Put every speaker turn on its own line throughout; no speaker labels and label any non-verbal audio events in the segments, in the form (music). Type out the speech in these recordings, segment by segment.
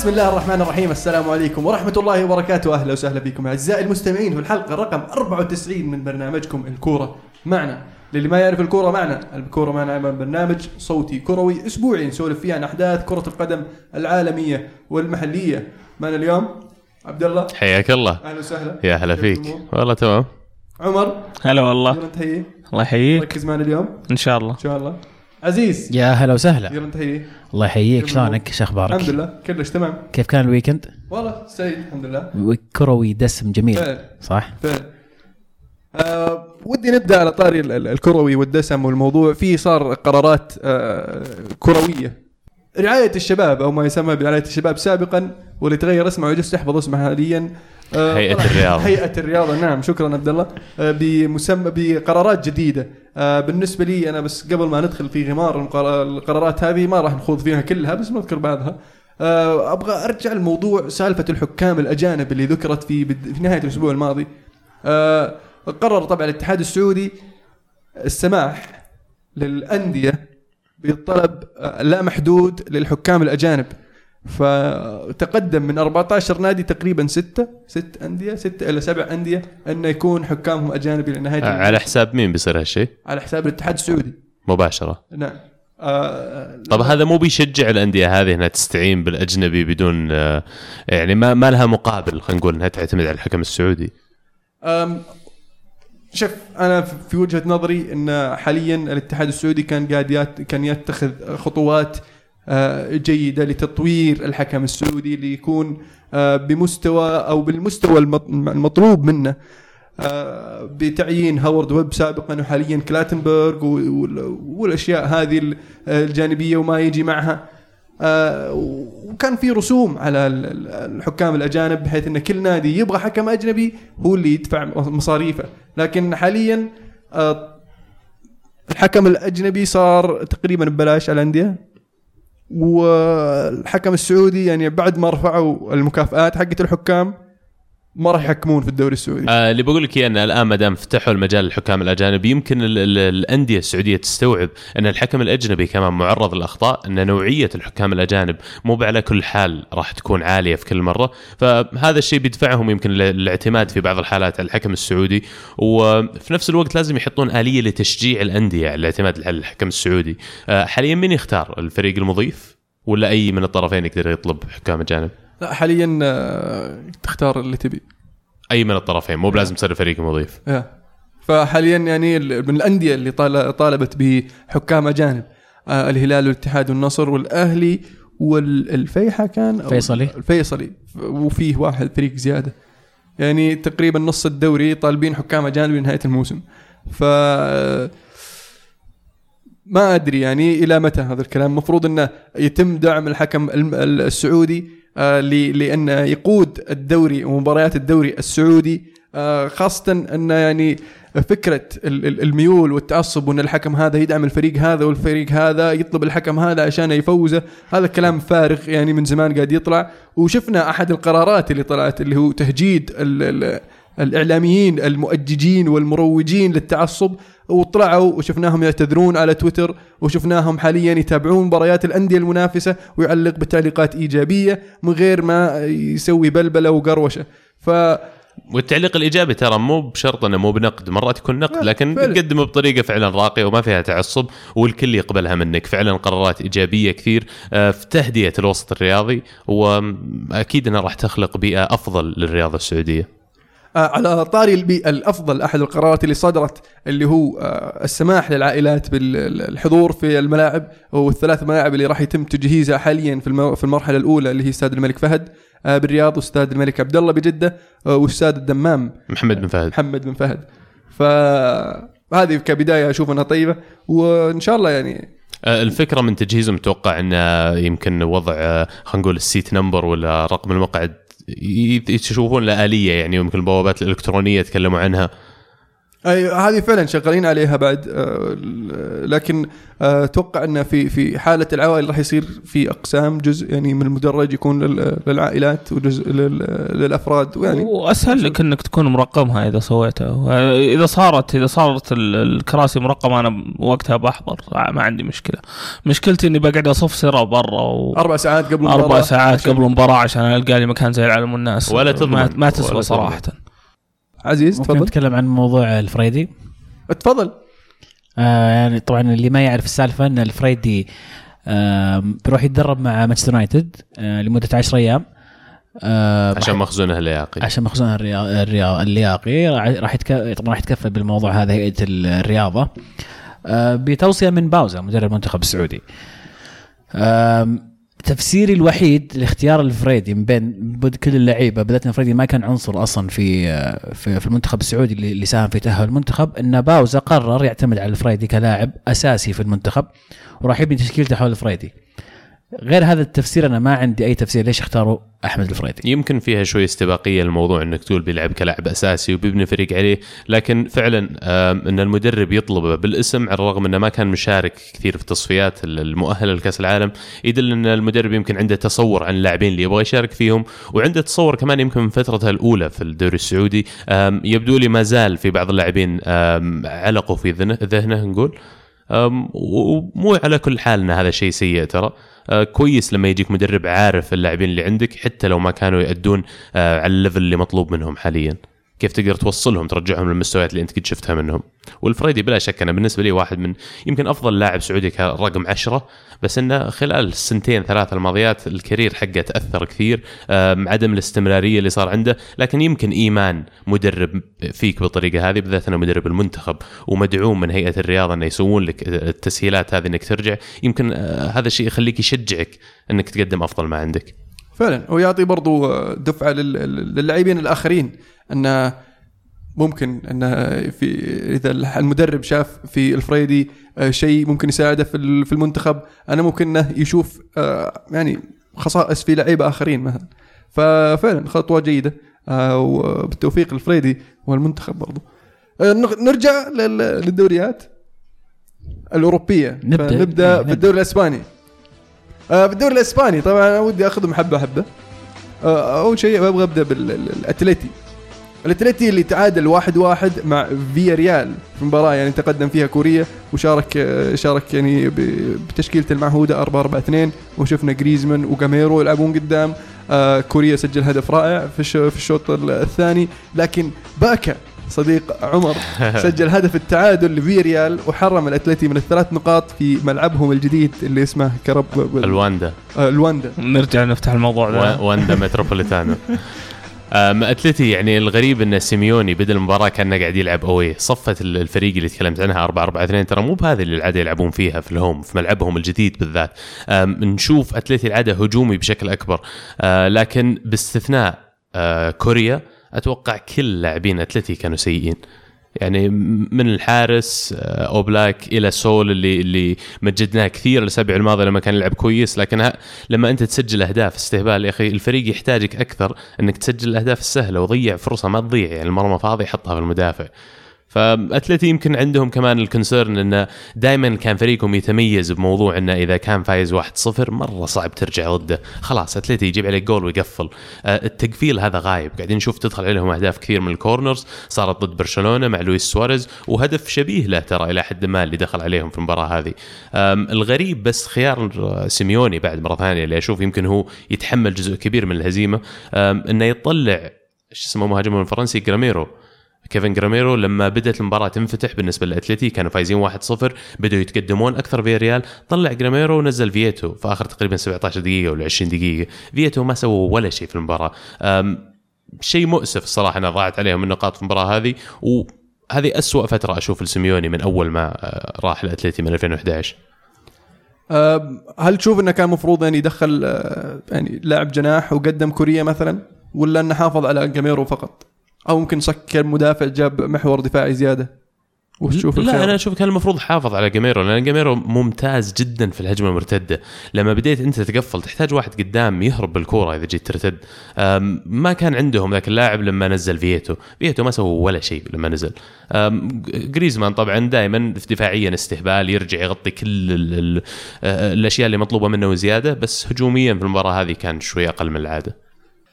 بسم الله الرحمن الرحيم. السلام عليكم ورحمة الله وبركاته. أهلا وسهلا بكم أعزائي المستمعين في الحلقة رقم 94 من برنامجكم الكورة معنا. للي ما يعرف الكورة معنا الكورة معنا برنامج صوتي كروي أسبوعي نسولف فيه عن أحداث كرة القدم العالمية والمحلية. معنا اليوم عبد الله
حياك الله.
أهلا وسهلا.
يا هلا فيك؟ والله تمام.
عمر.
هلا والله. الله يحييك.
ركز معنا اليوم.
إن شاء الله.
إن شاء الله. عزيز.
يا هلا وسهلا.
يلا نتهيئ
الله يحييك شلونك
الحمد
أخبارك
لله. كلش تمام.
كيف كان الويكند؟
والله سعيد الحمد لله.
كروي دسم جميل.
فعلا.
صح؟
فعلا آه ودي نبدأ على طاري ال- ال- الكروي والدسم والموضوع. في صار قرارات آه كروية. رعاية الشباب أو ما يسمى برعاية الشباب سابقا واللي تغير اسمه ويجوز تحفظ اسمه حاليا. آه،
هيئة
طلع-
الرياضة.
هيئة الرياضة نعم شكرا عبد الله. آه بمسمى بقرارات جديدة. آه بالنسبة لي أنا بس قبل ما ندخل في غمار القرارات هذه ما راح نخوض فيها كلها بس نذكر بعضها. أبغى أرجع لموضوع سالفة الحكام الأجانب اللي ذكرت في بد- في نهاية الأسبوع الماضي. قرر طبعا الاتحاد السعودي السماح للأندية بالطلب آه، لا محدود للحكام الأجانب. فتقدم من 14 نادي تقريبا ستة ست أندية ستة إلى سبع أندية أن يكون حكامهم أجانب إلى نهاية
آه، على حساب مين بيصير هالشيء؟
على حساب الاتحاد السعودي.
مباشرة.
نعم. آه
طب هذا مو بيشجع الأندية هذه إنها تستعين بالأجنبي بدون آه، يعني ما, ما لها مقابل خلينا نقول إنها تعتمد على الحكم السعودي.
شوف أنا في وجهة نظري إن حاليا الاتحاد السعودي كان قاعد كان يتخذ خطوات جيدة لتطوير الحكم السعودي ليكون آه، بمستوى أو بالمستوى المط- المطلوب منه آه، بتعيين هاورد ويب سابقا وحاليا كلاتنبرغ والأشياء هذه ال- الجانبية وما يجي معها. آه، وكان في رسوم على ال- ال- الحكام الأجانب بحيث إن كل نادي يبغى حكم أجنبي هو اللي يدفع مصاريفه. لكن حاليا آه، الحكم الأجنبي صار تقريبا ببلاش على الأندية. والحكم السعودي يعني بعد ما رفعوا المكافآت حقت الحكام ما راح يحكمون في الدوري السعودي.
آه اللي بقول لك إياه إن الآن ما دام فتحوا المجال للحكام الأجانب يمكن ال- ال- الأندية السعودية تستوعب إن الحكم الأجنبي كمان معرض للأخطاء إن نوعية الحكام الأجانب مو على كل حال راح تكون عالية في كل مرة. فهذا الشيء بيدفعهم يمكن للاعتماد في بعض الحالات على الحكم السعودي. وفي نفس الوقت لازم يحطون آلية لتشجيع الأندية على الاعتماد على الحكم السعودي. آه حاليا مين يختار؟ الفريق المضيف؟ ولا أي من الطرفين يقدر يطلب حكام أجانب؟
لا حاليا آه، تختار اللي تبي.
أي من الطرفين مو بلازم تصير الفريق مضيف
يا. فحاليا يعني ال- من الأندية اللي طال- طالبت بحكام أجانب آه الهلال والاتحاد والنصر والأهلي والفيحة كان أو
فيصلي.
الفيصلي. وفيه واحد فريق زيادة. يعني تقريبا نص الدوري طالبين حكام أجانب لنهاية الموسم. ف ما أدري يعني إلى متى هذا الكلام. المفروض إنه يتم دعم الحكم السعودي. آه، ل- لأنه يقود الدوري ومباريات الدوري السعودي آه، خاصة انه يعني فكرة ال- ال- الميول والتعصب وأن الحكم هذا يدعم الفريق هذا والفريق هذا يطلب الحكم هذا عشان يفوزه هذا كلام فارغ يعني من زمان قاعد يطلع. وشفنا أحد القرارات اللي طلعت اللي هو تهجيد ال ال الإعلاميين المؤججين والمروجين للتعصب وطلعوا وشفناهم يعتذرون على تويتر وشفناهم حاليا يتابعون مباريات الأندية المنافسة ويعلق بتعليقات إيجابية من غير ما يسوي بلبلة وقروشة. ف
والتعليق الإيجابي ترى مو بشرط إنه مو بنقد مرات يكون نقد لكن. تقدمه بطريقة فعلا راقية وما فيها تعصب والكل يقبلها منك. فعلا قرارات إيجابية كثير آه، في تهدئه الوسط الرياضي وأكيد إنها راح تخلق بيئة أفضل للرياضة
السعودية. على طاري البيئة الأفضل أحد القرارات اللي صدرت اللي هو آه، السماح للعائلات بالحضور في الملاعب والثلاث ملاعب اللي راح يتم تجهيزها حاليا في المرحلة الأولى اللي هي استاد الملك فهد آه، بالرياض واستاد الملك عبد الله بجدة آه، واستاد الدمام
محمد بن فهد.
محمد بن فهد. فهذه كبداية أشوف أنها طيبة وإن شاء الله يعني
آه، الفكرة من تجهيزه متوقع إنه يمكن وضع آه، خلينا نقول ال seat number ولا رقم المقعد يشوفون له آلية يعني يمكن البوابات الإلكترونية تكلموا عنها.
أي هذه فعلا شغالين عليها بعد آه، لكن آه، أتوقع انه في في حالة العوائل راح يصير في أقسام جزء يعني من المدرج يكون لل- للعائلات وجزء لل- للأفراد ويعني
وأسهل لك إنك تكون مرقمها إذا سويتها. إذا صارت إذا صارت ال- الكراسي مرقمة أنا وقتها بحضر ما عندي مشكلة. مشكلتي إني بقعد اصفصر برا و...
أربع ساعات قبل
أربع
المباراة
ساعات
عشان-
قبل المباراة عشان ألقى لي مكان زي العالم والناس.
ولا
ما,
تضمن.
ما
ولا
تسوى
تضمن.
صراحة.
عزيز
ممكن
تفضل.
نتكلم عن موضوع الفريدي؟
تفضل.
آه يعني طبعا اللي ما يعرف السالفة أن الفريدي آه بيروح يتدرب مع مانشستر يونايتد آه لمدة 10 أيام. آه
عشان مخزونه اللياقي.
عشان مخزون الريا- الريا- اللياقي. راح. طبعا راح يتكفل بالموضوع هذا هيئة الرياضة. آه، بتوصية من باوزا مدرب المنتخب السعودي. آم، تفسيري الوحيد لاختيار الفريدي من بين كل اللعيبة بالذات إن فريدي ما كان عنصر أصلا في في, في المنتخب السعودي اللي ساهم في تأهل المنتخب. إن باوزا قرر يعتمد على الفريدي كلاعب أساسي في المنتخب وراح يبني تشكيلته حول الفريدي. غير هذا التفسير أنا ما عندي أي تفسير ليش اختاروا أحمد الفريدي.
يمكن فيها شوي استباقية الموضوع إنك تقول بيلعب كلاعب أساسي وبيبني فريق عليه لكن فعلا إن المدرب يطلبه بالاسم على الرغم إنه ما كان مشارك كثير في التصفيات المؤهله لكأس العالم يدل إن المدرب يمكن عنده تصور عن اللاعبين اللي يبغى يشارك فيهم وعنده تصور كمان يمكن من فترته الأولى في الدوري السعودي. يبدو لي ما زال في بعض اللاعبين علقوا في ذهنه نقول. ومو على كل حال إن هذا شيء سيء ترى. كويس لما يجيك مدرب عارف اللاعبين اللي عندك حتى لو ما كانوا يأدون أه، على ال level اللي مطلوب منهم حاليا. كيف تقدر توصلهم ترجعهم للمستويات اللي انت قد شفتها منهم. والفريدي بلا شك أنا بالنسبة لي واحد من يمكن أفضل لاعب سعودي كرقم عشرة بس إنه خلال السنتين ثلاثة الماضيات ال career حقه تأثر كثير عدم الاستمرارية اللي صار عنده لكن يمكن إيمان مدرب فيك بالطريقة هذه بالذات إنه مدرب المنتخب ومدعوم من هيئة الرياضة إنه يسوون لك التسهيلات هذه إنك ترجع. يمكن آه، هذا الشيء يخليك يشجعك إنك تقدم أفضل ما عندك.
فعلا. ويعطي برضو آه، دفعة لل- للاعبين الآخرين انه ممكن انه في إذا المدرب شاف في الفريدي آه، شيء ممكن يساعده في في المنتخب أنا ممكن أنه يشوف آه، يعني خصائص في لعيبة آخرين مثلا. ففعلا خطوة جيدة وبالتوفيق الفريدي والمنتخب برضو. نرجع لل- للدوريات الأوروبية.
نبدأ. نبدأ.
بالدوري الأسباني. آه، بالدوري الإسباني طبعا أنا ودي اخذهم حبه حبه آه، أول شيء أبغى أبدأ بالاتليتي الأتليتي. اللي تعادل واحد واحد مع فيا ريال في مباراة يعني تقدم فيها كوريا وشارك آه، شارك يعني بتشكيلته المعهودة 4 4 2 وشفنا جريزمان وجاميرو يلعبون قدام. آه، كوريا سجل هدف رائع في الشوط الثاني. لكن باكا صديق عمر (laughs) سجل هدف التعادل لفيا ريال وحرم الأتلتي من الثلاث نقاط في ملعبهم الجديد اللي اسمه كرب
الواندا.
آه، الواندا.
نرجع نفتح الموضوع ده.
واندا متروبوليتانو. (laughs) أم، أتلتي يعني الغريب إن سيميوني بدا المباراة كأنه قاعد يلعب أوي. صفه ال- الفريق اللي تكلمت عنها 4 4 2 ترى مو بهذه اللي العادة يلعبون فيها في الهوم في ملعبهم الجديد بالذات. أم، نشوف أتلتي العادة هجومي بشكل أكبر. لكن باستثناء كوريا أتوقع كل لاعبين اتلتي كانوا سيئين. يعني من الحارس آه، أوبلاك إلى ساول اللي اللي مجدناه كثير الأسابيع الماضية لما كان يلعب كويس. لكن لما أنت تسجل أهداف استهبال يا أخي الفريق يحتاجك أكثر إنك تسجل الاهداف السهله وضيع فرصة ما تضيع. يعني المرمى فاضي حطها في المدافع. فأتلتي يمكن عندهم كمان ال concern انه دائما كان فريقهم يتميز بموضوع إنه إذا كان فايز 1-0 مرة صعب ترجع ضده، خلاص أتلتي يجيب عليك جول ويقفل، آه، التقفيل هذا غايب، قاعدين نشوف تدخل عليهم أهداف كثير من ال corners، صارت ضد برشلونة مع لويس سواريز وهدف شبيه له ترى إلى حد ما اللي دخل عليهم في المباراة هذه. الغريب بس خيار آه، سيميوني بعد مرة ثانية اللي أشوف يمكن هو يتحمل جزء كبير من الهزيمة. إنه يطلع إيش اسمه مهاجمهم الفرنسي جاميرو. كيفن جاميرو لما بدأت المباراة تنفتح بالنسبة للأتلتي كانوا فايزين 1-0 بدأوا يتقدمون أكثر في ريال. طلع جاميرو ونزل فيتو في آخر تقريبا 17 دقيقة ولا 20 دقيقة. فيتو ما سووا ولا شيء في المباراة. شيء مؤسف الصراحة إنه ضاعت عليهم النقاط في المباراة هذه وهذه أسوأ فترة أشوف لسيميوني من أول ما آه، راح الأتلتي من 2011
آه، هل تشوف إنه كان المفروض يعني يدخل آه، يعني لاعب جناح وقدم كوريا مثلا ولا إنه حافظ على جاميرو فقط؟ أو ممكن سكر مدافع جاب محور دفاعي زيادة. وتشوف
لا
الخيار.
أنا أشوف كان المفروض حافظ على جاميرو لأن جاميرو ممتاز جدا في الهجمة المرتدة. لما بديت أنت تتقفل تحتاج واحد قدام يهرب بالكورة إذا جيت ترتد. ما كان عندهم ذاك اللاعب لما نزل فييتو فييتو ما سوى ولا شيء لما نزل. جريزمان طبعا دائما دفاعيا استهبال يرجع يغطي كل ال ال الأشياء اللي مطلوبة منه وزيادة بس هجوميا في المباراة هذه كان شوي أقل من العادة.
ال- ال-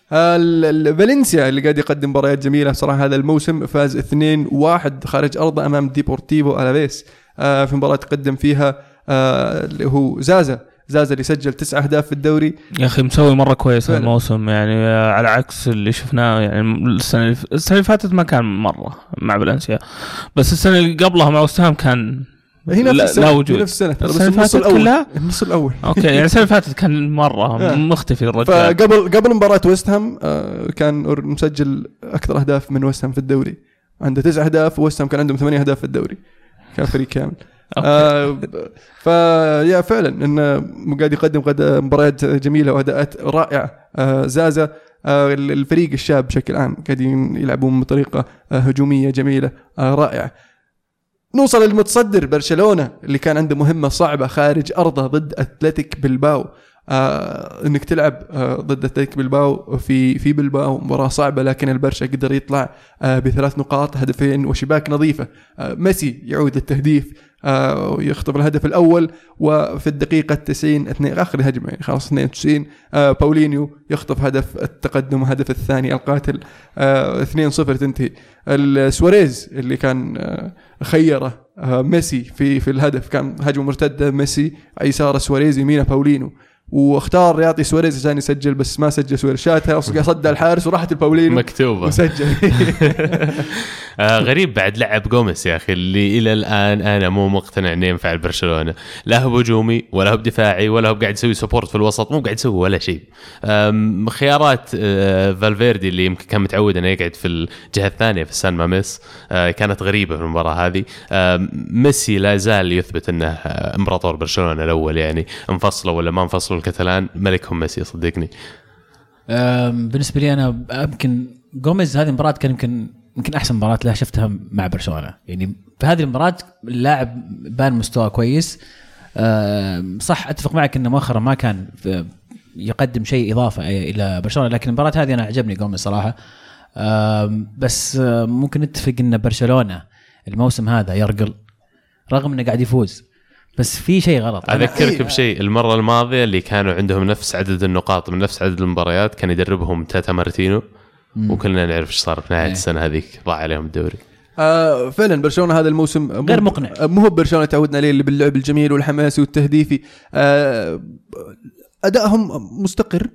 فالنسيا اللي قاعد يقدم مباريات جميلة. صراحة هذا الموسم فاز 2-1 خارج ارضه أمام ديبورتيفو ألافيس. آه، في مباراة تقدم فيها آه، اللي هو زازا. زازا اللي سجل تسع أهداف في الدوري.
يا أخي مسوي مرة كويس
فعلا.
الموسم. يعني آه، على عكس اللي شفناه يعني السنة السنة اللي فاتت ما كان مرة مع فالنسيا. بس السنة اللي قبلها مع ويست هام كان
هي نفس
لا-
السنة
لا وجود.
نفس
السنة. بس
النص الأول.
كلها؟
النص الأول.
okay يعني السنة اللي فاتت كان مرة (laughs)
آه.
مختفي الرجال.
فقبل قبل مباراة ويست هام آه، كان مسجل أكثر أهداف من ويست هام في الدوري. عنده تسع أهداف وويست هام كان عندهم ثمانية أهداف في الدوري كان فريق كامل آه فيا فعلا إنه قاعد يقدم قد مباريات جميلة وأداءات رائعة. آه زازا آه الفريق الشاب بشكل عام قاعدين يلعبون بطريقة آه هجومية جميلة آه رائعة. نوصل للمتصدر برشلونة اللي كان عنده مهمة صعبة خارج أرضه ضد أتلتيك بلباو. آه إنك تلعب آه ضد أتلتيك بلباو في في بلباو مباراة صعبة لكن البرشا قدر يطلع آه بثلاث نقاط هدفين وشباك نظيفة. آه ميسي يعود للتهديف آه ويخطف الهدف الأول وفي الدقيقة 90 اثنين آخر هجمه يعني خلاص 92 آه باولينيو يخطف هدف التقدم وهدف الثاني القاتل آه 2-0 تنتهي. السواريز اللي كان آه خيره آه ميسي في في الهدف كان هجمة مرتدة ميسي يسار سواريز يمينه باولينو واختار يعطي سواريز عشان يسجل بس ما سجل سواريز. شاتها صد الحارس وراحت الباولينو
مكتوبة.
وسجل. (laughs)
آه غريب بعد لعب جوميس يا أخي اللي إلى الآن أنا مو مقتنع إنه ينفع لبرشلونه لا هو هجومي ولا هو بدفاعي ولا هو قاعد يسوي support في الوسط مو قاعد يسوي ولا شيء. خيارات آه فالفيردي اللي يمكن كان متعود إنه يقعد في الجهة الثانية في سان ماميس آه كانت غريبة في المباراة هذه. ميسي لا زال يثبت إنه آه، امبراطور برشلونة الأول يعني انفصلوا ولا ما انفصلوا. الكتالان ملكهم ميسي صدقني.
بالنسبة لي أنا يمكن جوميز هذه المباراة كان يمكن يمكن أحسن مباراة له شفتها مع برشلونة. يعني في هذه المباراة اللاعب بان مستواه كويس. صح أتفق معك إنه مؤخرا ما كان يقدم شيء إضافة إلى برشلونة لكن المباراة هذه أنا عجبني جوميز صراحة. بس ممكن نتفق إن برشلونة الموسم هذا يرقل رغم إنه قاعد يفوز. بس في شيء غلط. أنا-
أذكرك بشيء المرة الماضية اللي كانوا عندهم نفس عدد النقاط من نفس عدد المباريات كان يدربهم تاتا مارتينو وكلنا نعرف إيش صار في نهاية
إيه.
السنة هذيك ضاع عليهم الدوري.
آه فعلا برشلونة هذا الموسم مو-
غير مقنع.
مو هو برشلونة تعودنا عليه اللي باللعب الجميل والحماسي والتهديفي. آه أدائهم مستقر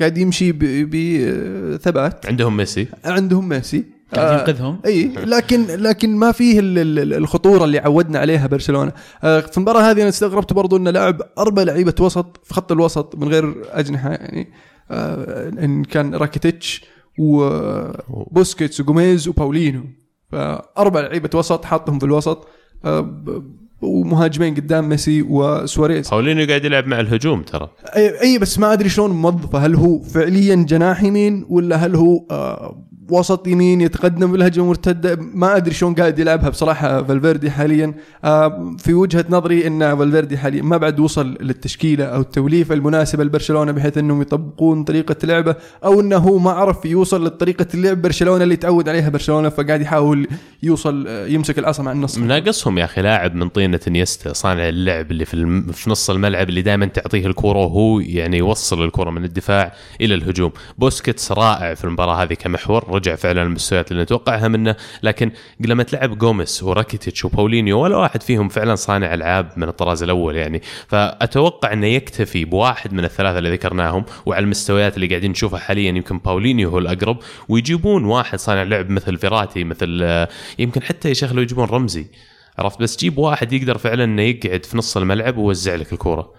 قاعد يمشي ب- بثبات.
عندهم ميسي.
عندهم ميسي.
قاعد
آه،
ينقذهم؟
إي لكن لكن ما فيه ال- ال- الخطورة اللي عودنا عليها برشلونة. آه، في المباراة هذه أنا استغربت برضو انه لاعب أربع لعيبة وسط في خط الوسط من غير أجنحة يعني آه، إن كان راكيتيتش وبوسكيتس وجوميز وباولينو. فأربع لعيبة وسط حاطهم في الوسط آه، ومهاجمين قدام ميسي وسواريز.
باولينيو قاعد يلعب مع الهجوم ترى.
إي إي بس ما أدري شلون موظفه. هل هو فعليا جناح يمين ولا هل هو آه وسط يمين يتقدم بالهجمه المرتده ما أدري شلون قاعد يلعبها بصراحة فالفيردي حاليا آه في وجهة نظري إن فالفيردي حاليا ما بعد وصل للتشكيلة أو التوليفة المناسبة لبرشلونة بحيث إنهم يطبقون طريقة لعبه أو إنه هو ما عرف يوصل لطريقة اللعب برشلونة اللي تعود عليها برشلونة فقاعد يحاول يوصل آه، يمسك العصا من النص
ناقصهم يا أخي لاعب من طينة إنيستا صانع اللعب اللي في. في نص الملعب اللي دائما تعطيه الكرة وهو يعني يوصل الكرة من الدفاع إلى الهجوم بوسكيتس رائع في المباراة هذه كمحور رجع فعلا المستويات اللي نتوقعها منه. لكن لما تلعب جوميس وراكيتيتش وباولينيو ولا واحد فيهم فعلا صانع ألعاب من الطراز الأول يعني. فأتوقع إنه يكتفي بواحد من الثلاثة اللي ذكرناهم وعلى المستويات اللي قاعدين نشوفها حاليا. يمكن باولينيو هو الأقرب. ويجيبون واحد صانع لعب مثل فيراتي مثل آه، يمكن حتى يشغلوا يجيبون رمزي. عرفت؟ بس جيب واحد يقدر فعلا إنه يقعد في نص الملعب ويوزع لك الكورة.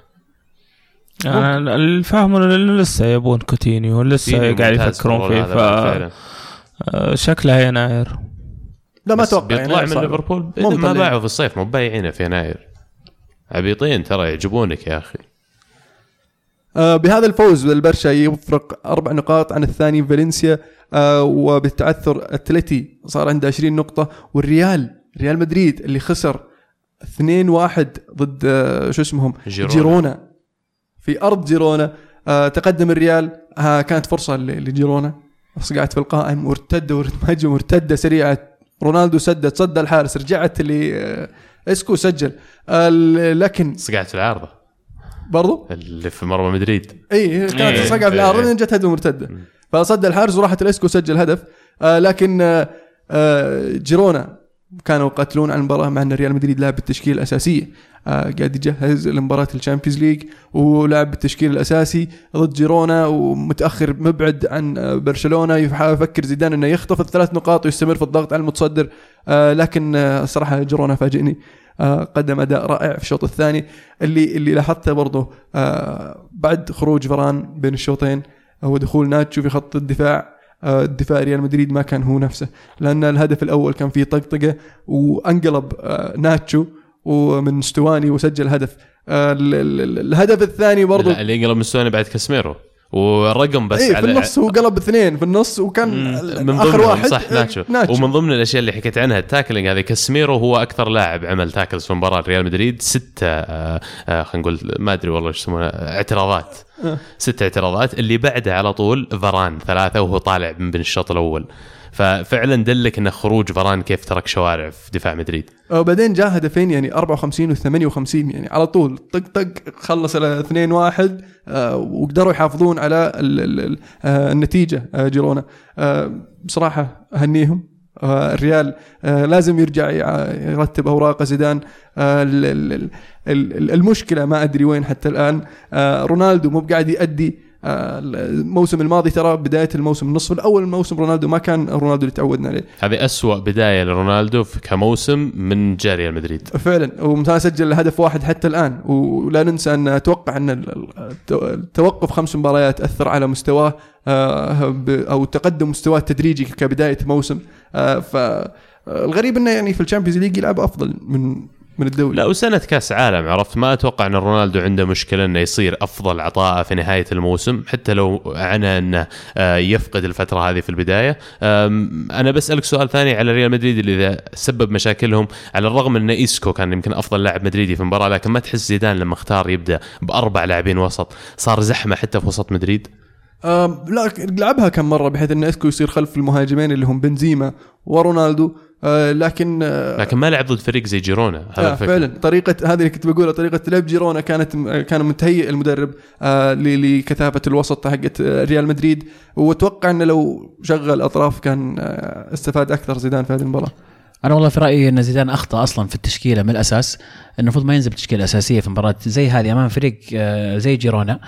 أنا الفهم إنه لسه يبون كوتينيو لسه قاعد يفكرون فيه ف
فعلا.
آه، شكلها يناير.
لا ما أتوقع
بيطلع من. ليفربول؟ ما. باعوا في الصيف مو بايعينه في يناير. عبيطين ترى يعجبونك يا أخي.
آه، بهذا الفوز البرشا يفرق أربع نقاط عن الثاني فالنسيا. آه، وبالتعثر أتلتي صار عنده 20 نقطة والريال ريال مدريد اللي خسر 2-1 ضد آه، شو اسمهم؟
جيرونا.
جيرونا. في أرض جيرونا. آه، تقدم الريال. آه، كانت فرصة ل- لجيرونا. قاعد في القائم وارتد وهجم وارتده سريعة. رونالدو سدد صد الحارس رجعت اللي آه، إسكو سجل. لكن
صقعت في العارضة.
برضو؟
اللي في مرمى مدريد.
إي كانت
إيه.
صقع في العارضة
إيه.
لين جت هجمه مرتدة. فصد الحارس وراحت لإسكو سجل هدف. آه لكن آه جيرونا كانوا يقاتلون على المباراة مع إن ريال مدريد لعب بالتشكيله الاساسيه آه قاعد يجهز لمباراة ال Champions League ولعب بالتشكيل الأساسي ضد جيرونا ومتأخر مبعد عن آه، برشلونة. يحاول يفكر زيدان إنه يخطف الثلاث نقاط ويستمر في الضغط على المتصدر. آه لكن آه صراحة جيرونا فاجئني. آه قدم أداء رائع في الشوط الثاني. اللي اللي لاحظته برضه آه بعد خروج فران بين الشوطين هو دخول ناتشو في خط الدفاع. آه، الدفاع ريال مدريد ما كان هو نفسه. لأن الهدف الأول كان فيه طقطقة وأنقلب آه، ناتشو ومن مصطواني وسجل هدف. آه، ال- ال- ال- الهدف الثاني برضو
لا، اللي ينقلب مستواني بعد كاسميرو ورقم بس
إيه في
على
النص هو قلب اثنين في النص وكان
من آخر
واحد
صح
آه،
ناتشو.
ناتشو.
ومن ضمن الأشياء اللي حكيت عنها ال tackling هذه كاسميرو هو أكثر لاعب عمل tackles في مباراة ريال مدريد. ستة آه، آه، خلينا نقول ما أدري والله إيش يسمونها اعتراضات.
آه.
ست اعتراضات. اللي بعدها على طول فران ثلاثة وهو طالع من بين الشوط الأول. ففعلا دلك ان خروج فران كيف ترك شوارع في دفاع مدريد.
وبعدين جاء هدفين يعني 54 و 58 يعني على طول. طق طق خلص على 2 1 آه وقدروا يحافظون على آه النتيجة آه جيرونا. بصراحة أهنيهم. الريال لازم يرجع يرتب اوراقه زيدان. ال- ال- ال- ال- المشكلة ما أدري وين حتى الآن. رونالدو مو قاعد يأدي آه الموسم الماضي ترى بداية الموسم النصف الأول الموسم رونالدو ما كان رونالدو اللي تعودنا عليه.
هذه أسوأ بداية لرونالدو كموسم من جاء ريال مدريد.
فعلا. ومتى سجل هدف واحد حتى الآن. ولا ننسى أن أتوقع أن التوقف خمس مباريات أثر على مستواه آه، أو تقدم مستواه التدريجي كبداية موسم. فالغريب أنه يعني في ال Champions League يلعب أفضل من من الدوري.
لا وسنة كأس عالم عرفت؟ ما أتوقع إن رونالدو عنده مشكلة إنه يصير أفضل عطاء في نهاية الموسم حتى لو عنى إنه آه، يفقد الفترة هذه في البداية. أنا بسألك سؤال ثاني على ريال مدريد اللي هذا سبب مشاكلهم على الرغم إن إيسكو كان يمكن أفضل لاعب مدريدي في المباراة لكن ما تحس زيدان لما اختار يبدأ بأربع لاعبين وسط؟ صار زحمة حتى في وسط مدريد؟
لا لعبها كم مرة بحيث إن إسكو يصير خلف المهاجمين اللي هم بنزيما ورونالدو. آه لكن آه
لكن ما لعب ضد فريق زي جيرونا هذا
آه. فعلا. طريقة هذه اللي كنت بقولها طريقة لعب جيرونا كانت كان متهيئ المدرب آه ل- لكثافة الوسط حقت آه، ريال مدريد. وأتوقع إنه لو شغل اطراف كان آه استفاد أكثر زيدان في هذه المباراة.
أنا والله في رأيي إن زيدان أخطأ أصلا في التشكيلة من الأساس. المفروض ما ينزل بتشكيله أساسية في مباراة زي هذه أمام فريق آه، زي جيرونا.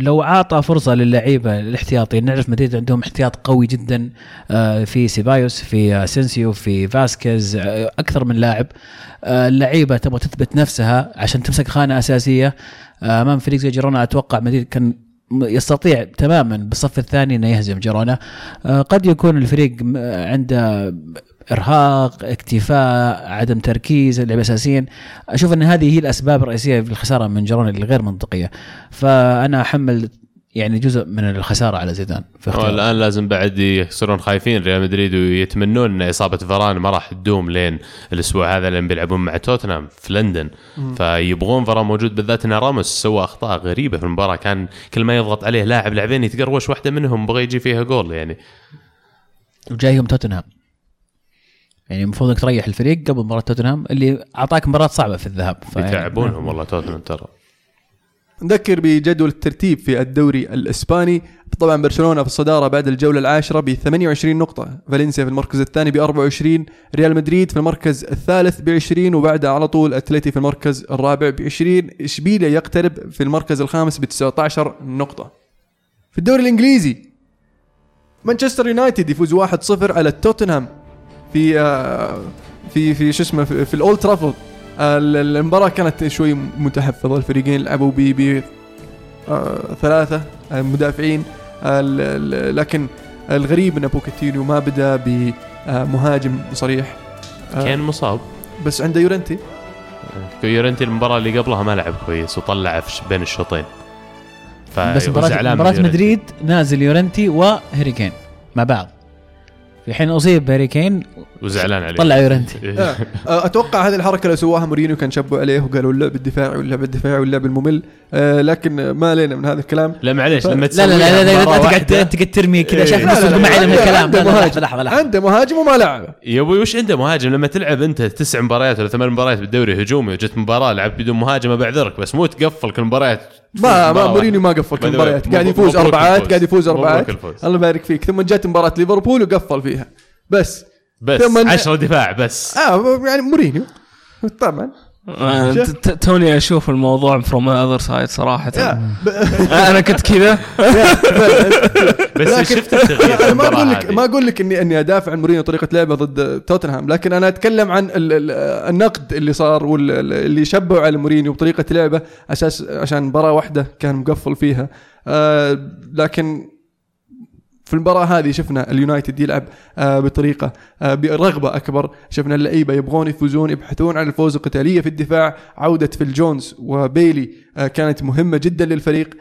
لو عطى فرصة للعيبة الاحتياطي نعرف مدريد عندهم احتياط قوي جدا آه، في سيبايوس في أسينسيو في فاسكيز آه، أكثر من لاعب. آه، اللعيبة تبغى تثبت نفسها عشان تمسك خانة أساسية. أمام فريق زي جيرونا أتوقع مدريد كان يستطيع تماما بالصف الثاني إنه يهزم جيرونا. آه، قد يكون الفريق عنده إرهاق اكتفاء عدم تركيز اللعيبه الاساسيين أشوف إن هذه هي الأسباب الرئيسية في الخسارة من جيرونا اللي غير منطقية. فأنا أحمل يعني جزء من الخسارة على زيدان.
والان لازم بعد يصيرون خايفين. ريال مدريد ويتمنون إن إصابة فران ما راح تدوم لين الأسبوع هذا لين بيلعبون مع توتنهام في لندن. فيبغون فران موجود بالذات إن راموس سوى أخطاء غريبة في المباراة. كان كل ما يضغط عليه لاعب لاعبين يتقروش واحدة منهم بغى يجي فيها جول يعني.
وجايهم توتنهام. يعني المفروض إنك تريح الفريق قبل مباراة توتنهام اللي أعطاك مباراة صعبة في الذهاب.
يتعبونهم والله توتنهام ترى.
نذكر بجدول الترتيب في الدوري الإسباني. طبعا برشلونة في الصدارة بعد الجولة العاشرة ب 28 نقطة فالنسيا في المركز الثاني ب 24 ريال مدريد في المركز الثالث ب 20 وبعدها على طول أتلتي في المركز الرابع ب 20 إشبيليا يقترب في المركز الخامس ب 19 نقطة. في الدوري الإنجليزي مانشستر يونايتد يفوز 1-0 على توتنهام في آه، في في شو اسمه في, في الأولد ترافورد. ال- المباراة كانت شوي متحفظة. الفريقين لعبوا ب ب آه، ثلاثة آه، مدافعين. لكن الغريب إن بوكيتينو ما بدأ بمهاجم صريح. آه،
كان مصاب.
بس عنده يورنتي.
يورنتي المباراة اللي قبلها ما لعب كويس وطلع بين الشوطين.
بس مباراه
يورنتي.
مدريد نازل يورنتي وهيري كين مع بعض. في حين أصيب هاري كين
وزعلان عليه
طلع يورنتي
آه، أتوقع هذه الحركه اللي سواها مورينيو كان شبوا عليه وقالوا اللعب الدفاعي واللعب الدفاعي واللعب الممل آه، لكن ما علينا من هذا الكلام
لا معليش لما
لا
تسوي
لا لا لا لا تقعد تقعد ترمي كذا
إيه.
شايف
لا، لا، لا،
ما عليه من الكلام
عنده
لا، لا، لا،
مهاجم.
لحظه لحظه
عنده مهاجم وما لعبه
يا أبوي وش عنده مهاجم لما تلعب انت تسع مباريات ولا ثمان مباريات بالدوري هجومي وجت مباراه لعب بدون مهاجم بعذرك بس مو تقفل كل المباريات تفوز
ما ما مورينيو ما قفل كل المباريات قاعد يفوز
أربعات.
قاعد يفوز
أربعات.
الله يبارك فيك. ثم جت مباراة ليفربول وقفل فيها. بس.
بس
ثم-
10 دفاع بس.
آه يعني مورينيو. طبعا.
توني أشوف الموضوع from other
side صراحة. (laughs)
أنا كنت كذا. (laughs)
بس شفت التغيير
أنا ما
أقول
لك. ما أقول لك اني إني أدافع عن مورينيو طريقة لعبه ضد توتنهام لكن أنا أتكلم عن ال- ال- النقد اللي صار واللي شبهوا على مورينيو بطريقة لعبه أساس عشان مباراة واحدة كان مقفل فيها. آه لكن في المباراة هذه شفنا اليونايتد يلعب آه بطريقة آه برغبة أكبر. شفنا اللعيبة يبغون يفوزون يبحثون عن الفوز القتالية في الدفاع. عودة فيل جونز وبيلي آه كانت مهمة جدا للفريق.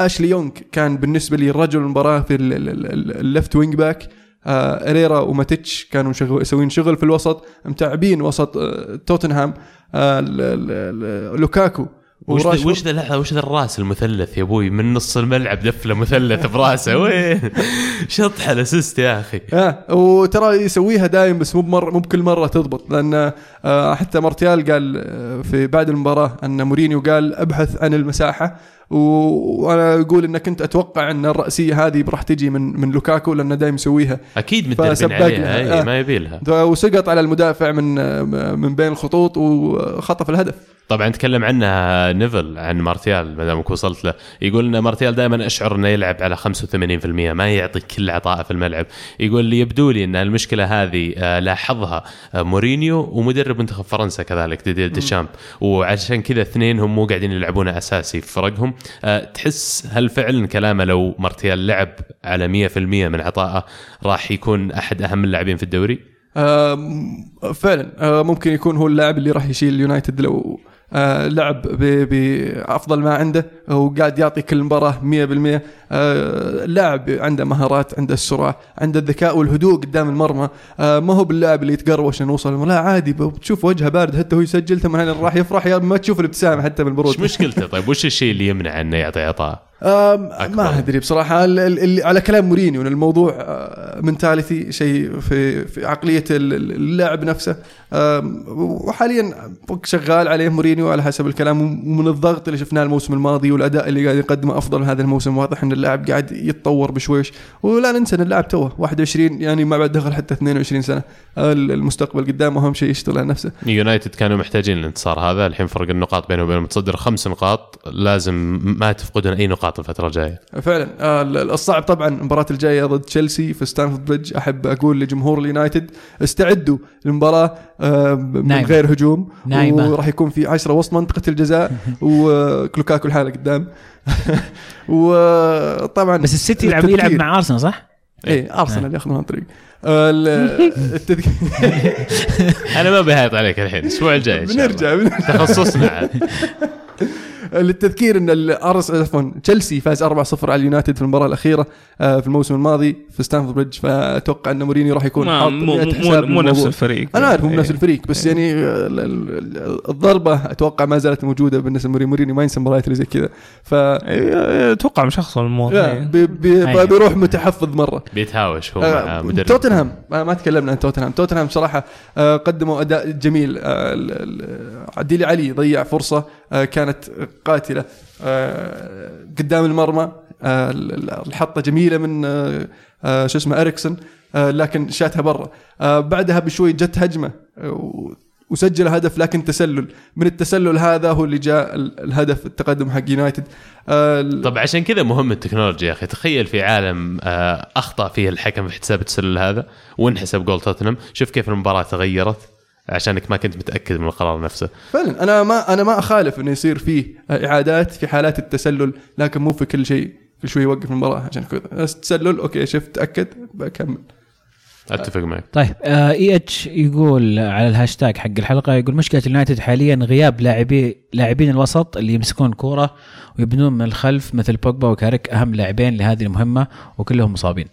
أشلي يونغ كان بالنسبة لي رجل المباراة في ال- ال- ال- ال left wing back هيريرا وماتيتش كانوا شغل يسوون شغل في الوسط. متعبين وسط توتنهام. لوكاكو
وش ذا. وش ذا لحظة وش ذا الراس المثلث يا أبوي؟ من نص الملعب دفله مثلث براسه. (laughs) وين؟ شطحة ال assist يا أخي.
آه وترى يسويها دايم بس مو بمر مو بكل مرة تضبط لأن آه حتى مارتيال قال آه، في بعد المباراة أن مورينيو قال أبحث عن المساحة. وأنا أقول ان كنت أتوقع إن الرأسية هذه راح تجي من من لوكاكو لأنه دايم يسويها.
أكيد متدربين عليها. اي
آه.
ما يبي لها
وسقط على المدافع من من بين الخطوط وخطف الهدف.
طبعا تكلم عنها نيفل عن مارتيال ما دامك وصلت له. يقول إن مارتيال دائما أشعر إنه يلعب على 85% ما يعطي كل عطاءه في الملعب. يقول لي يبدو لي إن المشكلة هذه آه، لاحظها آه، مورينيو ومدرب منتخب فرنسا كذلك ديدييه ديشامب. وعشان كذا اثنين هم مو قاعدين يلعبون أساسي في فرقهم. آه، تحس هل فعلا كلامه لو مارتيال لعب على 100% من عطائه راح يكون أحد أهم اللاعبين في الدوري؟
فعلا. آه، ممكن يكون هو اللاعب اللي راح يشيل اليونايتد لو آه، لعب بافضل ما عنده. وقاعد يعطي كل مباراة 100% آه، اللاعب عنده مهارات عنده السرعة عنده الذكاء والهدوء قدام المرمى. آه، ما هو باللاعب اللي يتقروش إنه يوصل لا عادي بتشوف وجهه بارد. حتى هو يسجل ثم راح يفرح؟ يا ما تشوف الابتسامه حتى بالبرود
إيش مشكلته؟ طيب وش الشيء اللي يمنع إنه يعطي عطاء.
ما أدري بصراحة. اللي على كلام مورينيو إن الموضوع آه، منتاليتي شيء في في عقلية ال- ال- اللاعب نفسه. وحاليا شغال عليه مورينيو على حسب الكلام ومن الضغط اللي شفناه الموسم الماضي والأداء اللي قاعد يقدمه أفضل هذا الموسم. واضح إن اللاعب قاعد يتطور بشويش ولا ننسى إن اللاعب توه 21 يعني ما بعد دخل حتى 22 سنة. المستقبل قدامه أهم شيء يشتغل على نفسه.
يونايتد كانوا محتاجين الانتصار هذا. الحين فرق النقاط بينه وبين المتصدر خمس نقاط لازم ما تفقدون أي نقاط الفترة الجاية.
فعلا. آه، ال- الصعب طبعا المباراة الجاية ضد تشيلسي في ستانفورد بريدج. أحب أقول لجمهور اليونايتد استعدوا للمباراة. آه، من
نايمة.
غير هجوم
نايمة.
وراح يكون في عشرة وسط منطقة الجزاء (laughs) وكلوكاكو الحالة قدام (laughs) وطبعا
بس السيتي يلعب يلعب. مع أرسنال صح؟
إيه أرسنال ياخذون الطريق آه، ال- (laughs) التذكير
أنا ما بهايط عليك الحين الأسبوع الجاي إن شاء الله.
بنرجع بنرجع.
تخصصنا عاد
للتذكير إن الارس عفوا تشيلسي فاز 4-0 على اليونايتد في المباراة الأخيرة آه، في الموسم الماضي في ستانفورد بريدج. فأتوقع إن مورينيو راح يكون حاط
مو مو, مو نفس. الفريق.
أنا عارف مو
إيه.
نفس الفريق بس يعني آه، ال- ال- الضربة أتوقع ما زالت موجودة بالنسبة لمورينيو مورينيو ما ينسى مباريات اللي زي كذا. ف
إيه، أتوقع مشخصن الموضوع.
لا،
إيه.
بي- بي-
أيوة.
بيروح متحفظ مرة.
بيتهاوش هو
آه،
مع مدرب.
توتنهام. ما, ما تكلمنا عن توتنهام. توتنهام صراحة آه، قدموا أداء جميل. آه، ال- ال- ديلي آلي ضيع فرصة. آه، كانت قاتلة آه، قدام المرمى آه، ال- ال- الحطة جميلة من آه، شو اسمه إريكسون لكن شاتها برا. بعدها بشوي جت هجمة وسجل هدف لكن تسلل. من التسلل هذا هو اللي جاء ال- الهدف التقدم حق يونايتد.
طب عشان كذا مهم التكنولوجيا يا أخي. تخيل في عالم أخطأ فيه الحكم في حساب التسلل هذا وانحسب جول توتنهام. شوف كيف المباراة تغيرت. عشانك ما كنت متأكد من القرار نفسه
فعلا أنا ما أنا ما أخالف إنه يصير فيه إعادات في حالات التسلل لكن مو في كل شيء كل شوي يوقف المباراة عشان كذا بس تسلل okay شفت تأكد بكمل
أتفق معك
طيب آه AH يقول على الهاشتاج حق الحلقة يقول مشكلة اليونايتد حاليا غياب لاعبي لاعبين الوسط اللي يمسكون كورة ويبنون من الخلف مثل بوجبا وكاريك أهم لاعبين لهذه المهمة وكلهم مصابين.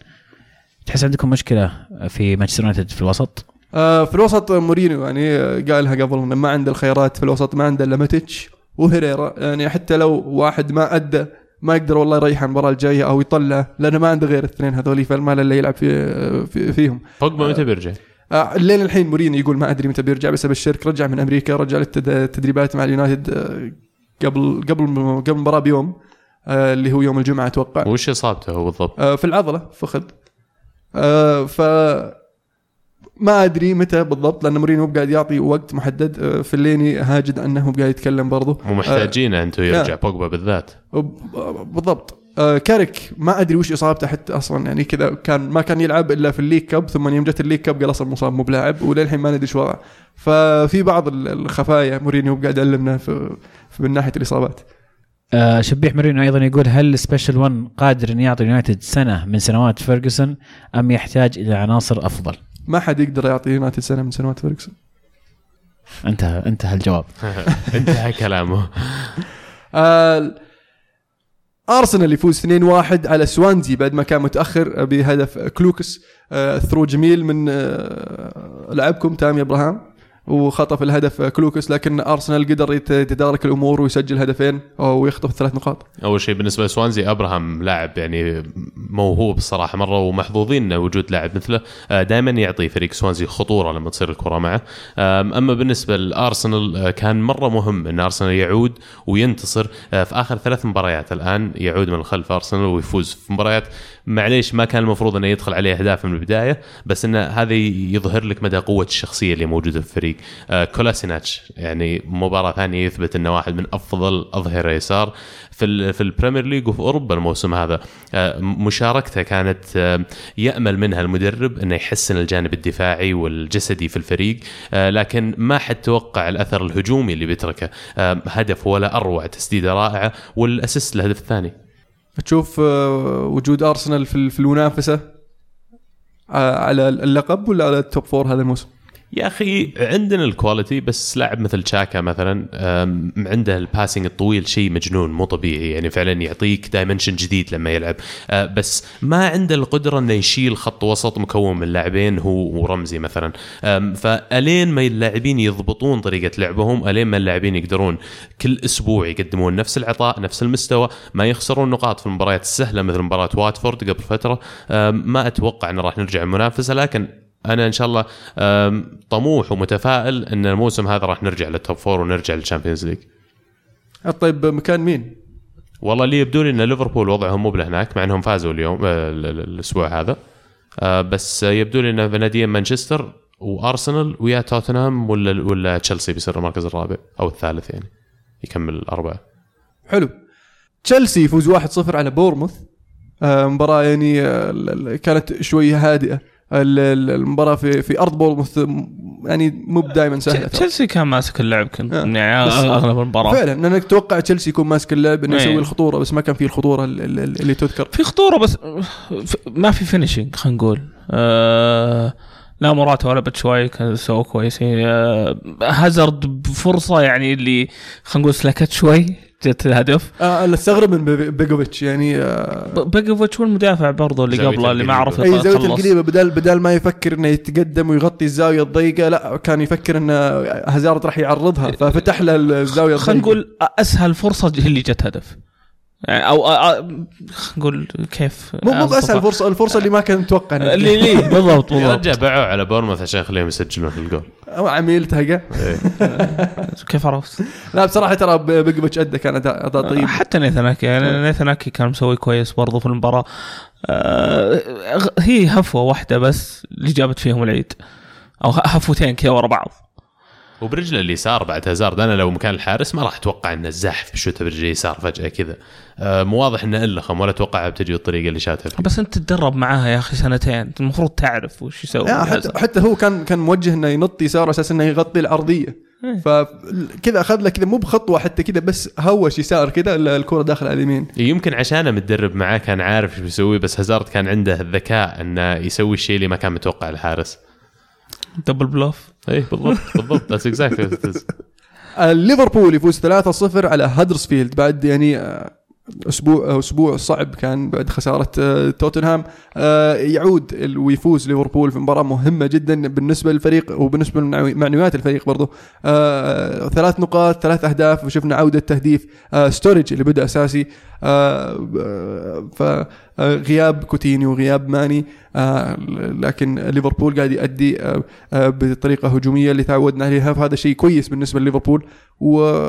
تحس عندكم مشكلة في مانشستر يونايتد في الوسط؟
آه في الوسط مورينيو يعني آه، قالها قبل إنه ما عنده الخيارات في الوسط ما عنده إلا ماتيتش وهيريرا يعني حتى لو واحد ما أدى ما يقدر والله يريح المباراة الجاية أو يطلع لأنه ما عنده غير الاثنين هذولي فما له إلا يلعب في, في فيهم
بوجبا متى بيرجع؟
آه لين الحين مورينيو يقول ما أدري متى بيرجع بس ابشرك رجع من أمريكا رجع للتدريبات مع اليونايتد آه قبل قبل قبل المباراة بيوم آه اللي هو يوم الجمعة أتوقع
وش إصابته هو بالضبط؟
آه في العضلة فخذ آه ف ما أدري متى بالضبط لأن مورينيو قاعد يعطي وقت محدد آه، فليني هاجد أنه قاعد يتكلم برضه
مو محتاجينه أنتم يرجع. بوجبا بالذات.
بالضبط. آه، كارك ما أدري وش إصابته حتى أصلا يعني كذا كان ما كان يلعب إلا في الليج كاب ثم يوم جت الليج كاب قال أصلا مصاب مو بلاعب وللحين ما ندري شو وضعه. ففي بعض ال- الخفايا مورينيو قاعد يعلمنا في, في من ناحية الإصابات.
آه شبيح مورينيو أيضا يقول هل special one قادر إن يعطي يونايتد سنة من سنوات فيرجسون أم يحتاج إلى عناصر أفضل؟
ما حد يقدر يعطي يونايتد سنة من سنوات فيرجسون.
انتهى انتهى الجواب. (laughs)
انتهى كلامه. (laughs)
آه، أرسنال يفوز 2-1 على سوانزي بعد ما كان متأخر بهدف كلوكاس آه، through جميل من آه، لاعبكم تامي ابراهام وخطف الهدف كلوكس لكن أرسنال قدر يت- يتدارك الأمور ويسجل هدفين ويخطف الثلاث نقاط.
أول شيء بالنسبة لسوانزي أبراهام لاعب يعني موهوب الصراحه مرة ومحظوظين وجود لاعب مثله. دائما يعطي فريق سوانزي خطورة لما تصير الكرة معه. أما بالنسبة لأرسنال آه، كان مرة مهم إن أرسنال يعود وينتصر. آه، في آخر ثلاث مباريات الآن يعود من الخلف أرسنال ويفوز في مباريات معليش ما كان المفروض إنه يدخل عليه أهداف من البداية بس انه هذا يظهر لك مدى قوة الشخصية اللي موجودة في الفريق. آه، كولاسيناتش يعني مباراة ثانية يثبت إنه واحد من أفضل أظهرة يسار في في ال Premier League وفي أوروبا الموسم هذا. آه، مشاركته كانت آه، يأمل منها المدرب إنه يحسن الجانب الدفاعي والجسدي في الفريق. آه، لكن ما حد توقع الأثر الهجومي اللي بيتركه. آه، هدف ولا أروع تسديدة رائعة وال assist الهدف الثاني.
تشوف آه، وجود ارسنال في ال- في المنافسة آه، على اللقب ولا على ال top four هذا الموسم؟
يا أخي عندنا ال quality بس لاعب مثل تشاكا مثلا عنده ال passing الطويل شيء مجنون مو طبيعي. يعني فعلا يعطيك dimension جديد لما يلعب. أه، بس ما عنده القدرة إنه يشيل خط وسط مكون من لاعبين هو ورمزي مثلا. فألين ما اللاعبين يضبطون طريقة لعبهم ألين ما اللاعبين يقدرون كل أسبوع يقدمون نفس العطاء نفس المستوى ما يخسرون نقاط في المباريات السهلة مثل مباراة واتفورد قبل فترة. ما أتوقع إن راح نرجع المنافسة لكن أنا إن شاء الله طموح ومتفائل إن الموسم هذا راح نرجع لل top four ونرجع لل Champions League
طيب مكان مين؟
والله اللي يبدو لي إن ليفربول وضعهم مو بهناك مع إنهم فازوا اليوم آه، ال- ال- الأسبوع هذا. آه، بس يبدو لي إن ناديين مانشستر وأرسنال ويا توتنهام ولا ولا تشيلسي بيصير المركز الرابع أو الثالث يعني يكمل الأربعة.
حلو. تشيلسي يفوز 1-0 على بورموث. آه، مباراة يعني كانت شوية هادئة. ال- ال- المباراة في في أرض م- يعني مو دائما سهلة ترى.
تشيلسي كان ماسك اللعب كان
آه.
يعني
بس-
أغلب المباراة
فعلا لأنك تتوقع تشيلسي يكون ماسك اللعب إنه
إيه.
يسوي الخطورة بس ما كان فيه الخطورة ال- ال- اللي تذكر
في خطورة بس ما في finishing خلينا نقول آه لا موراتا ولا بتشواي كان سووا كويس آه هازارد بفرصة يعني اللي خلينا نقول سلكت شوي جت الهدف
آه أنا استغرب من بي- بيجوفيتش يعني آه
بيجوفيتش والمدافع برضه اللي قبله اللي ما عرف.
اي
زاوية.
القريبه بدل بدل ما يفكر إنه يتقدم ويغطي الزاوية الضيقة لا كان يفكر ان هازارد راح يعرضها ففتح له الزاوية
خلينا
الضيقة
نقول أسهل فرصة هي اللي جت هدف يعني أو آه، خلينا نقول كيف
مو مو؟ بأسهل فرصه الفرصة اللي ما كان متوقع
اللي ليه (laughs) بالضبط
يا
بالضبط
رجال باعوا على بورموث عشان يخليهم يسجلون الجول.
أو عميل تهقى
كيف عرفت؟
لا بصراحة ترى بيجوفيتش أدى كان اداء طيب.
حتى نيثاناكي يعني نيثاناكي كان مسوي كويس برضه في المباراة. آه هي هفوة واحدة بس اللي جابت فيهم العيد. أو هفوتين كذا ورا بعض.
وبرجله اليسار بعد هازارد أنا لو مكان الحارس ما راح أتوقع إنه زاحف بشوته برجله اليسار فجأة كذا. آه، مو واضح إنه الخم ولا اتوقعها بتجي بالطريقة اللي شاتها فيه.
بس أنت تتدرب معاها يا أخي سنتين. المفروض تعرف وش يسوي.
لا حتى حتى هو كان كان موجه إنه ينط يسار على أساس إنه يغطي الأرضية.
إيه.
فكذا أخذ له كذا مو بخطوة حتى كذا بس هوش يسار كذا الكرة داخل على اليمين.
يمكن عشانه متدرب معاه كان عارف إيش بيسوي بس هازارد كان عنده الذكاء إنه يسوي الشيء اللي ما كان متوقع الحارس.
double bluff
اي بالضبط بالضبط. that's exactly (laughs)
ليفربول يفوز 3-0 على هدرسفيلد بعد يعني آه، أسبوع أسبوع صعب كان بعد خسارة آه، توتنهام. آه، يعود ويفوز ليفربول في مباراة مهمة جدا بالنسبة للفريق وبالنسبة لمعنويات الفريق برضو. آه، ثلاث نقاط ثلاث أهداف وشفنا عودة تهديف ستورج اللي بدأ أساسي. فغياب كوتينيو وغياب ماني. لكن ليفربول قاعد يؤدي بطريقة هجومية اللي تعودنا عليها فهذا شيء كويس بالنسبة لليفربول. و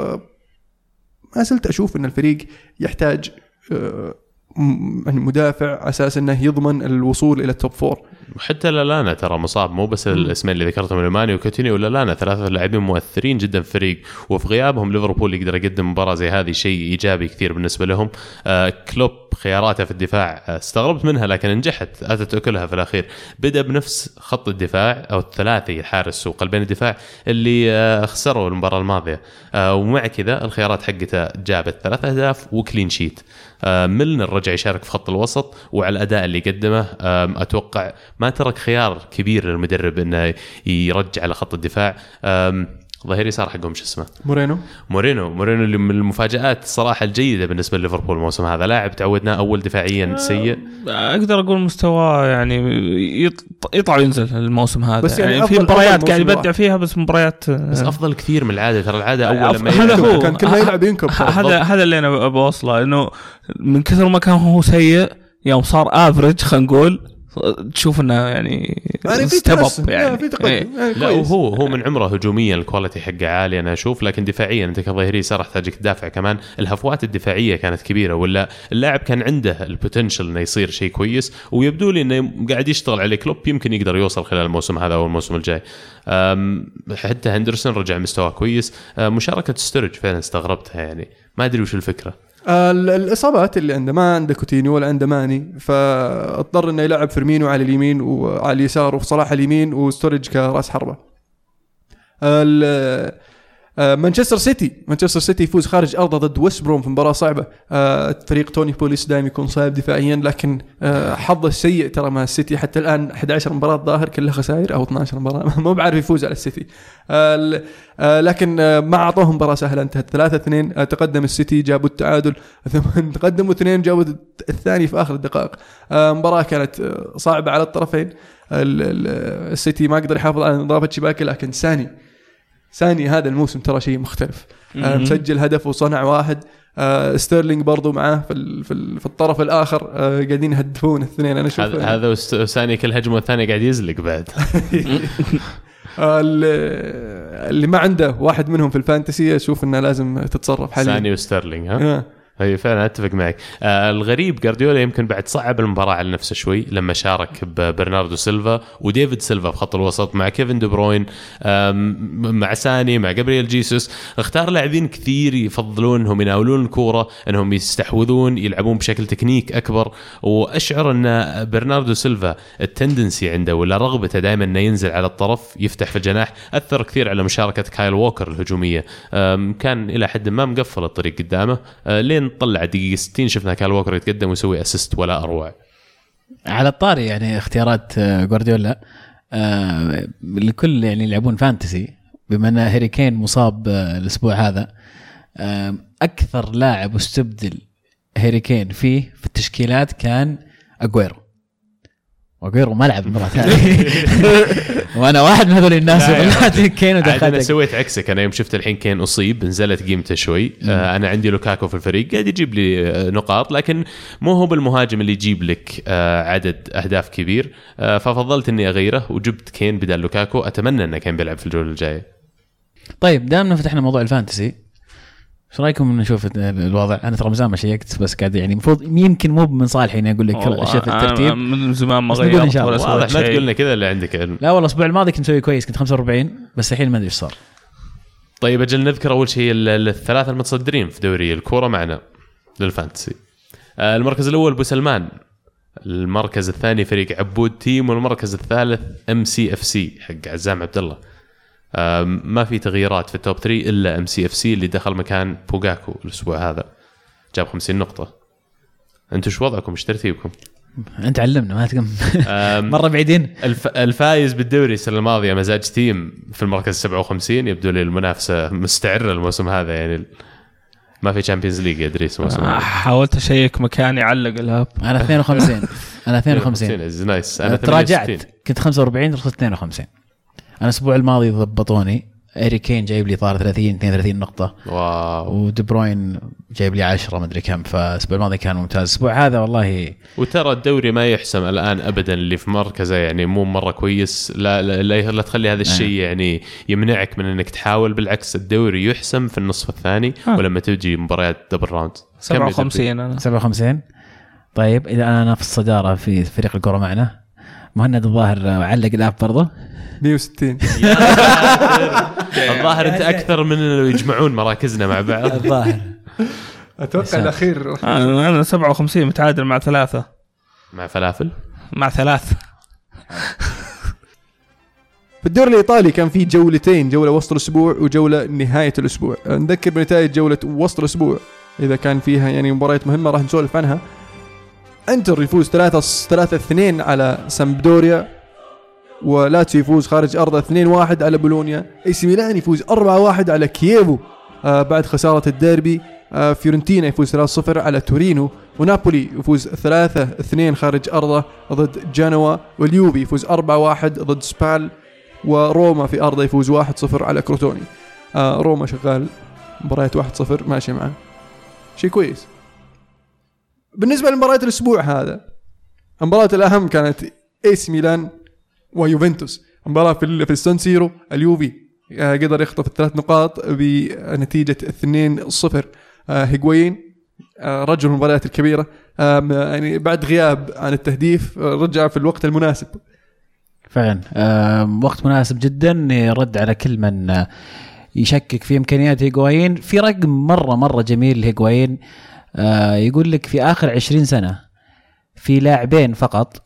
ما زلت أشوف إن الفريق يحتاج آه، مدافع على أساس إنه يضمن الوصول إلى ال top four
وحتى لالانا ترى مصاب مو بس الاسمين اللي ذكرتهم الماني وكوتينيو ولالانا ثلاثة لاعبين مؤثرين جدا في الفريق. وفي غيابهم ليفربول يقدر يقدم مباراة زي هذه شيء إيجابي كثير بالنسبة لهم. آه كلوب خياراته في الدفاع آه استغربت منها لكن نجحت أتت أكلها في الأخير. بدأ بنفس خط الدفاع أو الثلاثي حارس وقلبين الدفاع اللي آه خسروا المباراة الماضية. آه ومع كذا الخيارات حقته جابت ثلاث أهداف و clean sheet ميلنر رجع يشارك في خط الوسط وعلى الأداء اللي قدمه أتوقع ما ترك خيار كبير للمدرب إنه يرجع على خط الدفاع ظهير يسار حقهم شو اسمه؟
مورينو.
مورينو. مورينو اللي من المفاجآت الصراحه الجيدة بالنسبة لليفربول الموسم هذا. لاعب تعودناه أول دفاعيا سيء.
أقدر أقول مستواه يعني يط- يطلع وينزل الموسم هذا.
بس يعني
يعني, في مباريات قاعد يبدع فيها بس مباريات
بس أفضل كثير من العادة. ترى العادة أول لما
هذا
يلعب-
هو.
كان كل ما يلعب ينكب.
هذا هذا اللي أنا بوصله إنه من كثر ما كان هو سيء يوم صار افرج خلينا نقول تشوف انه يعني
يعني في تحسن
يعني.
في
إيه.
تقدم يعني
لا. وهو هو من عمره هجوميا ال quality حقه عالي أنا أشوف لكن دفاعيا أنت كظهير يسار تحتاج تدافع. كمان الهفوات الدفاعية كانت كبيرة ولا اللاعب كان عنده ال potential إنه يصير شيء كويس ويبدو لي إنه قاعد يشتغل عليه. كلوب يمكن يقدر يوصل خلال الموسم هذا أو الموسم الجاي. حتى هندرسون رجع مستواه كويس. أه، مشاركة ستورج فعلا استغربتها يعني. ما أدري وش
الفكرة. ال- الإصابات اللي عنده ما عنده كوتينيو ولا عنده ماني فاضطر إنه يلعب فيرمينو على اليمين وعلى اليسار وصلاح اليمين وستورج كرأس حربة. آه، مانشستر سيتي. مانشستر سيتي يفوز خارج أرضه ضد ويست بروم في مباراة صعبة. آه، فريق توني بوليس دائما يكون صعب دفاعيا لكن آه، حظه السيء ترى مع السيتي. حتى الآن 11 مباراة الظاهر كلها خسائر أو 12 مباراة. (laughs) ما بعرف يفوز على السيتي. آه، ال- آه، لكن آه، ما أعطوهم مباراة سهلة. انتهت 3 2 تقدم السيتي جابوا التعادل. ثم (laughs) تقدموا اثنين جابوا الثاني في آخر الدقائق. آه، مباراة كانت آه، صعبة على الطرفين. ال- ال- السيتي ما قدر يحافظ على نظافة شباكه لكن ساني ساني هذا الموسم ترى شيء مختلف. آه،. مسجل هدف وصنع واحد. آه، ستيرلينج برضو معاه في في ال- في الطرف الآخر. آه، قاعدين يهدفون الاثنين. أنا أشوف
هذا وساني كل هجمة والثانيه قاعد يزلق بعد. (laughs)
ال- اللي ما عنده واحد منهم في ال fantasy أشوف إنه لازم تتصرف حاليا.
ساني وستيرلينج ها. اي فعلا أتفق معك. آه الغريب جارديولا يمكن بعد صعب المباراة على نفسه شوي لما شارك ببرناردو سيلفا وديفيد سيلفا في خط الوسط مع كيفن دي بروين مع ساني مع جابرييل جيسوس. اختار لاعبين كثير يفضلون انهم يناولون الكورة إنهم يستحوذون يلعبون بشكل تكنيك أكبر. وأشعر أن برناردو سيلفا ال tendency عنده ولا رغبته دائما إنه ينزل على الطرف يفتح في الجناح. أثر كثير على مشاركة كايل ووكر الهجومية. كان إلى حد ما مقفل الطريق قدامه. آه، طلع دقيقه 60 شفنا كايل ووكر يتقدم ويسوي assist ولا أروع.
على الطاري يعني اختيارات آه، جوارديولا. آه، لكل يعني يلعبون fantasy بما أن هاري كين مصاب آه، الأسبوع هذا أكثر لاعب استبدل هاري كين فيه في التشكيلات كان أجويرو. واجويرو ما لعب المباراه هذه (laughs) (laughs) وأنا واحد من هذول الناس. طلعت (laughs) كين أنا
سويت عكسك. أنا يوم شفت الحين كين أصيب نزلت قيمته شوي. آه أنا عندي لوكاكو في الفريق قاعد يجيب لي آه، نقاط لكن مو هو بالمهاجم اللي يجيب لك آه عدد أهداف كبير. آه ففضلت إني أغيره وجبت كين بدل لوكاكو. أتمنى انه كان بيلعب في الجولة الجاية.
طيب دامنا فتحنا موضوع ال Fantasy إيش رأيكم نشوف الوضع؟ أنا ترى من زمان ما شيكت بس قاعد يعني المفروض يمكن مو من صالحي إني أقول لك اشياء في الترتيب
من زمان ما
خير إن شاء الله.
واضح
شيء.
تقول لنا كذا اللي عندك علم
لا والله الأسبوع الماضي كنت مسوي كويس كنت 45 بس الحين ما أدري إيش صار
طيب إجل نذكر أول شيء ال- ال- الثلاثة المتصدرين في دوري الكورة معنا لل Fantasy آه، المركز الأول بو سلمان المركز الثاني فريق عبود Team والمركز الثالث MCFC حق عزام عبد الله ما في تغييرات في ال top 3 إلا MCFC اللي دخل مكان بوغاكو الأسبوع هذا. جاب 50 نقطة. أنتم إيش وضعكم؟ إيش ترتيبكم؟
أنت علمنا ما تقم. (laughs) مرة بعيدين.
الف... الفايز بالدوري السنة الماضية مزاج Team في المركز 57 يبدو لي المنافسة مستعرة الموسم هذا يعني ما في Champions League يا ادريس الموسم
آه،
هذا.
حاولت أشيك مكاني علق ال
app أنا 52 أنا 52
52 nice أنا
تراجعت.
68.
كنت 45 صرت 52 أنا الأسبوع الماضي ضبطوني. هاري كين جايب لي طار 30 32 نقطة.
wow.
ودي بروين جايب لي 10 مدري كم. فالأسبوع الماضي كان ممتاز. الأسبوع هذا والله
وترى الدوري ما يحسم الآن ابدا اللي في مركزه يعني مو مرة كويس. لا لا, لا, لا تخلي هذا الشيء يعني يمنعك من إنك تحاول. بالعكس الدوري يحسم في النصف الثاني
آه.
ولما تجي مباريات double round كم
57 أنا.
57 طيب إذا أنا في الصدارة في فريق الكره معنا. مهند الظاهر علق الآب برضه
160
الظاهر أنت (laughs) أكثر من إنه يجمعون مراكزنا مع بعض.
الظاهر.
أتوقع الأخير.
أنا أنا 57 متعادل مع ثلاثة.
مع فلافل؟
مع ثلاث.
في الدوري الإيطالي كان في جولتين جولة وسط الأسبوع وجولة نهاية الأسبوع. نذكر بنتائج جولة وسط الأسبوع. إذا كان فيها يعني مباريات مهمة راح نسولف عنها. انتر يفوز 3 3 2 على سامبدوريا ولاتسيو يفوز خارج ارضه 2 1 على بولونيا. AC ميلان يفوز 4 1 على كييفو. آه بعد خسارة الديربي آه فيورنتينا يفوز 3 0 على تورينو. ونابولي يفوز 3 2 خارج أرضه ضد جنوا. واليوفي يفوز 4 1 ضد سبال. وروما في أرضه يفوز 1-0 على كروتوني. آه روما شغال مباريات 1-0 ماشي معه شيء كويس. بالنسبة لمباريات الأسبوع هذا المباراة الأهم كانت AC ميلان ويوفنتوس. مباراه في في السان سيرو اليوفي آه قدر يخطف الثلاث نقاط بنتيجة 2-0 آه هيغوين آه رجل المباريات الكبيرة. يعني بعد غياب عن التهديف رجع في الوقت المناسب.
فعلا. وقت مناسب جدا يرد على كل من يشكك في إمكانيات هيغوايين في رقم مرة مرة جميل لهيغوايين آه، يقول لك في آخر 20 سنة في لاعبين فقط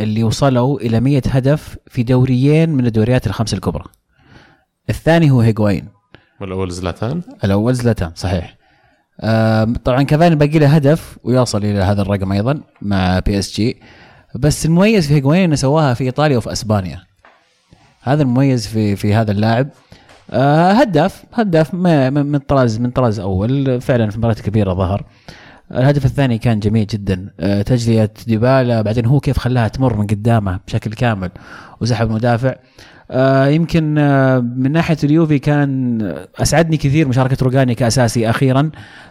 اللي وصلوا إلى 100 هدف في دوريين من الدوريات الخمس الكبرى. الثاني هو هيغوايين
والأول زلاتان؟
الأول زلاتان صحيح. آم، طبعا كافاني باقي له هدف ويوصل إلى هذا الرقم أيضا مع PSG بس المميز في هيغوين إنه سواها في إيطاليا وفي أسبانيا. هذا المميز في في هذا اللاعب. آه، هداف هداف من طراز من طراز أول. فعلا في مباراة كبيرة ظهر. الهدف الثاني كان جميل جدا. آه، تجليه ديبالا بعدين هو كيف خلاها تمر من قدامه بشكل كامل وسحب المدافع. آه، يمكن آه، من ناحية اليوفي كان أسعدني كثير مشاركة روجاني كأساسي أخيرا.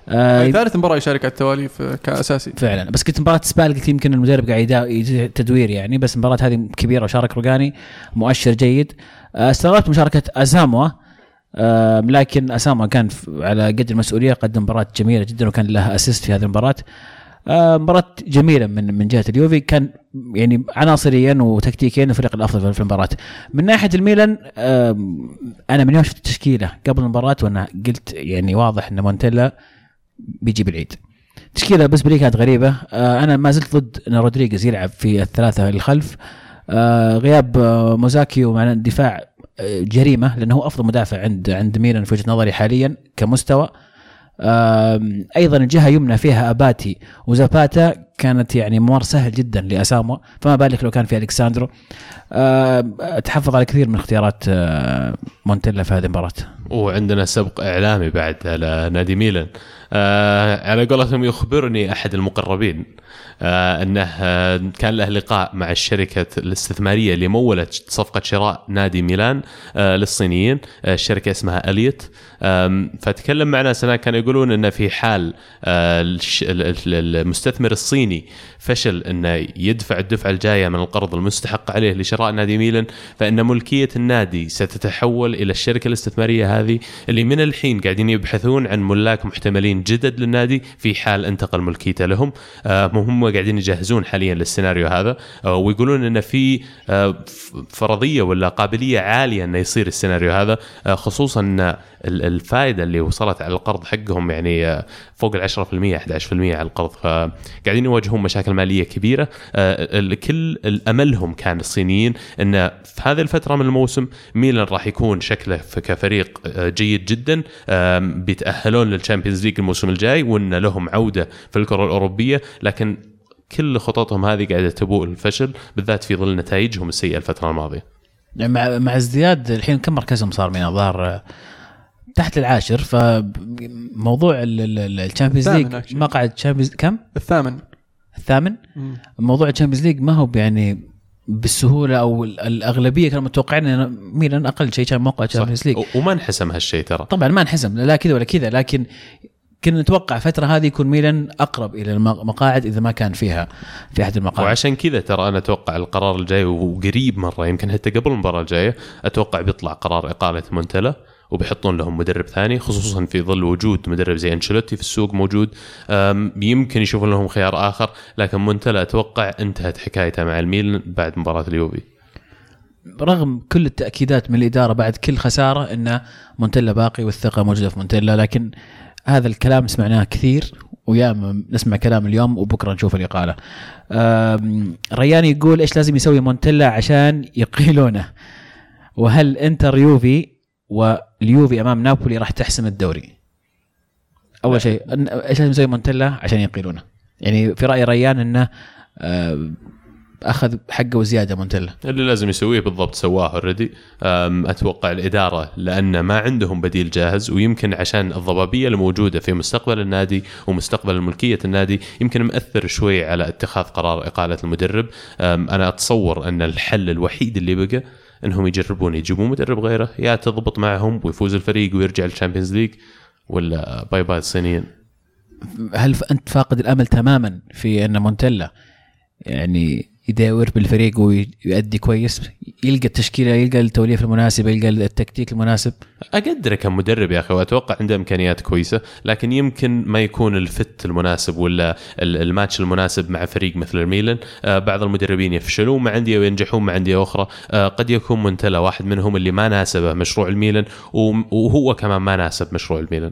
آه،
ثالث مباراة يشارك على التوالي كأساسي.
فعلا. بس كنت مباراة سبال قلت يمكن المدرب قاعد تدوير يعني بس المباراه هذه كبيرة وشارك روجاني مؤشر جيد. آه، استغربت مشاركة اساموا آه، لكن اساموا كان على قد المسؤولية قدم مباراة جميلة جدا وكان له اسيست في هذه المباراة مباراة جميلة من من جهة اليوفي كان يعني عناصريا وتكتيكيا الفريق الأفضل في المباراة. من ناحية الميلان أنا من يوم شفت التشكيلة قبل المباراة وأنا قلت يعني واضح إن مونتيلا بيجيب العيد. تشكيلة بالنسبة لي كانت غريبة آه، أنا ما زلت ضد إن رودريغيز يلعب في الثلاثة الخلف آه، غياب آه، موساكيو مع الدفاع جريمة لأنه هو أفضل مدافع عند عند ميلان في وجهة نظري حاليا كمستوى. أيضا الجهة يمنى فيها أباتي وزاباتا كانت يعني ممر سهل جدا لأسامواه فما بالك لو كان في الكساندرو تحفظ على كثير من اختيارات مونتيلا في هذه المباراة.
وعندنا سبق إعلامي بعد على نادي ميلان. آه على قولتهم يخبرني أحد المقربين آه أنه آه كان له لقاء مع الشركة الاستثمارية اللي مولت صفقة شراء نادي ميلان آه للصينيين آه الشركة اسمها أليت. آم، فتكلم مع ناس هناك كانوا يقولون إنه في حال آه المستثمر الصيني فشل إنه يدفع الدفعة الجاية من القرض المستحق عليه لشراء نادي ميلان فإن ملكية النادي ستتحول إلى الشركة الاستثمارية هذه اللي من الحين قاعدين يبحثون عن ملاك محتملين جدد للنادي في حال انتقل ملكيته لهم. آه، هم قاعدين يجهزون حاليا للسيناريو هذا آه، ويقولون إن في آه، فرضية ولا قابلية عالية إنه يصير السيناريو هذا خصوصا إن ال- الفائدة اللي وصلت على القرض حقهم يعني فوق ال 10% 11% على القرض. فقاعدين يواجهون مشاكل مالية كبيرة. كل أملهم كان الصينيين إن في هذه الفترة من الموسم ميلان راح يكون شكله كفريق جيد جدا بيتأهلون لل Champions League الموسم الجاي وإن لهم عودة في الكرة الأوروبية لكن كل خططهم هذه قاعدة تبوء الفشل بالذات في ظل نتائجهم السيئة الفترة الماضية.
يعني مع مع ازدياد الحين كم مركزهم صار من الظاهر تحت العاشر فموضوع
ال
Champions
League.
مقعد Champions كم؟
الثامن
الثامن
مم.
موضوع ال Champions League ما هو يعني بالسهولة أو ال- الأغلبية كانوا متوقعين ان ميلان أقل شيء كان موقع Champions
League وما انحسم هالشيء ترى
طبعا ما انحسم لا كذا ولا كذا لكن كنا نتوقع الفترة هذه يكون ميلان أقرب إلى المقاعد إذا ما كان فيها في أحد المقاعد.
وعشان كذا ترى أنا أتوقع القرار الجاي وقريب مرة يمكن حتى قبل المباراة الجاية أتوقع بيطلع قرار إقالة مونتلا وبيحطون لهم مدرب ثاني خصوصا في ظل وجود مدرب زي أنشيلوتي في السوق موجود. يمكن يشوفون لهم خيار آخر لكن مونتلا أتوقع انتهت حكايته مع الميلان بعد مباراة اليوفي.
رغم كل التأكيدات من الإدارة بعد كل خسارة إن مونتلا باقي والثقة موجودة في مونتلا لكن هذا الكلام سمعناه كثير وياما نسمع كلام اليوم وبكرة نشوف الإقالة. ريان يقول إيش لازم يسوي مونتلا عشان يقيلونه؟ وهل إنتر يوفي واليوفي أمام نابولي راح تحسم الدوري؟ أول شيء إيش لازم يسوي مونتلا عشان يقيلونه؟ يعني في رأي ريان إنه أخذ حقه وزياده مونتلا.
اللي لازم يسويه بالضبط سواه already أتوقع الإدارة لأن ما عندهم بديل جاهز ويمكن عشان الضبابية الموجودة في مستقبل النادي ومستقبل ملكيه النادي يمكن مأثر شوي على اتخاذ قرار إقالة المدرب. أنا أتصور أن الحل الوحيد اللي بقى إنهم يجربون يجيبون مدرب غيره يا تضبط معهم ويفوز الفريق ويرجع لل Champions League ولا bye bye الصينيين.
هل أنت فاقد الأمل تماما في أن مونتلا يعني يداور بالفريق ويؤدي كويس يلقى التشكيلة يلقى التوليف المناسبه يلقى التكتيك المناسب.
اقدره كمدرب يا أخي وأتوقع عنده إمكانيات كويسة لكن يمكن ما يكون ال fit المناسب ولا ال- الماتش المناسب مع فريق مثل الميلان. آه، بعض المدربين يفشلون مع انديه وينجحون مع انديه أخرى. آه، قد يكون مونتلا واحد منهم اللي ما ناسبه مشروع الميلان وهو كمان ما ناسب مشروع الميلان.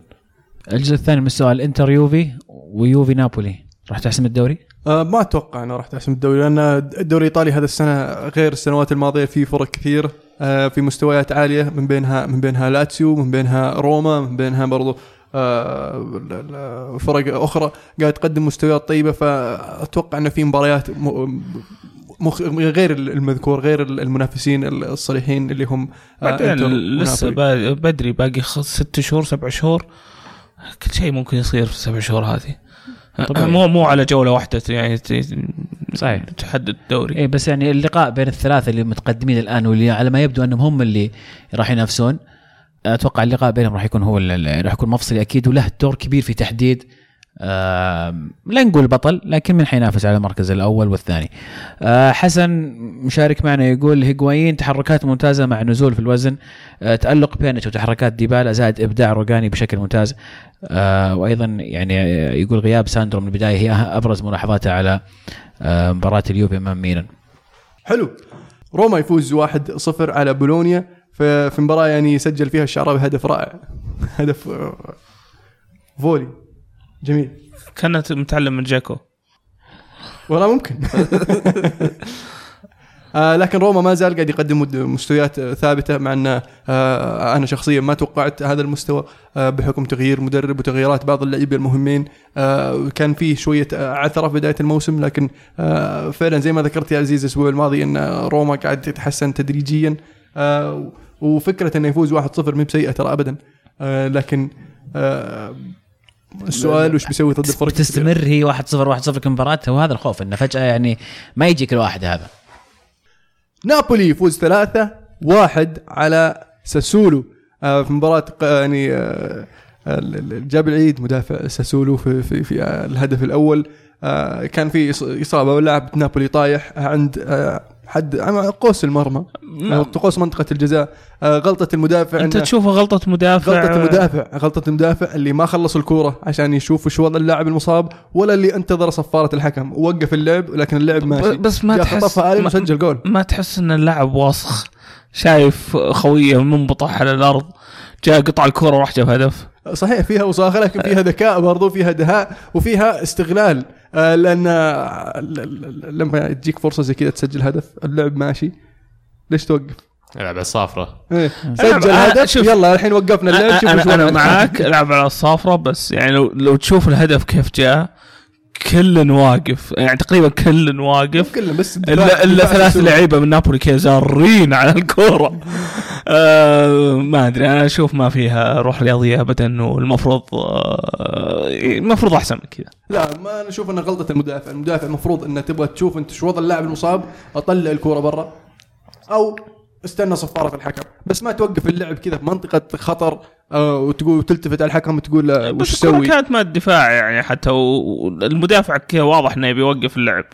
الجزء الثاني من السؤال إنتر يوفي ويوفي نابولي راح تحسم الدوري؟
ما أتوقع انه راح تحسم الدوري لأن الدوري الإيطالي هذا السنة غير السنوات الماضية في فرق كثير آه، في مستويات عالية من بينها من بينها لاتسيو من بينها روما من بينها برضو آه، فرق أخرى قاعد تقدم مستويات طيبة. فأتوقع انه في مباريات مخ... غير المذكور غير المنافسين الصريحين اللي هم آه،
بعدين لسه بدري باقي ست شهور سبع شهور كل شيء ممكن يصير في السبع شهور هذه.
طبيعي.
مو مو على جولة واحدة يعني ت-
صحيح.
تحدد الدوري.
اي بس يعني اللقاء بين الثلاثة اللي متقدمين الآن واللي على ما يبدو أنهم هم اللي راح ينافسون أتوقع اللقاء بينهم راح يكون هو ال- راح يكون مفصلي أكيد وله دور كبير في تحديد لا نقول بطل لكن من حينافس على المركز الأول والثاني. آه، حسن مشارك معنا يقول هيغوايين تحركات ممتازة مع نزول في الوزن. آه، تألق بيانيتش وتحركات ديبالا زائد إبداع روجاني بشكل ممتاز. آه، وأيضا يعني يقول غياب ساندرو من البداية هي أبرز ملاحظاته على مباراة اليوفي أمام ميلان.
حلو. روما يفوز 1-0 على بولونيا. في مباراة يعني سجل فيها الشعراوي هدف رائع. (laughs) هدف volley. جميل.
كانت متعلم من جاكو.
والله ممكن. (laughs) آه لكن روما ما زال قاعد يقدم مستويات ثابتة مع أن آه أنا شخصيا ما توقعت هذا المستوى آه بحكم تغيير مدرب وتغييرات بعض اللعيبة المهمين. آه كان فيه شوية آه، عثرة في بداية الموسم لكن آه فعلا زي ما ذكرت يا عزيز الأسبوع الماضي أن روما قاعد تتحسن تدريجيا. آه وفكرة إنه يفوز 1-0 مو بسيئة ترى ابدا. آه لكن آه السؤال وش بيسوي ضد الفرق
تستمر هي 1 0 1 0 كمباراة وهذا الخوف إنه فجأة يعني ما يجيك الواحد هذا.
نابولي يفوز ثلاثة واحد على ساسولو. آه، في مباراة يعني آه، ال- جاب العيد مدافع ساسولو في في, في آه، الهدف الأول. آه، كان في إص- إصابة واللاعب نابولي طايح عند آه، حد قوس المرمى. أو قوس منطقة الجزاء. آه، غلطة المدافع أنت
تشوفها غلطة مدافع.
غلطة المدافع. غلطة المدافع اللي ما خلص الكورة عشان يشوف وش وضع اللاعب المصاب ولا اللي انتظر صفارة الحكم. ووقف اللعب لكن اللعب ماشي.
بس ما تحس ما-
جول.
ما تحس إن اللاعب واسخ شايف خويه منبطح على الأرض جاء قطع الكورة وراح جاب هدف.
صحيح فيها وصاخة لكن فيها ذكاء برضو فيها دهاء وفيها استغلال آه، لأن آه، لما تجيك فرصة زي كذا تسجل هدف اللعب ماشي ليش توقف؟
يلعب على الصافره
إيه. سجل
آه،
هدف
شوف.
يلا الحين وقفنا اللعب شوف
أنا,
أنا.
معاك ألعب على الصافره بس يعني لو, لو تشوف الهدف كيف جاء كل واقف يعني تقريبا كل واقف
كله بس
الا إلا ثلاث لعيبة من نابولي كذا زارين على الكورة. آه ما أدري أنا أشوف ما فيها روح رياضية ابدا والمفروض آه المفروض أحسن من كذا.
لا ما أنا أشوف انه غلطة المدافع، المدافع المفروض انه تبغى تشوف أنت شو وضع اللاعب المصاب أطلع الكورة برا. أو استنى صفارة الحكم، بس ما توقف اللعب كذا في منطقة خطر آه وتقول وتلتفت على الحكم وتقول له وش تسوي؟
كانت ما الدفاع يعني حتى والمدافع كذا واضح إنه يبي يوقف اللعب.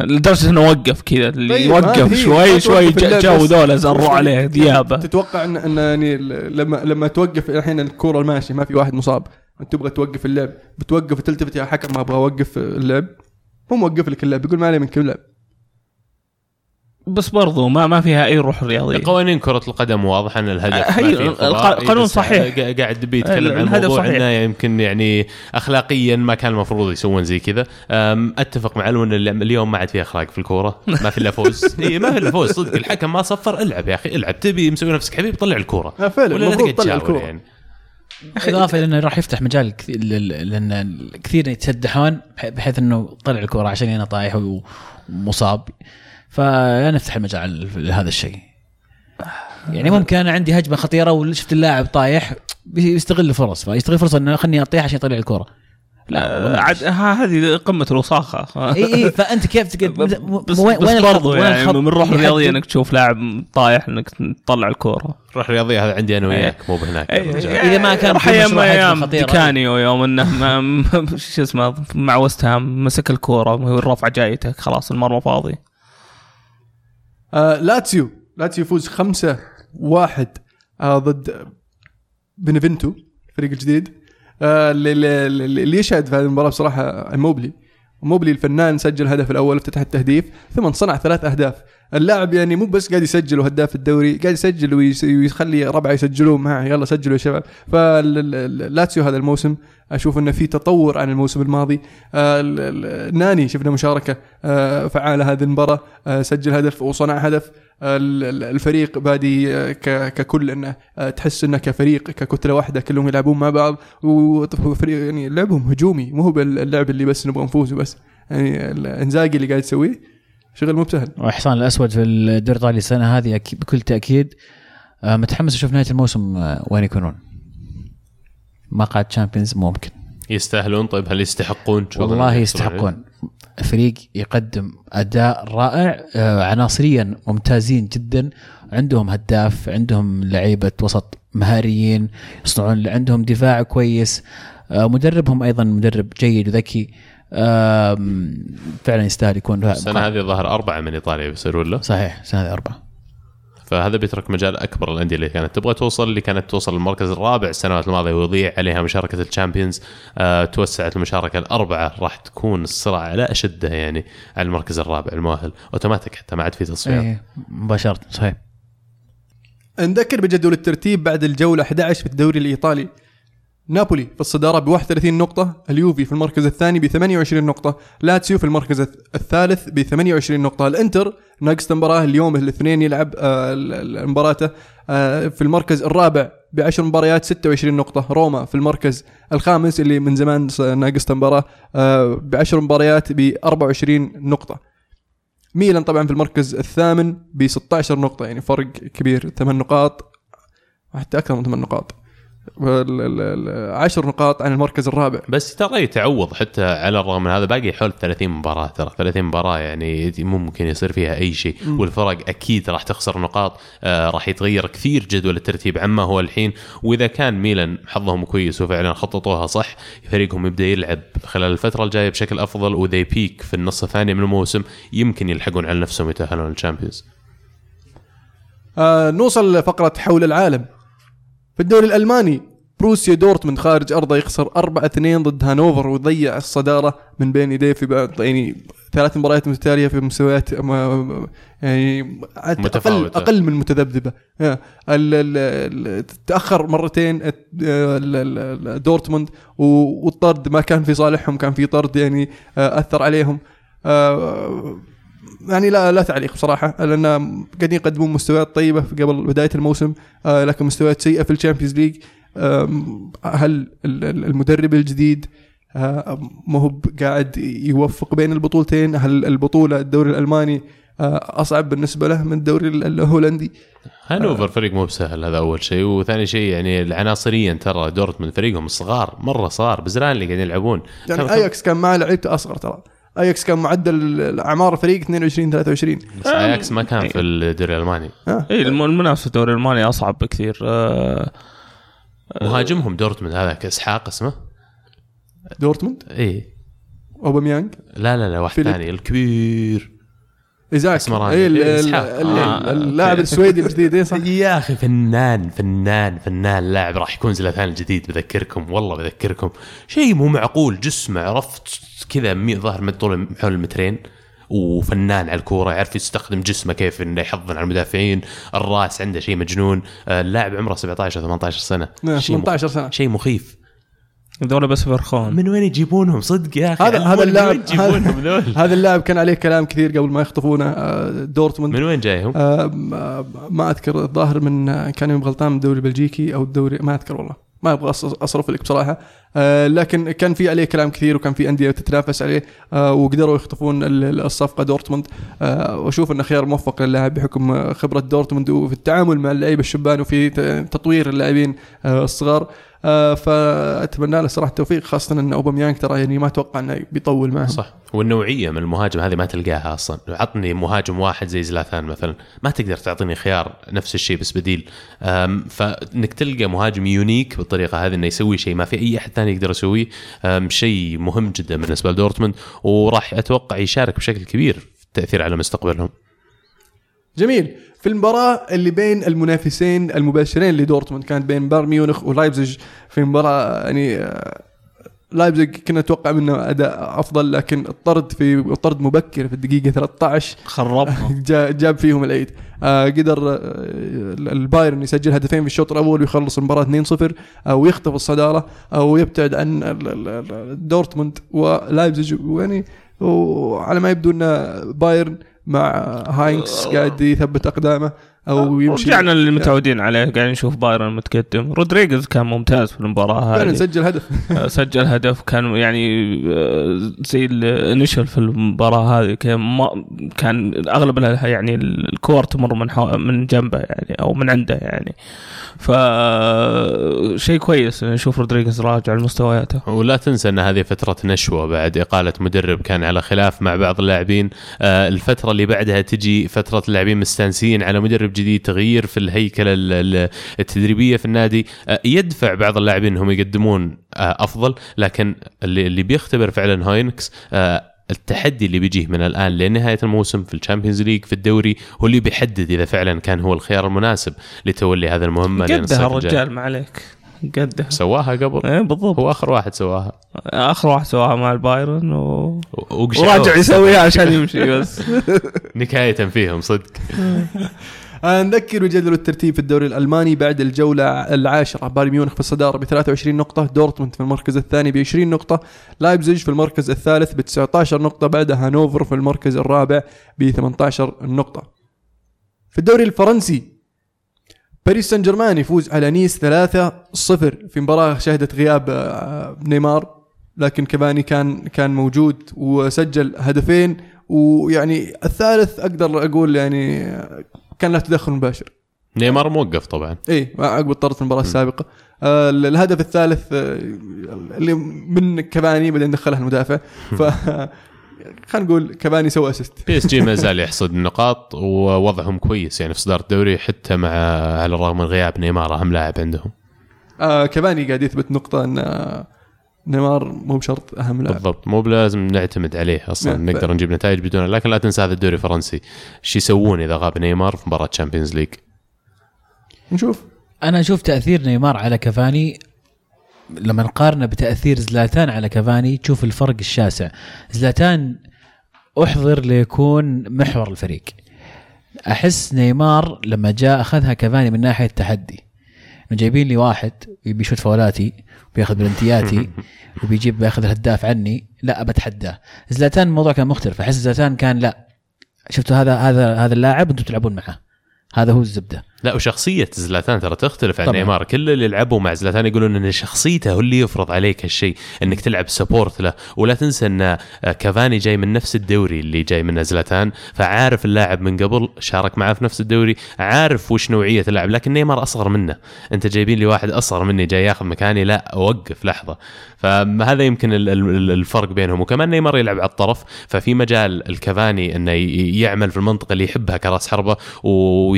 لدرجة إنه وقف كذا اللي
طيب،
يوقف شوي شوي
بس.
ذولا زروا عليه ديابه
تتوقع ان إن يعني لما لما توقف الحين الكورة ماشي ما في واحد مصاب أنت تبغى توقف اللعب. بتوقف وتلتفت يا حكم ما أبغى أوقف اللعب. هو موقف لك اللعب يقول ما علي من كم لعب.
بس برضو ما ما فيها أي روح رياضية.
قوانين كرة القدم واضح أن الهدف
هي
ما فيه خطأ.
الق- قانون
بس
صحيح.
قا- قاعد بيتكلم عن
الهدف
موضوع
صحيح.
إنه يمكن يعني اخلاقيا ما كان المفروض يسوون زي كذا. أتفق مع إن اليوم ما عاد في أخلاق في الكورة. ما في إلا فوز. (laughs) اي ما في إلا فوز صدق. الحكم ما صفر. العب يا أخي العب. تبي مسوي نفسك حبيب طلع الكورة.
آه، فعلا
ولا تقعد
تطلع
تشاور
الكورة.
يعني.
إضافة لأنه راح يفتح مجال لأن كثير يتسدحون بح- بحيث إنه طلع الكورة عشان أنا طايح ومصاب. فنفتح المجال لهذا الشيء. يعني ممكن أنا عندي هجمة خطيرة وشفت اللاعب طايح بيستغل الفرص. فيستغل فرصة إنه خلني أطيح عشان يطلع الكوره
لا عاد ها- هذه قمة الوساخة. (laughs)
إي إي فأنت كيف تقعد
بس,
وين-
بس برضو
الخط- وين
يعني
الخط
من روح
اللي
رياضيه
يحدد؟
إنك تشوف لاعب طايح إنك تطلع الكورة.
روح رياضيه هذا عندي أنا وياك مو بهناك.
إيه،
الرجال.
إذا ما كان
راح
في
أيام
أيام.
ديكانيو يوم إنه ما- (laughs) شو اسمه مع وست هام مسك الكورة وهو الرفعه جايته خلاص المرمى فاضي.
آه لاتسيو. لاتسيو يفوز خمسة واحد آه ضد بنفنتو الفريق الجديد. آه اللي, اللي, يشهد في هذه المباراة؟ بصراحة إيموبيلي إيموبيلي الفنان سجل الهدف الأول افتتح التهديف ثم صنع ثلاث أهداف. اللاعب يعني مو بس قاعد يسجل وهداف الدوري قاعد يسجل ويخلي ربعه يسجلون معه يلا سجلوا يا شباب. فاللاتسيو هذا الموسم أشوف إنه في تطور عن الموسم الماضي. آه، ناني شفنا مشاركة آه، فعاله هذه المباراة آه، سجل هدف وصنع هدف. الفريق بادي آه، ككل إنه آه، تحس إنه كفريق ككتلة واحدة كلهم يلعبون مع بعض وفريق يعني لعبهم هجومي مو هو باللعب اللي بس نبغى نفوز وبس. يعني الانزاجي اللي قاعد يسويه شغل مو بسهل
وحصان الأسود في الدوري الايطالي السنة هذه بكل تأكيد. آه، متحمس أشوف نهاية الموسم وين يكونون؟ مقعد تشامبيونز ممكن.
يستاهلون؟ طيب هل يستحقون
والله يستحقون. فريق يقدم أداء رائع آه، عناصريا ممتازين جدا. عندهم هداف عندهم لعيبة وسط مهاريين يصنعون عندهم دفاع كويس. آه، مدربهم أيضا مدرب جيد وذكي. فعلا يستاهل يكون
السنة هذه ظهر أربعة من إيطاليا بيصيرون له.
صحيح السنة هذه أربعة.
فهذا بيترك مجال أكبر للأندية اللي كانت تبغى توصل اللي كانت توصل للمركز الرابع السنوات الماضية ويضيع عليها مشاركة الشامبيونز آه توسعت المشاركة الأربعة راح تكون الصراع على أشده يعني على المركز الرابع المؤهل. أوتوماتيك حتى ما عاد في تصفيات
إيه مباشرة صحيح.
نذكر بجدول الترتيب بعد الجولة 11 في الدوري الإيطالي. نابولي في الصدارة ب 31 نقطة اليوفي في المركز الثاني ب 28 نقطة لاتسيو في المركز الث- الثالث ب 28 نقطة الانتر ناقص مباراة اليوم الاثنين يلعب آه، مباراته آه، في المركز الرابع ب 10 مباريات 26 نقطة روما في المركز الخامس اللي من زمان ناقص مباراة ب 10 مباريات ب 24 نقطة. ميلان طبعا في المركز الثامن ب 16 نقطة يعني فرق كبير 8 نقاط حتى أكثر من 8 نقاط. 10 نقاط عن المركز الرابع.
بس ترى يتعوض حتى على الرغم من هذا باقي حول 30 مباراة ترى. 30 مباراة يعني ممكن يصير فيها أي شيء. والفرق أكيد راح تخسر نقاط آه راح يتغير كثير جدول الترتيب عما هو الحين. وإذا كان ميلان حظهم كويس وفعلا خططوها صح فريقهم يبدأ يلعب خلال الفترة الجاية بشكل أفضل وذي بيك في النص الثاني من الموسم يمكن يلحقون على نفسهم يتأهلون لل Champions.
آه نوصل لفقرة حول العالم. في الدوري الألماني بروسيا دورتموند خارج أرضه يخسر 4-2 ضد هانوفر ويضيع الصدارة من بين يديه في بعض يعني ثلاث مباريات متتالية في مستويات يعني أقل,
متفاوتة.
أقل من ال- تأخر مرتين دورتموند والطرد ما كان في صالحهم كان في طرد يعني آه، أثر عليهم آه، يعني لا لا تعليق بصراحة لأن قاعدين يقدمون مستويات طيبة قبل بداية الموسم آه، لكن مستويات سيئة في ال Champions League. هل ال- ال- المدرب الجديد آه، ما هو قاعد يوفق بين البطولتين؟ هل البطولة الدوري الألماني آه، أصعب بالنسبة له من الدوري ال- الهولندي؟
هانوفر فريق مو بسهل هذا أول شيء وثاني شيء يعني العناصر يا ترى دورتموند فريقهم صغار مرة صغار بزران اللي قاعدين يلعبون.
يعني أياكس كان معه لعيبته أصغر ترى. اياكس كان معدل الأعمار الفريق 22 23
بس اياكس ما كان في الدوري الألماني.
اي الم- المنافسة في الدوري الألماني أصعب بكثير. آه،
مهاجمهم دورتموند هذاك اسحاق اسمه.
دورتموند؟
اي
أوباميانج؟
لا لا لا واحد. ثاني الكبير.
ايزاك
اسمراني.
اي
إيه،.
ال-
آه،
اللاعب. السويدي الجديد إيه صح
يا أخي فنان فنان فنان لاعب راح يكون زلاتان الجديد بذكركم والله بذكركم شيء مو معقول جسمه عرفت كذا ظهر من طول حول المترين وفنان على الكورة يعرف يستخدم جسمه كيف إنه يحضن على المدافعين الراس عنده شيء مجنون آه، اللاعب عمره 17 أو 18 سنة
نعم،
شيء
18 سنة
شيء مخيف
ذولا بس فرخون
من وين يجيبونهم؟ صدق يا أخي.
هذا هذا اللاعب
يجيبونهم؟ ذول
هذا (laughs) هذا اللاعب كان عليه كلام كثير قبل ما يخطفونه آه، دورتموند.
من وين جايهم؟
آه، ما- ما أذكر الظاهر من آه، كان يوم غلطان من الدوري البلجيكي أو الدوري ما أذكر والله. ما أبغى أصرف لك بصراحة. آه، لكن كان في عليه كلام كثير وكان في أندية تتنافس عليه آه، وقدروا يخطفون ال- ال- الصفقة دورتموند. آه، وأشوف إنه خيار موفق للاعب بحكم آه، خبرة دورتموند وفي التعامل مع اللعيبة الشبان وفي تطوير اللاعبين آه، الصغار. آه، فأتمنى له صراحة التوفيق خاصة أن أوباميانج ترى يعني ما أتوقع أنه بيطول معهم.
صح. والنوعية من المهاجم هذه ما تلقاها أصلا. عطني مهاجم واحد زي زلاتان مثلا ما تقدر تعطيني خيار نفس الشيء بس بديل. فإنك تلقى مهاجم unique بالطريقة هذه إنه يسوي شيء ما في أي أحد ثاني يقدر يسويه شيء مهم جدا بالنسبة لدورتموند. وراح أتوقع يشارك بشكل كبير في التاثير على مستقبلهم.
جميل. في المباراة اللي بين المنافسين المباشرين لدورتموند كانت بين بايرن ميونخ ولايبزيج في مباراة يعني آه، لايبزيج كنا نتوقع منه أداء أفضل لكن الطرد في طرد مبكر في الدقيقة 13
خربنا. (laughs)
جا- جاب فيهم العيد. آه قدر آه البايرن يسجل هدفين في الشوط الأول ويخلص المباراة 2-0 آه ويخطف الصدارة آه ويبتعد عن دورتموند ولايبزيج. ويعني وعلى ما يبدو إن بايرن مع هاينكس قاعد يثبت أقدامه. أو يمشي
رجعنا اللي متعودين عليه قاعدين نشوف بايرن متقدم رودريغيز كان ممتاز في
المباراة
هذه.
سجل هدف.
سجل هدف كان يعني آه، زي ال initial في المباراة هذه كان ما كان أغلب ال- يعني الكور تمر من حو... من جنبه يعني أو من عنده يعني. ف شيء كويس نشوف رودريغيز راجع لمستوياته.
ولا تنسى إن هذه فترة نشوة بعد إقالة مدرب كان على خلاف مع بعض اللاعبين. آه، الفترة اللي بعدها تجي فترة اللاعبين مستانسين على مدرب جديد تغيير في الهيكلة ال- ال- التدريبية في النادي. آه، يدفع بعض اللاعبين إنهم يقدمون آه، أفضل لكن اللي بيختبر فعلا هاينكس آه، التحدي اللي بيجيه من الآن لنهاية الموسم في ال Champions League في الدوري هو اللي بيحدد إذا فعلا كان هو الخيار المناسب لتولي هذا المهمة
قدها. الرجال ما عليك. قدها.
سواها قبل؟
إيه بالضبط.
هو آخر واحد سواها.
آخر واحد سواها مع البايرن و... وراجع يسويها عشان يمشي بس. (laughs)
نكاية فيهم صدق. (laughs)
نذكر بجدول الترتيب في الدوري الألماني بعد الجولة العاشرة. بايرن ميونخ في الصدارة ب 23 نقطة دورتموند في المركز الثاني ب 20 نقطة لايبزيج في المركز الثالث ب 19 نقطة بعدها هانوفر في المركز الرابع ب 18 نقطة. في الدوري الفرنسي باريس سان جيرمان يفوز على نيس 3-0 في مباراة شهدت غياب آه، نيمار. لكن كافاني كان كان موجود وسجل هدفين ويعني الثالث أقدر أقول يعني كان له تدخل مباشر.
نيمار موقف طبعا.
اي عوقب في المباراة السابقة. آه الهدف الثالث آه اللي من كافاني بعدين دخلها المدافع. ف (laughs) خلينا نقول كافاني سوى
assist PSG ما زال يحصد النقاط ووضعهم كويس. يعني في صدارة الدوري حتى مع على الرغم من غياب نيمار اهم لاعب عندهم.
آه كافاني قاعد يثبت نقطة إن آه، نيمار مو بشرط أهم لاعب.
بالضبط. مو بلازم نعتمد عليه أصلا.
نعم.
نقدر نجيب نتائج بدونه لكن لا تنسى هذا الدوري الفرنسي. إيش يسوون إذا غاب نيمار في مباراة Champions League
نشوف.
أنا أشوف تأثير نيمار على كافاني. لما نقارنه بتأثير زلاتان على كافاني تشوف الفرق الشاسع. زلاتان أحضر ليكون محور الفريق. أحس نيمار لما جاء أخذها كافاني من ناحية التحدي. جايبين لي واحد يبي يشوت فاولاتي بياخذ بلنتياتي (laughs) وبيجيب بياخذ الهداف عني لا بتحداه زلاتان الموضوع كان مختلف أحس زلاتان كان لا. شفتوا هذا هذا هذا اللاعب أنتم تلعبون معه هذا هو الزبدة.
لا وشخصية زلاتان ترى تختلف عن. نيمار. كل اللي لعبوا مع زلاتان يقولون إن شخصيته هو اللي يفرض عليك هالشيء إنك تلعب support له. ولا تنسى إن آه، كافاني جاي من نفس الدوري اللي جاي منه زلاتان. فعارف اللاعب من قبل شارك معاه في نفس الدوري عارف وش نوعية اللاعب. لكن نيمار أصغر منه. أنت جايبين لي واحد أصغر مني جاي ياخذ مكاني لا أوقف لحظة. فهذا يمكن ال- ال- الفرق بينهم. وكمان نيمار يلعب على الطرف. ففي مجال الكافاني إنه يعمل في المنطقة اللي يحبها كرأس حربة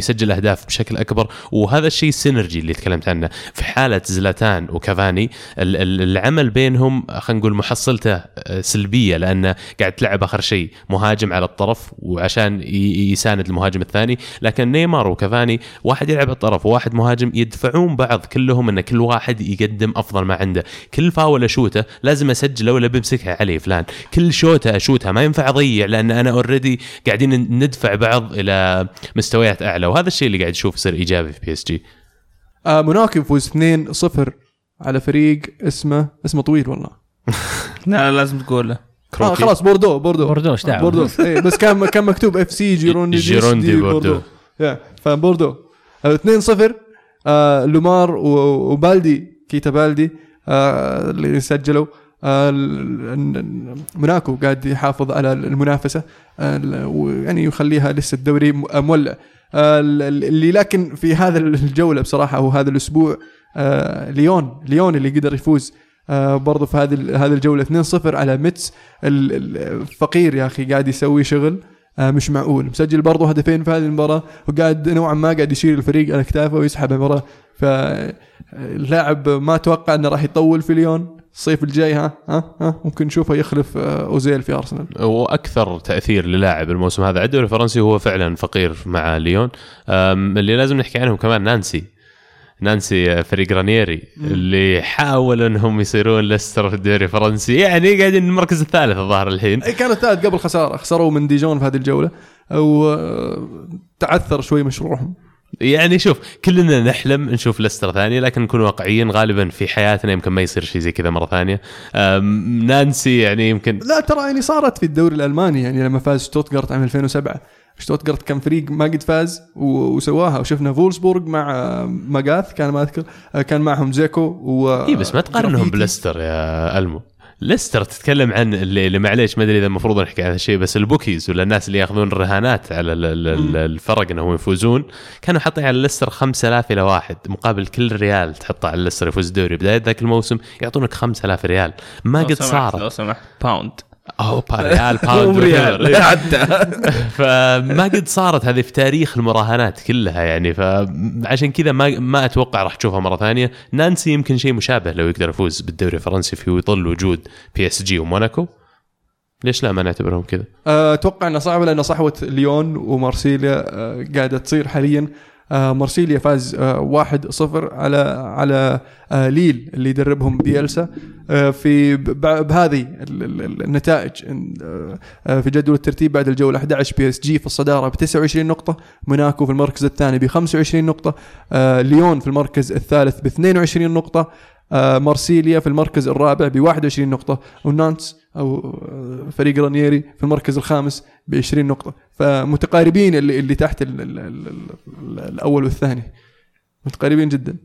ويسجل أهداف بشكل أكبر. وهذا الشيء السينرجي اللي تكلمت عنه. في حالة زلاتان وكافاني ال- ال- العمل بينهم خلينا نقول محصلته آه، سلبية لأنه قاعد تلعب آخر شيء مهاجم على الطرف وعشان يساند المهاجم الثاني. لكن نيمار وكافاني واحد يلعب الطرف وواحد مهاجم يدفعون بعض كلهم إن كل واحد يقدم أفضل ما عنده. كل فاول أشوته لازم أسجله ولا بمسكها علي فلان. كل شوتة أشوتها ما ينفع أضيع لأن أنا already قاعدين ندفع بعض إلى مستويات أعلى. وهذا الشيء اللي قاعد نشوف يصير إيجابي في PSG
آه موناكو يفوز 2-0 على فريق اسمه اسمه طويل والله. (laughs)
لا لازم تقوله.
آه خلاص بوردو بوردو.
بوردو إيش دعوة؟
بوردو. إيه بس كان كان مكتوب FC (laughs) جيروندي
جيروندي بوردو.
يا فبوردو آه، 2-0 آه ليمار و- وبالدي كيتا بالدي آه اللي سجلوا. آه موناكو قاعد يحافظ على المنافسة آه ال- ويعني يخليها لسه الدوري مولع. آه اللي لكن في هذا الجولة بصراحة أو هذا الأسبوع آه ليون ليون اللي قدر يفوز آه برضو في هذه هذه الجولة 2-0 على ميتس. ال- ال- الفقير يا أخي قاعد يسوي شغل آه مش معقول. مسجل برضو هدفين في هذه المباراة وقاعد نوعا ما قاعد يشيل الفريق على كتافه ويسحب المباراة. فاللاعب ما أتوقع إنه راح يطول في ليون. الصيف الجاي ها؟ ها؟ ها؟ ممكن نشوفه يخلف آه، أوزيل في أرسنال.
وأكثر تأثير للاعب الموسم هذا على الدوري الفرنسي هو فعلا فقير مع ليون. اللي لازم نحكي عنهم كمان نانتس. نانتس آه، فريق رانيري اللي حاولوا إنهم يصيرون ليستر في الدوري الفرنسي. يعني قاعدين المركز الثالث الظاهر الحين.
كانوا الثالث قبل خسارة. خسروا من ديجون في هذه الجولة وتعثر شوي مشروعهم.
يعني شوف كلنا نحلم نشوف ليستر ثاني لكن نكون واقعيين غالبا في حياتنا يمكن ما يصير شيء زي كذا مرة ثانية. نانتس يعني يمكن
لا ترى يعني صارت في الدوري الألماني يعني لما فاز شتوتغارت عام 2007 شتوتغارت كان فريق ما قد فاز وسواها. وشفنا فولسبورغ مع ماغاث كان ما أذكر كان معهم دزيكو و
اي بس ما تقارنهم. بليستر يا ألمو. ليستر تتكلم عن اللي, معليش ما أدري إذا المفروض نحكي عن هذا الشيء بس ال bookies ولا الناس اللي يأخذون الرهانات على ال- ال- ال- الفرق إنهم يفوزون كانوا حاطين على ليستر 5000 إلى واحد مقابل كل ريال تحطه على ليستر يفوز الدوري. بداية ذاك الموسم يعطونك 5000 ريال. ما قد صارت.
لو سمحت pound
أوبا ريال (laughs)
pound ريال. حتى. (laughs)
فما قد صارت هذه في تاريخ المراهنات كلها يعني فعشان كذا ما ما أتوقع راح تشوفها مرة ثانية. نانتس يمكن شيء مشابه لو يقدر يفوز بالدوري الفرنسي في ظل وجود PSG وموناكو. ليش لا ما نعتبرهم كذا؟
آه، أتوقع إنه صعب لأن صحوة ليون ومارسيليا آه، قاعدة تصير حاليا. آه، مارسيليا فاز آه، 1-0 على على آه، ليل اللي يدربهم بيلسا. آه، في بهذه ال- ال- ال- النتائج آه، آه، في جدول الترتيب بعد الجولة 11 PSG في الصدارة ب 29 نقطة موناكو في المركز الثاني ب 25 نقطة آه، ليون في المركز الثالث ب 22 نقطة آه، مارسيليا في المركز الرابع ب 21 نقطة ونانتس أو آه، فريق رانييري في المركز الخامس ب 20 نقطة. فمتقاربين اللي, اللي تحت ال ال ال ال الأول والثاني. متقاربين جدا.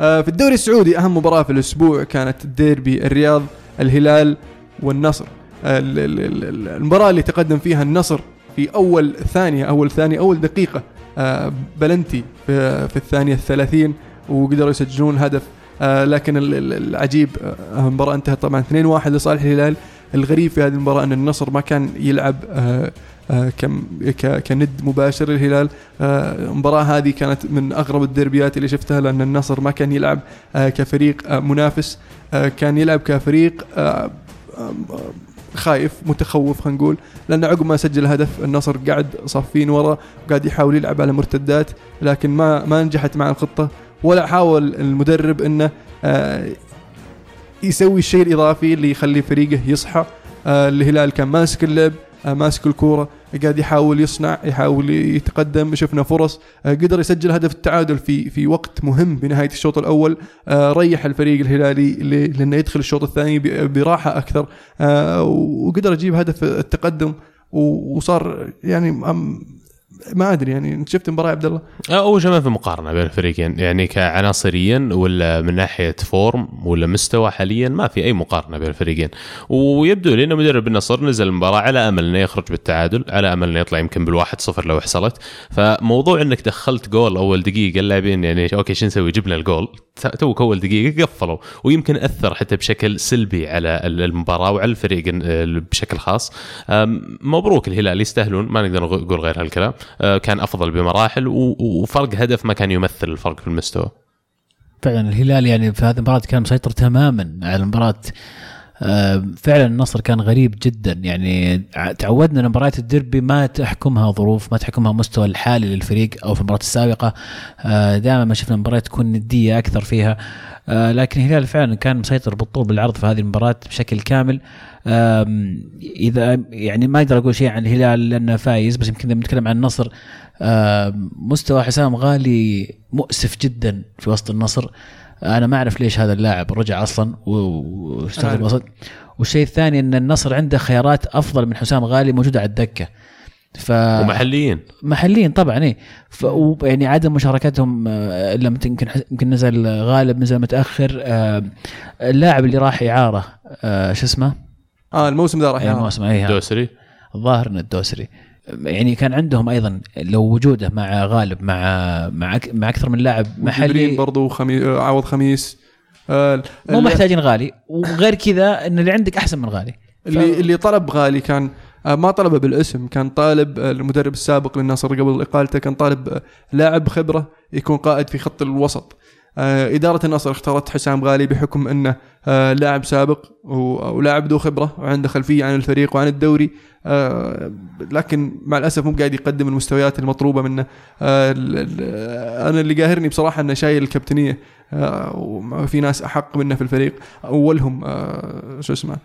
آه، في الدوري السعودي أهم مباراة في الأسبوع كانت الديربي الرياض الهلال والنصر. آه، ال- ال- ال- المباراة اللي تقدم فيها النصر في أول ثانية أول ثانية أول دقيقة آه، بلنتي في, الثانية الثلاثين. وقدروا يسجلون هدف. آه، لكن ال- ال- العجيب آه، المباراه انتهت طبعا 2-1 لصالح الهلال. الغريب في هذه المباراة أن النصر ما كان يلعب آه، آه، كم كند مباشر للهلال. آه، المباراة هذه كانت من أغرب الديربيات اللي شفتها لأن النصر ما كان يلعب آه، كفريق آه، منافس. آه، كان يلعب كفريق آه، آه، خايف متخوف خلينا نقول. لأن عقب ما سجل هدف النصر قاعد صافين ورا وقاعد يحاول يلعب على مرتدات لكن ما ما نجحت مع الخطة. ولا حاول المدرب إنه آه، يسوي الشيء الإضافي اللي يخلي فريقه يصحى آه، الهلال كان ماسك اللعب آه، ماسك الكورة قاعد يحاول يصنع يحاول يتقدم شفنا فرص قدر يسجل هدف التعادل في في وقت مهم بنهايه الشوط الأول ريح الفريق الهلالي لأنه يدخل الشوط الثاني براحة أكثر وقدر يجيب هدف التقدم وصار يعني ما أدري يعني أنت شفت المباراه يا عبد الله؟
آه، أول شيء ما في مقارنة بين الفريقين. يعني كعناصريا ولا من ناحية form ولا مستوى حاليا ما في أي مقارنة بين الفريقين. ويبدو لي إنه مدرب النصر نزل المباراة على أمل إنه يخرج بالتعادل على أمل إنه يطلع يمكن بالواحد صفر لو حصلت. فموضوع إنك دخلت جول أول دقيقة اللاعبين يعني okay شو نسوي؟ جبنا الجول توك أول دقيقة قفلوا. ويمكن أثر حتى بشكل سلبي على المباراة وعلى الفريق بشكل خاص. مبروك الهلال يستاهلون. ما نقدر نقول غير هالكلام. كان أفضل بمراحل وفرق هدف ما كان يمثل الفرق في المستوى.
فعلا الهلال يعني في هذه المباراة كان مسيطر تماما على المباراة آه، فعلا النصر كان غريب جدا. يعني تعودنا إن مباريات الديربي ما تحكمها ظروف ما تحكمها مستوى الحالي للفريق أو في المباراة السابقة. آه، دائما ما شفنا مباريات تكون ندية أكثر فيها. آه، لكن الهلال فعلا كان مسيطر بالطول بالعرض في هذه المباراة بشكل كامل. إذا يعني ما أقدر أقول شيء عن الهلال لأنه فايز بس يمكن لما نتكلم عن النصر مستوى حسام غالي مؤسف جدا في وسط النصر. أنا ما أعرف ليش هذا اللاعب رجع أصلا واستخدم. وسط والشيء الثاني إن النصر عنده خيارات أفضل من حسام غالي موجودة على الدكة ف
ومحليين
محليين طبعا إيه ف... يعني عدم مشاركتهم آه، الا متى يمكن يمكن نزل غالب نزل متأخر آه، اللاعب اللي راح إعارة آه، شو اسمه؟
آه الموسم ذا راح
اي
يعرف.
موسم اي
دوسري
الظاهر انه الدوسري يعني كان عندهم أيضا لو وجوده مع غالب مع مع مع أكثر من لاعب
محلي. برضو خمي... عوض خميس. آه،
مو
اللي-
محتاجين غالي وغير كذا إن اللي عندك أحسن من غالي.
اللي اللي طلب غالي كان آه، ما طلبه بالاسم كان طالب آه، المدرب السابق للنصر قبل إقالته كان طالب آه، لاعب خبرة يكون قائد في خط الوسط. إدارة النصر اختارت حسام غالي بحكم أنه آه، لاعب سابق ولاعب ذو خبرة وعنده خلفية عن الفريق وعن الدوري آه، لكن مع الأسف مو قاعد يقدم المستويات المطلوبة منه. آه، أنا اللي قاهرني بصراحة أنه شايل الكابتنية آه، وفي ناس أحق منه في الفريق أولهم آه، شو اسمه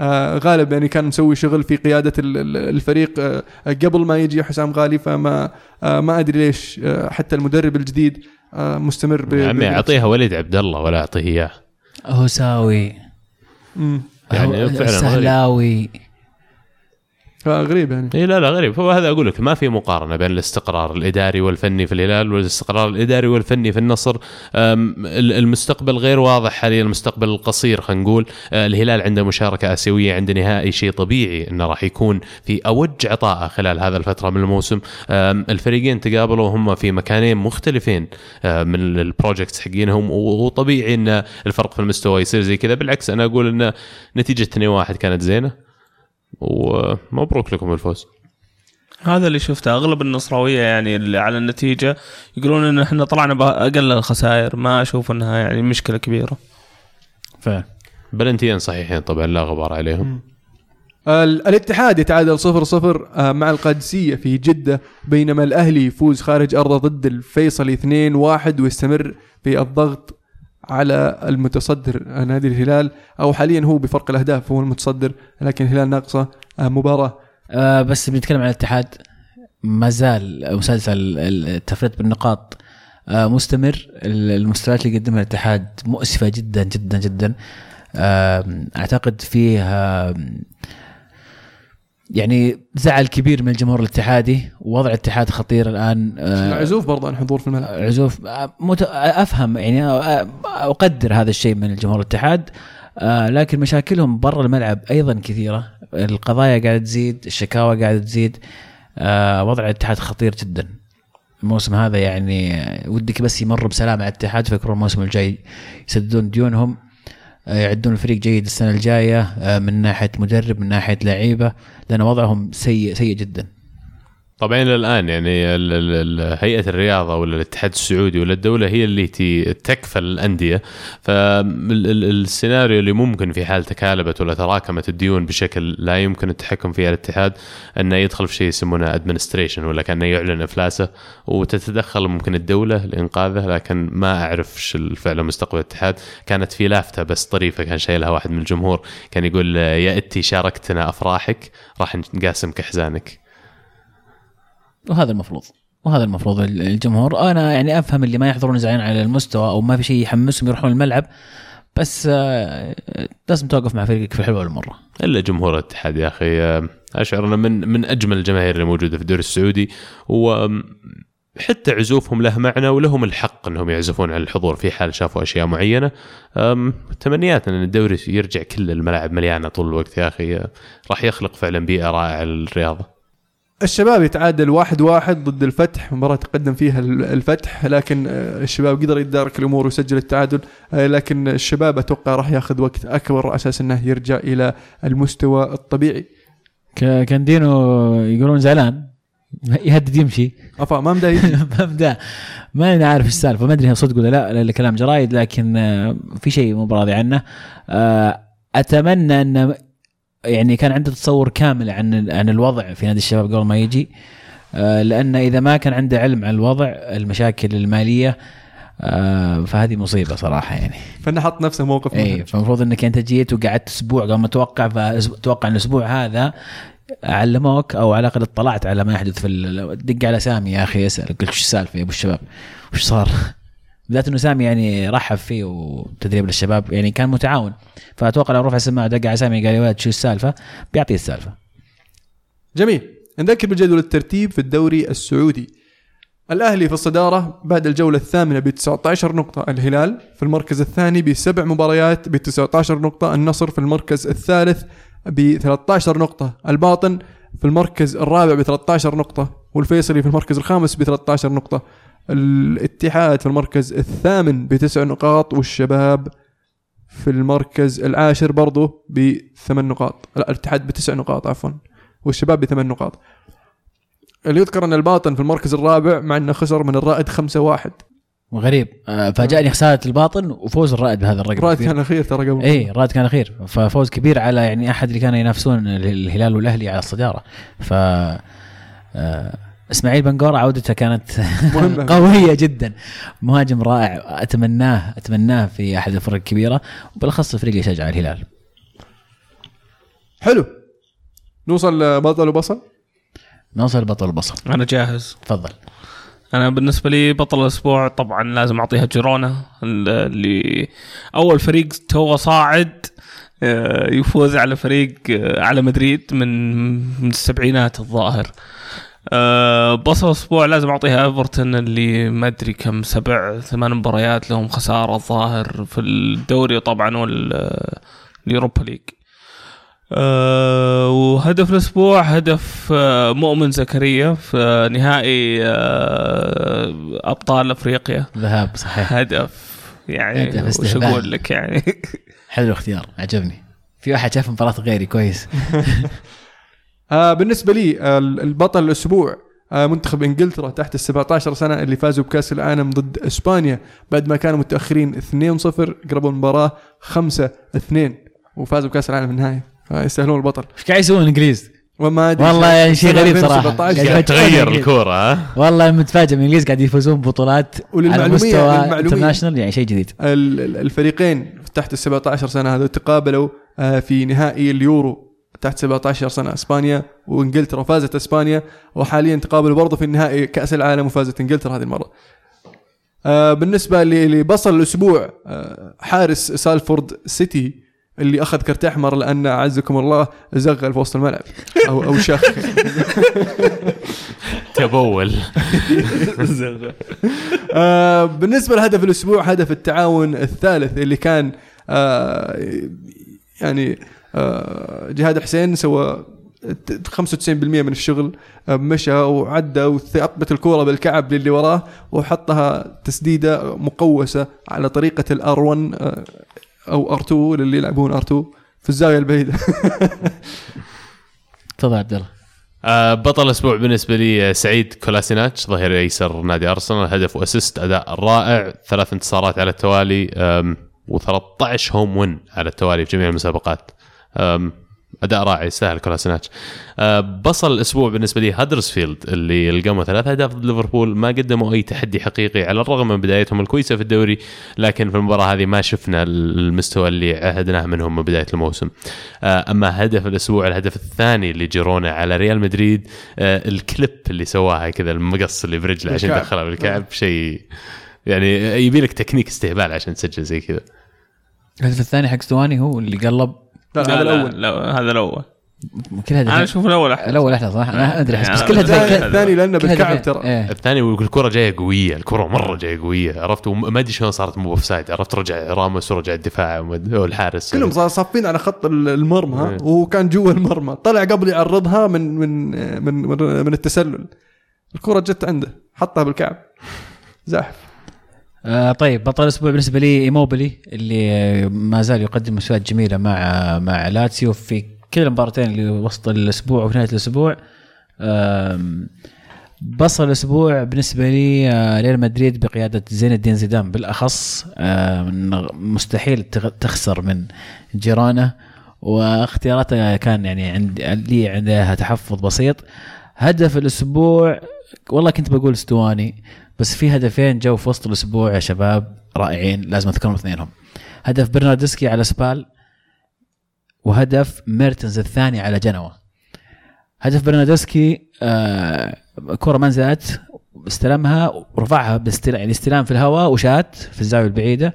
آه غالب يعني كان مسوي شغل في قيادة ال- ال- الفريق آه قبل ما يجي حسام غالي فما آه ما أدري ليش آه حتى المدرب الجديد آه مستمر ب
عمي أعطيها وليد عبد الله ولا أعطيه إياه
هوساوي.
يعني
هو-
فعلاً غريب.
فغريب يعني.
اي لا لا غريب. هو هذا أقول لك ما في مقارنة بين الاستقرار الإداري والفني في الهلال والاستقرار الإداري والفني في النصر. المستقبل غير واضح حاليا المستقبل القصير خلينا نقول. أه، الهلال عنده مشاركة آسيوية عند نهائي شيء طبيعي إنه راح يكون في أوج عطاءه خلال هذا الفترة من الموسم. الفريقين تقابلوا هم في مكانين مختلفين أه، من البروجكتس حقينهم وطبيعي إن الفرق في المستوى يصير زي كذا. بالعكس أنا أقول إن نتيجة 2-1 كانت زينة. ومبروك لكم الفوز.
هذا اللي شفته. أغلب النصراوية يعني اللي على النتيجة يقولون إن إحنا طلعنا باقل الخسائر. ما أشوف إنها يعني مشكلة كبيرة.
فعلا
بلنتيين صحيحين طبعا لا غبار عليهم.
ال- الاتحاد يتعادل 0 0 مع القادسية في جدة بينما الأهلي يفوز خارج أرضه ضد الفيصلي 2 1 ويستمر في الضغط على المتصدر نادي الهلال أو حاليا هو بفرق الأهداف هو المتصدر لكن الهلال ناقصة آه، مباراة.
آه بس بنتكلم عن الاتحاد. ما زال مسلسل التفريط بالنقاط آه مستمر. المستويات اللي يقدمها الاتحاد مؤسفة جدا جدا جدا. آه أعتقد فيها يعني زعل كبير من الجمهور الاتحادي ووضع الاتحاد خطير الآن آه
عزوف برضه عن حضور في الملعب.
عزوف آه، مت... أفهم يعني آه، أقدر هذا الشيء من الجمهور الاتحاد آه، لكن مشاكلهم برا الملعب أيضا كثيرة. القضايا قاعدة تزيد الشكاوى قاعدة تزيد آه، وضع الاتحاد خطير جدا. الموسم هذا يعني آه، ودك بس يمر بسلام على الاتحاد فكروا الموسم الجاي يسددون ديونهم. آه، يعدون الفريق جيد السنة الجاية آه، من ناحية مدرب من ناحية لعيبة لأن وضعهم سيء سيء جدا.
طبعا إلى الآن يعني هيئة الرياضة ولا الاتحاد السعودي ولا الدولة هي اللي تكفل الأندية. فالسيناريو اللي ممكن في حال تكالبت ولا تراكمت الديون بشكل لا يمكن التحكم فيها الاتحاد أنه يدخل في شيء يسمونه administration ولا كأنه يعلن إفلاسه وتتدخل ممكن الدولة لإنقاذه لكن ما أعرف إيش فعلا مستقبل الاتحاد. كانت في لافتة بس طريفة كان شايلها واحد من الجمهور كان يقول يا اتي شاركتنا أفراحك راح نقاسمك أحزانك.
وهذا المفروض. وهذا المفروض الجمهور. أنا يعني أفهم اللي ما يحضرون زعلان على المستوى أو ما في شيء يحمسهم يروحون الملعب بس آه، لازم توقف مع فريقك في الحلوه والمرة.
إلا جمهور الاتحاد يا أخي آه، أشعر إنه من من أجمل الجماهير اللي موجودة في الدوري السعودي و حتى عزوفهم له معنى ولهم الحق إنهم يعزفون عن الحضور في حال شافوا أشياء معينة. تمنياتنا إن الدوري يرجع كل الملاعب مليانة طول الوقت يا أخي أه، راح يخلق فعلا بيئة رائعة للرياضة.
الشباب يتعادل واحد واحد ضد الفتح مباراة تقدم فيها ال- الفتح لكن آه، الشباب قدر يتدارك الأمور ويسجل التعادل آه، لكن الشباب أتوقع راح ياخذ وقت أكبر على أساس إنه يرجع إلى المستوى الطبيعي.
ك- كان دينو يقولون زعلان. يهدد يمشي.
أفا ما مدى. (laughs)
ما بدا ما أنا عارف السالفة. ما أدري صدق ولا لا لأن كلام جرايد لكن آه، في شيء مو براضي عنه. أتمنى إن يعني كان عنده تصور كامل عن عن الوضع في نادي الشباب قبل ما يجي آه، لأن إذا ما كان عنده علم عن الوضع المشاكل المالية آه، فهذه مصيبة صراحة يعني
فانه حط نفسه موقف
اي. فالمفروض إنك أنت جيت وقعدت أسبوع قبل ما توقع فتوقع إن الأسبوع هذا علموك أو على الأقل اطلعت على ما يحدث في دق على سامي يا أخي اسال قلت شو السالفة يا أبو الشباب وش صار؟ بالذات انه سامي يعني رحب فيه وتدريب للشباب يعني كان متعاون. فأتوقع لو رفع السماعة ودق على سامي قال يا ولد شو السالفة؟ بيعطيه السالفة.
جميل. نذكر بجدول الترتيب في الدوري السعودي. الأهلي في الصدارة بعد الجولة الثامنة ب 19 نقطة الهلال في المركز الثاني بسبع مباريات ب 19 نقطة النصر في المركز الثالث ب 13 نقطة الباطن في المركز الرابع ب 13 نقطة والفيصلي في المركز الخامس ب 13 نقطة. الاتحاد في المركز الثامن بتسع نقاط والشباب في المركز العاشر برضه بثمان نقاط. لا الاتحاد بتسع نقاط عفوا. والشباب بثمان نقاط. اللي يذكر أن الباطن في المركز الرابع مع أنه خسر من الرائد 5 1
وغريب آه، فاجأني خسارة الباطن وفوز الرائد بهذا الرقم.
الرائد. كان أخير ترى قبل.
إيه الرائد كان أخير. ففوز كبير على يعني أحد اللي كانوا ينافسون الهلال والأهلي على الصدارة. ف آه، اسماعيل بنقورة عودته كانت. (laughs) قوية جدا. مهاجم رائع. أتمناه أتمناه في أحد الفرق الكبيرة. وبالأخص الفريق اللي يشجع الهلال.
حلو. نوصل لبطل وبصل
نوصل بطل البصل.
أنا جاهز.
تفضل.
أنا بالنسبة لي بطل الأسبوع طبعا لازم أعطيها جيرونا اللي أول فريق تو صاعد آه، يفوز على فريق آه، على مدريد من من السبعينات الظاهر. آه، بصل الأسبوع لازم أعطيها إيفرتون اللي ما أدري كم سبع ثمان مباريات لهم خسارة الظاهر في الدوري طبعا واليوروبا ليج. أه وهدف الأسبوع هدف آه، مؤمن زكريا في نهائي آه، أبطال أفريقيا.
ذهاب صحيح.
هدف يعني
هدف
وش. أقول لك يعني؟
حلو الاختيار عجبني. في واحد شاف مباراة غيري كويس. (laughs)
آه بالنسبة لي آه البطل الأسبوع آه منتخب إنجلترا تحت ال 17 سنة اللي فازوا بكأس العالم ضد إسبانيا بعد ما كانوا متأخرين 2-0 قربوا المباراة 5-2 وفازوا بكأس العالم النهائي. يستاهلون البطل.
إيش قاعد يسوون الإنجليز؟
وما أدري
والله يعني شيء غريب صراحة.
2017
قاعد
تغير الكورة ها؟ (laughs)
والله متفاجئ من الإنجليز قاعد يفوزون ببطولات على مستوى. international يعني شيء جديد.
ال- ال- الفريقين تحت ال 17 سنة هذول تقابلوا في نهائي اليورو. تحت 17 سنة إسبانيا وإنجلترا فازت إسبانيا وحاليا تقابلوا برضه في النهائي كأس العالم وفازت إنجلترا هذه المرة. آه، بالنسبة لبصل الأسبوع آه، حارس سالفورد سيتي اللي أخذ كرت أحمر لأن أعزكم الله زغل في وسط الملعب. أو أو شخ (laughs)
تبول.
آه بالنسبة لهدف الأسبوع هدف التعاون الثالث اللي كان آه يعني جهاد حسين سوى 95% من الشغل آه مشى وعدى وثبت الكورة بالكعب للي وراه وحطها تسديدة مقوسة على طريقة ال R 1 آه أو R 2 للي يلعبون R 2 في الزاوية البعيدة. (laughs)
تفضل عبد الله.
آه، بطل الأسبوع بالنسبة لي آه، سعيد كولاسيناتش ظهير ايسر نادي أرسنال هدف و assist أداء رائع ثلاث انتصارات على التوالي و13 home win على التوالي في جميع المسابقات. أداء رائع يستاهل كولاسيناتش آه، بصل الأسبوع بالنسبة لي هدرسفيلد اللي القموا ثلاث أهداف ضد ليفربول ما قدموا أي تحدي حقيقي على الرغم من بدايتهم الكويسة في الدوري لكن في المباراة هذه ما شفنا المستوى اللي عهدناه منهم من بداية الموسم. آه، أما هدف الأسبوع الهدف الثاني لجيرونا على ريال مدريد آه، الكليب اللي سواها كذا المقص اللي برجله عشان. يدخلها بالكعب شيء يعني يبي لك تكنيك استهبال عشان تسجل زي كذا.
الهدف الثاني حق ستواني هو اللي قلب
لا لا، هذا الأول.
لا هذا الأول.
كل هدف
أنا أشوف الأول أحلى.
الأول أحلى صح؟ أنا أدري بس
يعني
كل
الثاني
هدفين
الثاني
لأنه
بالكعب. ترى.
إيه.
الثاني الكرة جاية قوية الكرة مرة جاية قوية. عرفت؟ وما أدري شلون صارت مو offside عرفت؟ رجع راموس ورجع الدفاع والحارس.
كلهم صار صافين على خط ال- المرمى.
إيه.
وكان جوا المرمى. طلع قبل يعرضها من من من من, من التسلل. الكرة جت عنده حطها بالكعب. زاحف
آه طيب بطل الأسبوع بالنسبة لي إيموبيلي اللي ما زال يقدم مستويات جميلة مع مع لاتسيو في كل المباراتين اللي وسط الأسبوع وفي نهاية الأسبوع. بصل الأسبوع بالنسبة لي آه، ريال مدريد بقيادة زين الدين زيدان بالأخص. مستحيل تخسر من جيرونا واختياراته كان يعني عند لي عندها تحفظ بسيط. هدف الأسبوع والله كنت بقول ستواني بس في هدفين جو في وسط الأسبوع يا شباب رائعين لازم أذكرهم اثنينهم. هدف برناردسكي على سبال وهدف ميرتنز الثاني على جنوة هدف برناردسكي آه كرة ما نزلت استلمها ورفعها باستلام يعني استلام في الهواء وشات في الزاوية البعيدة.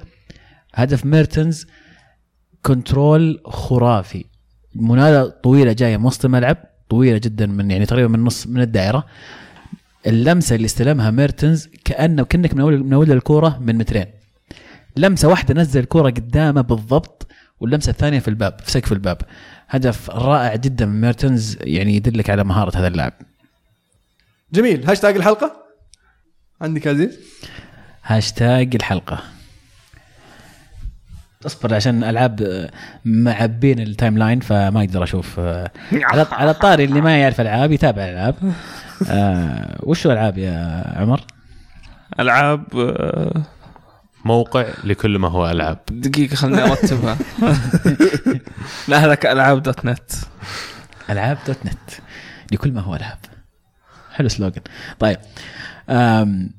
هدف ميرتنز control خرافي. مناولة طويلة جاية من وسط الملعب طويلة جدا من يعني تقريبا من نص من الدائرة. اللمسة اللي استلمها ميرتنز كانه كأنك منول منول الكورة من مترين. لمسة واحدة نزل الكورة قدامه بالضبط واللمسة الثانية في الباب في سقف الباب. هدف رائع جدا من ميرتنز يعني يدلك على مهارة هذا اللاعب.
جميل. هاشتاج الحلقة؟ عندك عزيز؟
هاشتاج الحلقة. اصبر عشان العاب معبين ال timeline فما أقدر أشوف. على على الطاري اللي ما يعرف ألعاب يتابع ألعاب. آه وشو العاب يا عمر؟
ألعاب آه،
موقع لكل ما هو ألعاب.
دقيقة خليني أرتبها. (laughs) لا هذاك ألعاب دوت نت.
ألعاب dot net. لكل ما هو ألعاب. حلو slogan طيب أم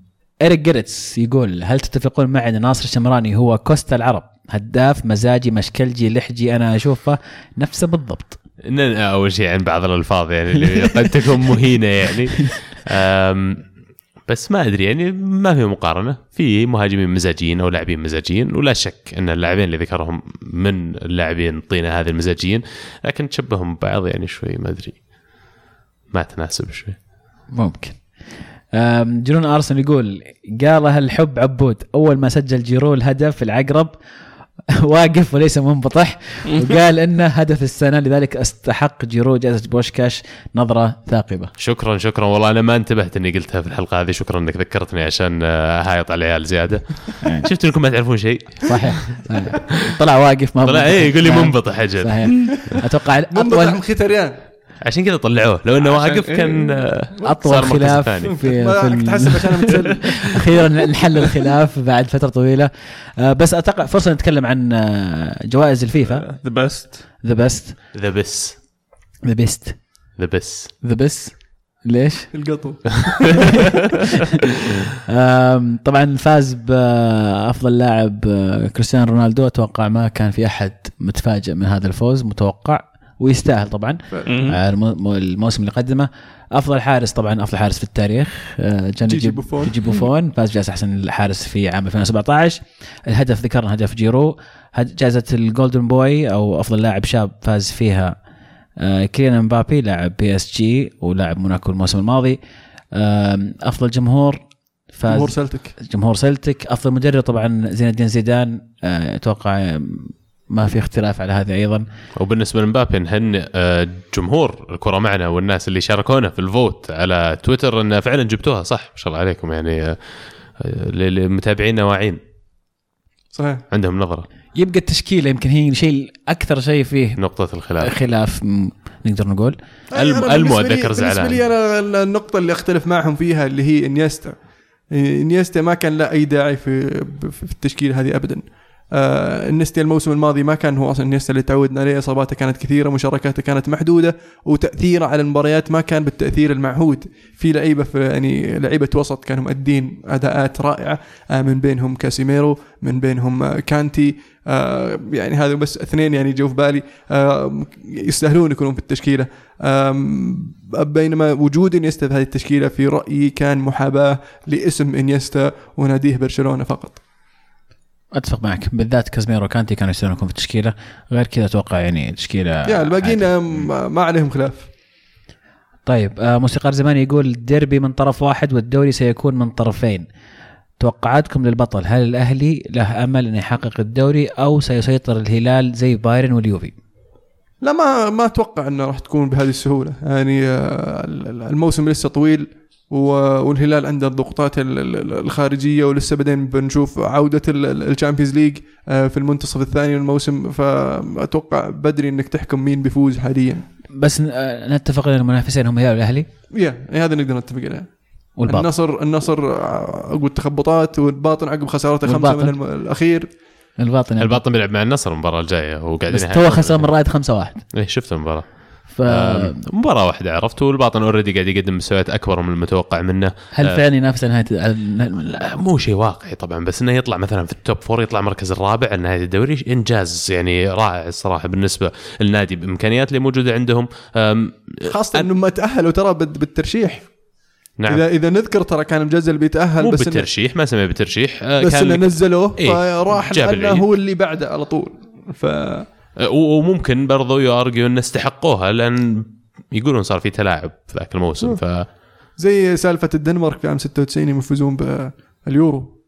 إريك جيرتس يقول هل تتفقون معي أن ناصر الشمراني هو كوستا العرب؟ هداف مزاجي مشكلجي لحجي أنا أشوفه نفسه بالضبط.
أول شيء عن بعض الألفاظ يعني اللي قد تكون مهينة يعني. (laughs) بس ما أدري يعني ما في مقارنة. في مهاجمين مزاجيين أو لاعبين مزاجيين ولا شك أن اللاعبين اللي ذكرهم من اللاعبين الطينه هذه المزاجيين لكن تشبههم ببعض يعني شوي ما أدري. ما تناسب شوي.
ممكن. جنون آرسنال يقول قالها الحب عبود أول ما سجل جيرو الهدف العقرب (laughs) واقف وليس منبطح وقال انه هدف السنة لذلك أستحق جيرو جائزة بوشكاش نظرة ثاقبة.
شكرا شكرا. والله أنا ما انتبهت إني قلتها في الحلقة هذه. شكرا إنك ذكرتني عشان آه، هايط على العيال زيادة. (laughs) شفت إنكم ما تعرفون شيء.
صحيح. صحيح. (laughs) طلع واقف ما
طلع
منبطح.
إيه يقول لي
نعم.
منبطح أجل
صحيح. أتوقع
منبطح
اطول
مخيتاريان
عشان كذا طلعوه. لو
إنه
واقف كان آه، أطول
خلاف
ثاني.
في, في
راح تحسب عشان متسلل
أخيرا نحل الخلاف بعد فترة طويلة. آه، بس أتوقع فرصة نتكلم عن آه، جوائز الفيفا.
the best
the best
the بس
the best
the بس
the best ليش؟ (laughs)
القطو. (laughs)
طبعا فاز بافضل لاعب كريستيانو رونالدو. أتوقع ما كان في أحد متفاجئ من هذا الفوز. متوقع. ويستاهل طبعا. المو- الموسم اللي قدمه. أفضل حارس طبعا أفضل حارس في التاريخ. آه، جان
جيجي
جي
بوفون.
جيجي بوفون. فاز جائزه أحسن حارس في عام 2017 الهدف ذكرنا هدف جيرو. جائزه ال Golden Boy أو أفضل لاعب شاب فاز فيها آه، كيليان مبابي لاعب PSG ولاعب موناكو الموسم الماضي. أفضل جمهور فاز
جمهور سلتك.
جمهور سلتك. أفضل مدرب طبعا زين الدين زيدان. آه، أتوقع آه، ما في اختلاف على هذا أيضا.
وبالنسبة لمبابي نهنئ آه، جمهور الكرة معنا والناس اللي شاركونا في الفوت على تويتر إن فعلا جبتوها صح؟ ما شاء الله عليكم يعني آه، آه، للمتابعين واعين.
صحيح.
عندهم نظرة.
يبقى التشكيلة يمكن هي شيء أكثر شيء فيه
نقطة الخلاف.
خلاف نقدر نقول.
الم-
أنا
المو أتذكر
بالنسبة
زعلان.
لي أنا النقطة اللي أختلف معهم فيها اللي هي إنيستا. إنيستا ما كان له أي داعي في في التشكيل هذه ابدا. آه انيستا الموسم الماضي ما كان هو أصلا انيستا اللي تعودنا عليه. إصاباته كانت كثيرة مشاركاته كانت محدودة وتأثيره على المباريات ما كان بالتأثير المعهود. في لعيبة يعني لعيبة وسط كانوا مؤدين أداءات رائعة آه من بينهم كاسيميرو من بينهم آه كانتي آه يعني هذا بس اثنين يعني جو في بالي آه يستاهلون يكونون في التشكيلة. بينما وجود إنيستا في هذه التشكيلة في رأيي كان محاباة لاسم إنيستا وناديه برشلونة فقط.
أتفق معك. بالذات كازميرو كانتي كانوا يستاهلون يكون في التشكيلة. غير كذا أتوقع يعني تشكيله
يا الباقيين. ما عليهم خلاف.
طيب آه موسيقار زمان يقول الديربي من طرف واحد والدوري سيكون من طرفين توقعاتكم للبطل هل الأهلي له أمل إنه يحقق الدوري أو سيسيطر الهلال زي بايرن واليوفي؟
لا ما ما أتوقع إنه راح تكون بهذه السهولة. يعني آه، الموسم لسه طويل. والهلال عنده الضغوطات ال- ال- الخارجية ولسه بعدين بنشوف عودة ال Champions League آه، في المنتصف الثاني من الموسم. فأتوقع بدري إنك تحكم مين بيفوز حاليا.
بس آه نتفق إن المنافسين هم الهلال والاهلي
يا هذا نقدر نتفق عليه.
والباطن.
النصر النصر آه، عقب التخبطات والباطن عقب خسارته
خمسة؟
من الأخير.
الباطن.
الباطن بيلعب مع النصر المباراة الجاية وقاعدين
بس تو خسر من رائد 5 1
إيه شفت المباراة.
ف
آم، مباراة واحدة عرفت والباطن already قاعد يقدم مستويات أكبر من المتوقع منه.
هل
آه،
فعلا ينافس على نهايه
لا، مو شيء واقعي طبعا بس إنه يطلع مثلا في ال top four يطلع المركز الرابع على نهاية الدوري إنجاز يعني رائع الصراحة بالنسبة للنادي بإمكانيات اللي موجودة عندهم.
خاصة إنه ما تأهلوا ترى بال- بالترشيح.
نعم.
اذا إذا نذكر ترى كان مجزل بيتأهل
مو
بس
بالترشيح ما سميه بالترشيح. آه،
بس إنه
كان
نزلوه
إيه،
فراح
جاب.
هو اللي بعده على طول. ف
وممكن برضو يارجيو ان استحقوها لأن يقولون صار في تلاعب في ذاك الموسم ف
زي سالفة الدنمارك في عام 96 يوم يفوزون باليورو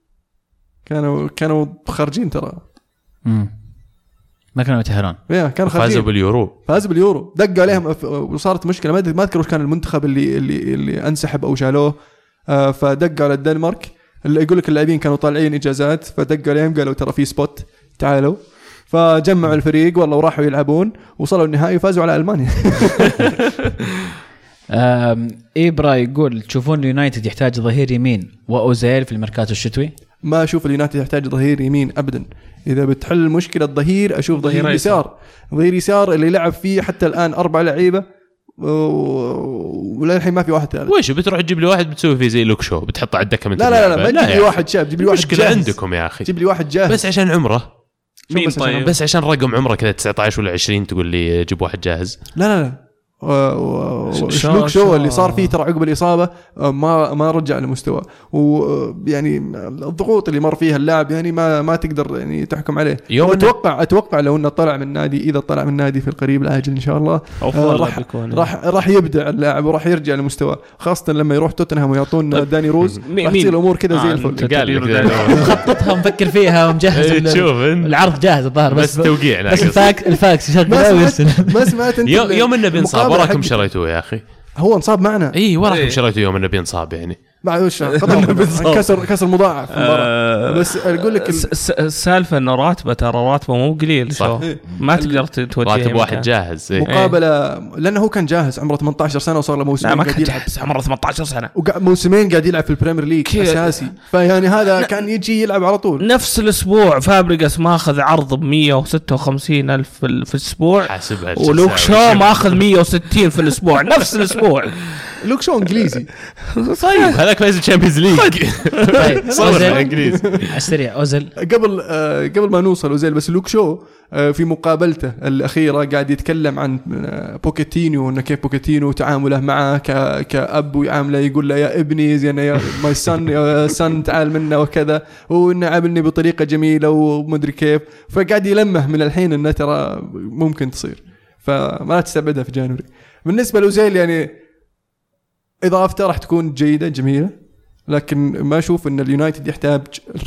كانوا كانوا خارجين ترى.
مم. ما كانوا يتاهلون
يا كانوا
فازوا
خارجين
باليورو.
فازوا باليورو. دقوا عليهم وصارت مشكلة. ما ما أذكر وش كان المنتخب اللي اللي اللي أنسحب أو شالوه. آه، فدقوا على الدنمارك. اللي يقول لك اللاعبين كانوا طالعين إجازات فدقوا عليهم قالوا ترى في spot تعالوا. فجمعوا الفريق والله وراحوا يلعبون وصلوا النهائي وفازوا على ألمانيا. (laughs)
آم، إبرا يقول تشوفون اليونايتد يحتاج ظهير يمين وأوزيل في الميركاتو الشتوي؟
ما أشوف اليونايتد يحتاج ظهير يمين ابدا. إذا بتحل مشكلة ظهير أشوف ظهير
ظهير
يسار. ظهير يسار اللي لعب فيه حتى الآن أربع لعيبة وللحين ما في واحد ثالث.
ويش بتروح تجيب لي واحد بتسوي فيه زي لوك شو بتحطه على الدكة من
لا لا لا, لا ما تجيب لي واحد شاب جيب لي واحد جاهز.
عندكم يا أخي.
جيب لي واحد جاهز.
بس عشان عمره.
مين
بس عشان-
طيب؟
بس عشان رقم عمره كذا 19 ولا 20 تقول لي جيب واحد جاهز
لا لا لا شلوك
شو-
شو اللي صار فيه ترى عقب الإصابة آه، ما ما رجع لمستوى. ويعني الضغوط اللي مر فيها اللاعب يعني ما ما تقدر يعني تحكم عليه.
يوم
أتوقع أتوقع لو إنه طلع من نادي إذا طلع من نادي في القريب العاجل إن شاء الله آه، راح راح راح يبدع اللاعب وراح يرجع لمستواه خاصة لما يروح توتنهام ويعطون
طيب.
داني روز راح؟ تصير الأمور كذا زي
آه،
الفل.
مخططها ومفكر فيها ومجهز
إيه، انت
العرض جاهز الظاهر
بس
بس
توقيع
بس الفاكس الفاكس
ما سمعت ما سمعت أنت
يوم إنه بينصاب وراكم. شريتوه يا أخي
هو انصاب معنا
اي وراكم
إيه.
شريتوه يوم انه بينصاب يعني
مع وش (laughs) كسر كسر مضاعف.
آه،
بس أقول لك ال-
الس- الس- السالفه انه راتبه ترى راتبه مو قليل
صح.
ما تقدر ت- توديه
راتب واحد. جاهز إيه.
مقابلة لأنه هو كان جاهز عمره 18 سنة وصار له
لا
موسمين
ما
قاعد
كان
يلعب.
جاهز عمره 18
سنة. موسمين قاعد يلعب في البريمير ليج أساسي. فيعني هذا كان يجي يلعب على طول.
نفس الأسبوع فابريجاس ماخذ عرض ب 156 ألف في, ال- في الأسبوع
حاسبها
ولوك شو ماخذ 160 في الأسبوع نفس الأسبوع.
لوك شو إنجليزي. (laughs)
طيب.
هذاك فايز الشامبيونز ليج
طيب
صور
أوزيل.
إنجليزي.
على السريع أوزيل.
قبل آه قبل ما نوصل أوزيل بس لوك شو آه في مقابلته الأخيرة قاعد يتكلم عن آه بوكيتينو انه كيف بوكيتينو تعامله معه كأب ويعامله يقول له يا ابني زين يا my son يا son تعال منا وكذا. وانه عاملني بطريقة جميلة ومدري كيف. فقاعد يلمح من الحين إنه ترى ممكن تصير. فما تستبعدها في January. بالنسبة لأوزيل يعني إضافته راح تكون جيدة جميلة. لكن ما أشوف إن اليونايتد يحتاج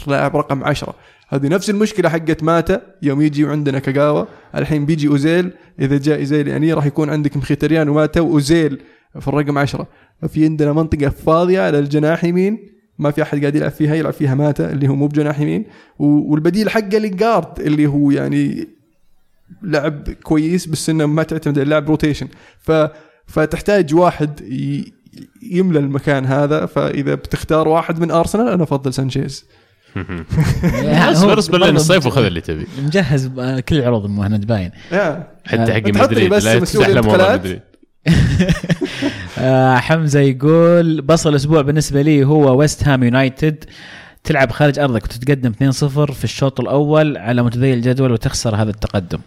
لاعب رقم عشرة. هذه نفس المشكلة حقت ماتا. يوم يجي عندنا كاغاوا الحين بيجي أوزيل. إذا جاء اوزيل يعني راح يكون عندك مخيتريان وماتا وأوزيل في الرقم عشرة. في عندنا منطقة فاضية على الجناح يمين. ما في أحد قاعد يلعب فيها يلعب فيها ماتا اللي هو مو بجناح يمين. والبديل حقه لينجارد اللي هو يعني لعب كويس بس إنه ما تعتمد اللعب rotation ف فتحتاج واحد ي... يملى المكان هذا فإذا بتختار واحد من أرسنال أنا أفضل سانشيز.
اصبر اصبر لين الصيف وخذ اللي تبي.
مجهز كل العروض مهند باين.
حتى حق مدريد لا
مسؤول
تفتح له موضوع
الانتقالات؟
مدريد. (laughs)
آه حمزة يقول بصل الأسبوع بالنسبة لي هو ويست هام يونايتد تلعب خارج أرضك وتتقدم 2-0 في الشوط الأول على متذيل الجدول وتخسر هذا التقدم.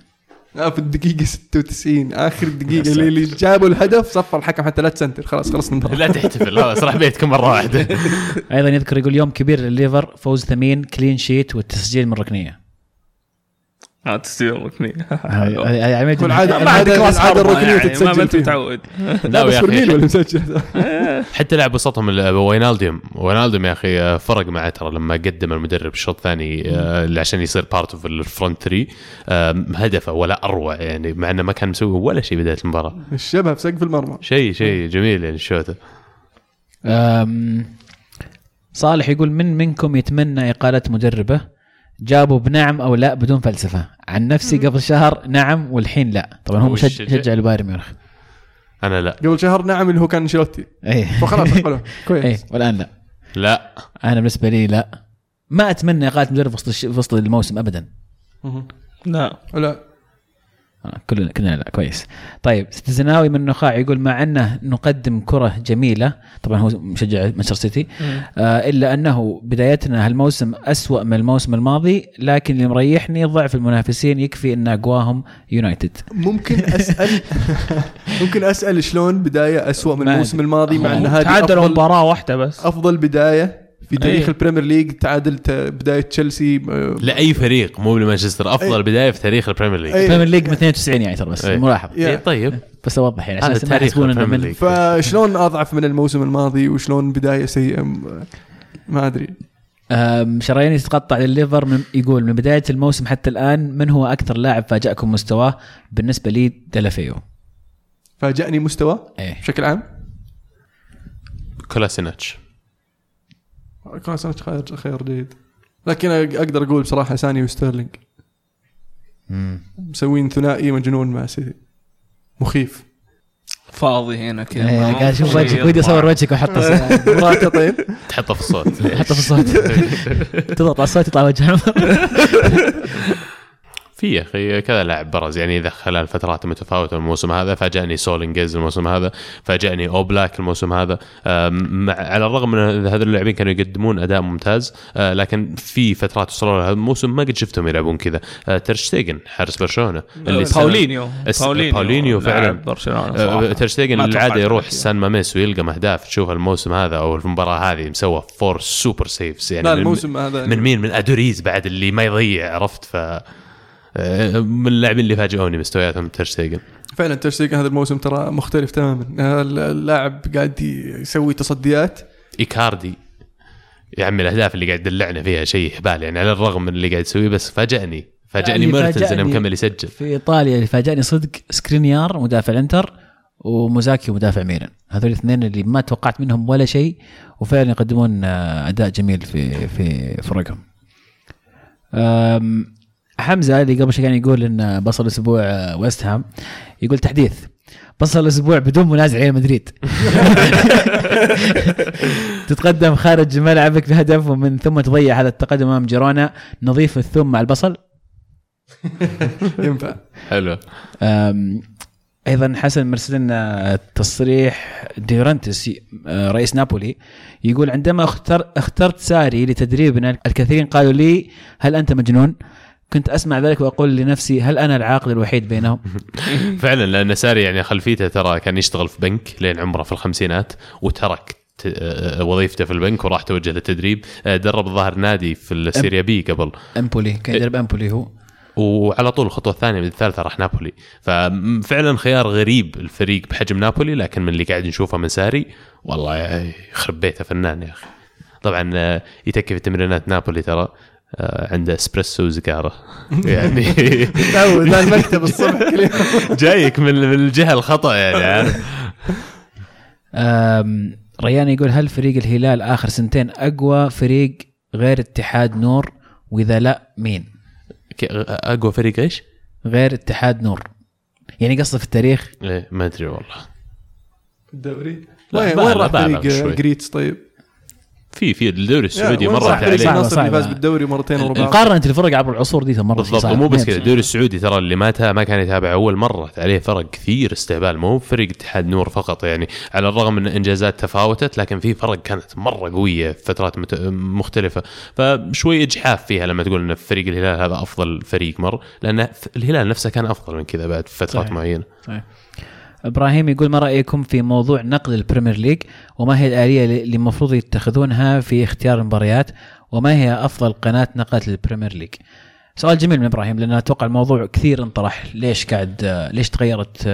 في الدقيقة 96 آخر دقيقة اللي, اللي جابوا الهدف صفر الحكم حتى لا تسنتر. خلاص خلصنا المباراة.
لا تحتفل خلاص راح بيتكم مرة واحدة. (laughs)
أيضا يذكر يقول يوم كبير للليفر فوز ثمين clean sheet والتسجيل من ركنية.
آه تسجيل ركنيه
هذه هذه عملية
والعادة
ما عندك
العادة
راس
العادة
حربة
الركنية
يعني، ما
تتسجل
انت
فيها.
متعود (laughs)
لا بس
أخي.
اللي مسجل؟ (laughs)
حتى لاعب وسطهم ال- فاينالدوم فاينالدوم يا أخي آه، فرق معه ترى لما قدم المدرب الشوط الثاني آه، اللي عشان يصير part of ال front 3 آه، هدفه ولا أروع يعني مع إنه ما كان مسوي ولا شيء بداية المباراة.
الشبه في سقف المرمى.
شيء شيء جميل يعني الشوطه
صالح يقول من منكم يتمنى إقالة مدربه؟ جابوا بنعم أو لا بدون فلسفة. عن نفسي قبل شهر نعم والحين لا. طبعا هو مشجع. شجع البايرن ميونخ.
أنا لا.
قبل شهر نعم اللي هو كان أنشيلوتي.
اي
فخلاص (laughs)
اي
كويس.
والآن لا.
لا.
أنا بالنسبة لي لا. ما أتمنى إقالة مدرب وسط الش- وسط الموسم ابدا.
لا.
لا.
كلنا كلنا لا كويس. طيب ستزناوي من النخاع يقول مع أنه نقدم كرة جميلة طبعا هو مشجع مانشستر سيتي آه إلا أنه بدايتنا هالموسم أسوأ من الموسم الماضي لكن اللي مريحني ضعف المنافسين يكفي أن أقواهم يونايتد.
ممكن اسال (laughs) ممكن أسأل شلون بداية أسوأ من الموسم الماضي مع إن هذه
تعادلوا مباراة واحدة بس.
أفضل بداية؟ في تاريخ
أي.
البريمير ليج تعادلت بداية تشيلسي آه،
لأي فريق مو لمانشستر أفضل بداية في تاريخ البريمير ليج.
أي.
البريمير ليج من 92 يعني ترى بس
إيه.
ملاحظة.
يا.
إيه طيب.
بس أوضح يعني عشان
تاريخ
يحسبون إنه
البريمير
من
فشلون أضعف من الموسم الماضي وشلون بداية سيئة؟ ما
أدري. شرايين تتقطع للليفر من يقول من بداية الموسم حتى الآن من هو أكثر لاعب فاجأكم مستواه بالنسبة لي دلافيو
فاجأني مستوى
إيه.
بشكل عام؟
كولاسيناتش
كان سنة خير خير جيد. لكن أقدر أقول بصراحة ساني وستيرلينج. مسوين ثنائي مجنون مع سيتي مخيف.
فاضي هنا كذا. ما-
قاعد
أشوف
وجهك. ودي أصور وجهك وأحطه (laughs)
مراته طيب.
تحطه في الصوت
حطه في الصوت (laughs) تضغط على الصوت يطلع وجهه. (laughs)
في يا أخي كذا لاعب برز. يعني إذا خلال فترات متفاوتة الموسم هذا فاجأني ستيرلينج الموسم هذا فاجأني أوبلاك الموسم هذا. مع على الرغم من إن هذول اللاعبين كانوا يقدمون أداء ممتاز أه، لكن في فترات وصلوا لهذا الموسم ما قد شفتهم يلعبون كذا. أه، تيرشتيجن حارس برشلونة. السنة-
باولينيو.
الس- باولينيو فعلا.
برشلونة.
أه،
تيرشتيجن
العاده يروح. سان ماميس ويلقى اهداف تشوف الموسم هذا أو المباراة هذه مسوى four super saves يعني
لا
من-
الموسم هذا
من مين؟ من أدوريز بعد اللي ما يضيع عرفت؟ ف آه، من اللاعبين اللي فاجئوني مستوياتهم تيرشتيجن
فعلا تيرشتيجن هذا الموسم ترى مختلف تماما. آه، اللاعب قاعد يسوي تصديات.
إيكاردي يا عمي الأهداف اللي قاعد يدلعنا فيها شيء هبال يعني على الرغم من اللي قاعد يسويه بس فاجأني. فاجأني
اللي
ميرتنز
إنه
مكمل يسجل.
في إيطاليا اللي فاجأني صدق سكرينيار مدافع الإنتر وموساكيو مدافع ميلان. هذول الاثنين اللي ما توقعت منهم ولا شيء وفعلا يقدمون آه، أداء جميل في في فرقهم. حمزة اللي قبل شوي كان يقول إن بصل أسبوع ويست هام يقول تحديث. بصل الأسبوع بدون منازع ريال مدريد. (laughs) تتقدم خارج ملعبك بهدف ومن ثم تضيع هذا التقدم أمام جيرونا. نظيف الثوم مع البصل. (laughs)
ينفع.
حلو.
أيضا حسن مرسل لنا تصريح دي لورينتيس آه، رئيس نابولي. يقول عندما اختر اخترت ساري لتدريبنا الكثيرين قالوا لي هل أنت مجنون؟ كنت أسمع ذلك وأقول لنفسي هل أنا العاقل الوحيد بينهم؟ (laughs)
فعلا لأن ساري يعني خلفيته ترى كان يشتغل في بنك لين عمره في الخمسينات وترك آه، وظيفته في البنك وراح توجه للتدريب. آه، درب الظاهر نادي في السيريا بي قبل.
أمبولي كان يدرب أمبولي هو.
وعلى طول الخطوة الثانية من الثالثة راح نابولي. ففعلا خيار غريب الفريق بحجم نابولي لكن من اللي قاعد نشوفه من ساري والله يخرب بيته فنان يا أخي. طبعا آه، يتكي في تمرينات نابولي ترى. عنده اسبريسو وسيجارة (laughs) يعني (laughs)
تعود المكتب الصبح كل يوم (laughs)
جايك من من الجهة الخطأ يعني
ريان يقول هل فريق الهلال آخر سنتين أقوى فريق غير اتحاد نور وإذا لا مين؟
أقوى فريق إيش؟
غير اتحاد نور يعني قصده في التاريخ
إيه ما أدري والله
الدوري وين راح فريق. جريتس طيب؟
في في الدوري السعودي مرت عليه
النصر اللي. فاز بالدوري مرتين ورا بعض
مقارنه الفرق عبر العصور دي مره
بالضبط. ومو بس كذا. الدوري السعودي ترى اللي ما ما كان يتابع أول مرة عليه فرق كثير استهبال مو فريق اتحاد نور فقط يعني على الرغم ان إنجازات تفاوتت لكن في فرق كانت مرة قوية في فترات مت- مختلفة فشوي إجحاف فيها لما تقول إن فريق الهلال هذا أفضل فريق مر لأن الهلال نفسه كان أفضل من كذا بعد في فترات. معينة
صحيح. إبراهيم يقول ما رأيكم في موضوع نقل البريمير ليج؟ وما هي الآلية اللي المفروض يتخذونها في اختيار المباريات؟ وما هي أفضل قناة نقلت للبريمير ليج؟ سؤال جميل من إبراهيم لأن أتوقع الموضوع كثير انطرح. ليش قاعد ليش تغيرت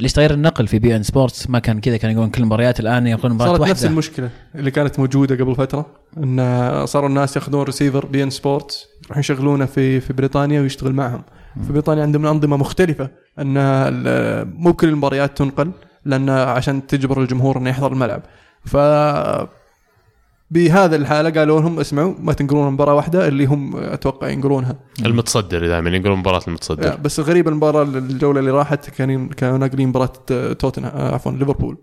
ليش تغير النقل في بي إن سبورتس؟ ما كان كذا كانوا يقولون كل المباريات الآن يقولون مباراه
صارت
واحدة.
نفس المشكلة اللي كانت موجودة قبل فترة إن صاروا الناس ياخذون ريسيفر بي إن سبورتس يروحون يشغلونه في في بريطانيا ويشتغل معهم. في بريطانيا عندهم أنظمة مختلفة أن مو كل المباريات تنقل لأن عشان تجبر الجمهور إنه يحضر الملعب. ف بهذا الحالة قالوا لهم اسمعوا ما تنقلون مباراة واحدة اللي هم أتوقع ينقلونها.
المتصدر دائما يقولون مباراة المتصدر.
بس الغريب المباراة الجولة اللي راحت كانوا كانوا ناقلين مباراة توتنهام عفوا ليفربول.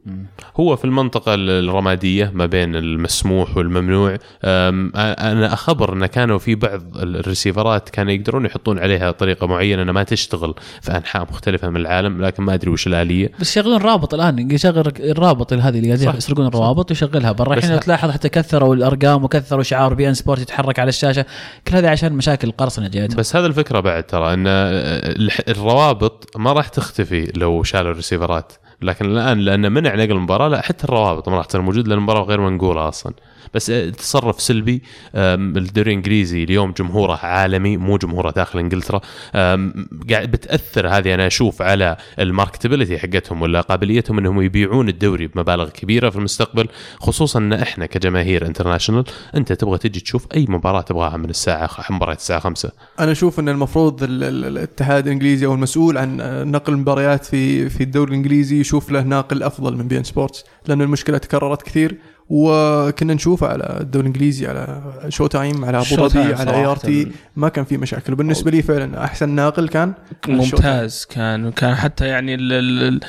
هو في المنطقة الرمادية ما بين المسموح والممنوع. أنا أخبر أن كانوا في بعض الريسيفرات كانوا يقدرون يحطون عليها طريقة معينة أنها ما تشتغل في أنحاء مختلفة من العالم لكن ما أدري وش الآلية.
بس يشغلون رابط الآن يشغل الرابط هذه اللي. يسرقون الروابط ويشغلها برا. الحين تلاحظ حتى كثروا الأرقام وكثروا شعار beIN Sport يتحرك على الشاشة. كل هذه عشان مشاكل القرصنة جايتهم
بس هذا الفكرة بعد ترى الح- الروابط ما راح تختفي لو شالوا الريسيفرات. لكن الآن لأن منع نقل المباراة لا حتى الروابط ما راح تصير موجود لأن المباراة غير منقولة أصلا. بس تصرف سلبي الدوري الإنجليزي اليوم جمهوره عالمي مو جمهوره داخل إنجلترا. قاعد بتأثر هذه أنا أشوف على ال marketability حقتهم ولا قابليتهم إنهم يبيعون الدوري بمبالغ كبيرة في المستقبل خصوصا إن إحنا كجماهير international أنت تبغى تجي تشوف أي مباراة تبغاها من الساعة مباراة الساعة 5
أنا أشوف إن المفروض ال- ال- الاتحاد الإنجليزي أو المسؤول عن نقل المباريات في في الدوري الإنجليزي يشوف له ناقل أفضل من beIN Sports لأن المشكلة تكررت كثير. وكنا نشوفها على الدوري الإنجليزي على Showtime على
أبو
ظبي على ART ما كان في مشاكل. وبالنسبة لي فعلا أحسن ناقل كان.
ممتاز. كان كان حتى يعني ال ال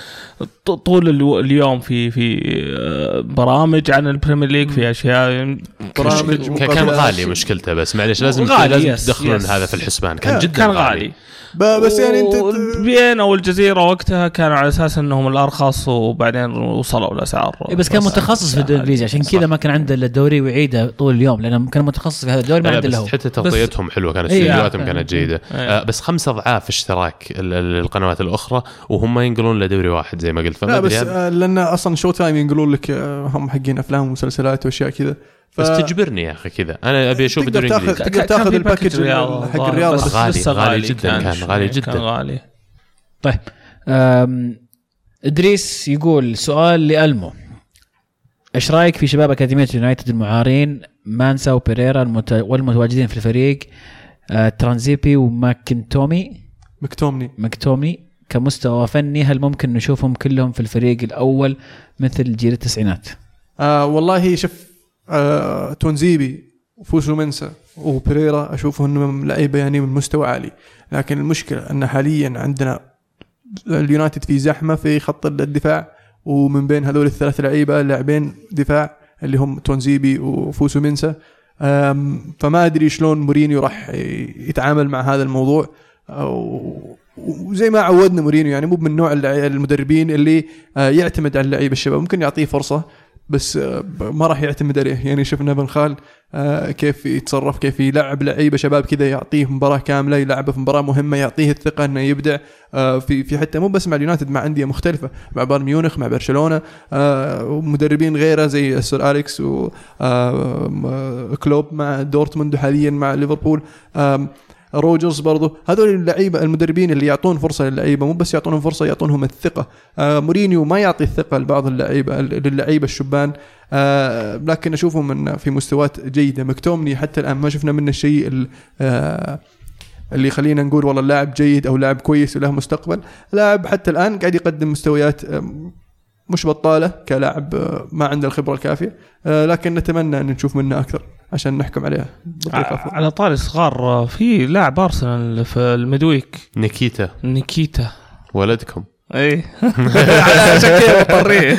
ال طول اليوم في في آه، برامج عن ال Premier League في أشياء
برامج
كان غالي مشكلته بس معلش لازم
غالي،
لازم تدخلون. هذا في الحسبان. كان جدا
كان غالي.
ب- بس يعني انت
beIN أو الجزيره وقتها كانوا على أساس إنهم الأرخص وبعدين وصلوا الأسعار.
إيه بس كان متخصص في الدوري الإنجليزي عشان كذا ما كان عنده إلا الدوري ويعيده طول اليوم لأنه كان متخصص في هذا الدوري ما عنده
بس
إلا هو.
حتى تغطيتهم حلوة كانت
إيه،
استديوهاتهم
آه.
كانت جيدة.
إيه.
آه بس خمسة أضعاف اشتراك ال- ال- القنوات الأخرى وهم ينقلون لدوري واحد زي ما قلت. فما
لا بس آه، لأن أصلا Showtime ينقلون لك هم حقين أفلام ومسلسلات وأشياء كذا. ف-
بس تجبرني يا أخي كذا. أنا أبي أشوف
تقدر
الدوري
تاخذ
الإنجليزي.
تقدر
كان
تاخذ
ال package
حق الرياضه
بس
بس
غالي-
لسه
غالي جداً كان،
شوي،
غالي جداً.
كان غالي.
طيب أم، إدريس يقول سؤال لألمو. إيش رأيك في شباب أكاديمية يونايتد المعارين مانسا وبيريرا المت... والمتواجدين في الفريق آه، ترانزيبي وماكنتومي؟
مكتومني
مكتومي كمستوى فني هل ممكن نشوفهم كلهم في الفريق الأول مثل جيل التسعينات؟
آه والله شوف آه تونزيبي وفوسو منسا وبريرا أشوفهم إنهم لعيبة يعني من مستوى عالي. لكن المشكلة إن حاليا عندنا اليونايتد في زحمة في خط الدفاع ومن بين هذول الثلاث لعيبة لاعبين دفاع اللي هم تونزيبي وفوسو منسا. آم، فما أدري شلون مورينيو راح يتعامل مع هذا الموضوع. أو- وزي ما عودنا مورينيو يعني مو من نوع المدربين اللي آه، يعتمد على اللعيبة الشباب. ممكن يعطيه فرصة بس آه، ما راح يعتمد عليه. يعني شفنا بن خال آه، كيف يتصرف كيف يلعب لعيبة شباب كذا يعطيه مباراة كاملة يلعبه في مباراة مهمة يعطيه الثقة إنه يبدع آه، في في حتى مو بس مع اليونايتد مع أندية مختلفة مع بايرن ميونخ مع برشلونة ومدربين غيره زي السير أليكس وكلوب مع دورتموند وحاليا مع ليفربول. روجرز برضو. هذول اللعيبه المدربين اللي يعطون فرصة للعيبة مو بس يعطونهم فرصة يعطونهم الثقة. آه مورينيو ما يعطي الثقة لبعض اللعيبه للعيبة الشبان. آه لكن أشوفهم من في مستويات جيدة. مكتومني حتى الآن ما شفنا منه الشيء ال- آه اللي خلينا نقول والله اللاعب جيد أو لاعب كويس وله مستقبل. لاعب حتى الآن قاعد يقدم مستويات مش بطالة كلاعب ما عنده الخبرة الكافية. لكن نتمنى أن نشوف منه أكثر. عشان نحكم عليه بطريقة أفضل.
على طاري صغار آه، في لاعب أرسنال في المدويك
نيكيتا.
نيكيتا.
ولدكم.
اي عشان كذا مضطرين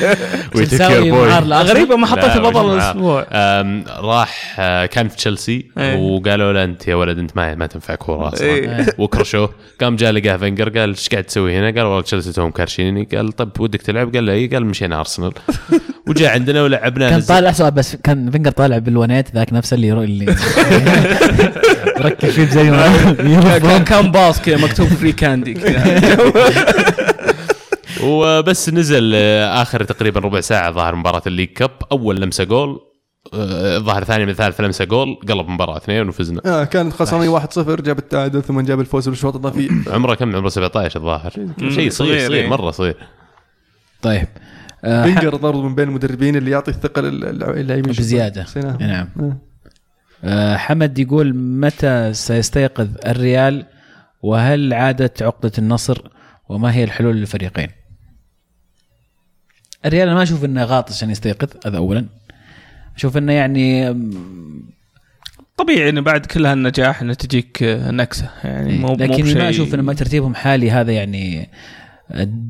بوي.
غريبه ما حطيت
معاه؟ الأسبوع راح آه، كان في تشيلسي
إيه.
وقالوا له أنت يا ولد أنت ما ما تنفع كورة أصلا
إيه.
وكرشوه قام جاء لقاه فنجر قال إيش قاعد تسوي هنا؟ قال والله تشيلسي توهم كارشيني قال طب ودك تلعب؟ قال له اي قال مشينا أرسنال (laughs) وجاء عندنا ولعبناه
كان طالع سؤال بس كان فينجر طالع بالوانيت ذاك نفسه اللي اللي (laughs) ركز فيه زي ما (laughs)
كان كان باص كذا مكتوب free candy كذا
وبس نزل آه، آخر تقريبا ربع ساعة ظهر مباراة ال League Cup. أول لمسة جول آه، ظهر ثاني من ثالث لمسة جول قلب مباراة اثنين وفزنا.
آه كانت خسرانين 1-0 جاب التعادل ثم جاب الفوز بالشوط الاضافي (coughs)
عمره كم؟ عمره 17 الظاهر. شيء
صغير،
صغير صغير
إيه.
مرة صغير.
طيب. آه، ح-
فينجر برضو من بين المدربين اللي يعطي الثقة للاعبين
بزياده
نعم.
نعم.
آه.
آه، حمد يقول متى سيستيقظ الريال؟ وهل عادت عقدة النصر؟ وما هي الحلول للفريقين؟ الريال أنا ما أشوف إنه غاطس عشان يستيقظ هذا اولا. أشوف إنه يعني
طبيعي إنه بعد كل هالنجاح إنه تجيك نكسة. يعني مو مو
لكن
بشيء-
ما أشوف ان ما ترتيبهم حالي هذا يعني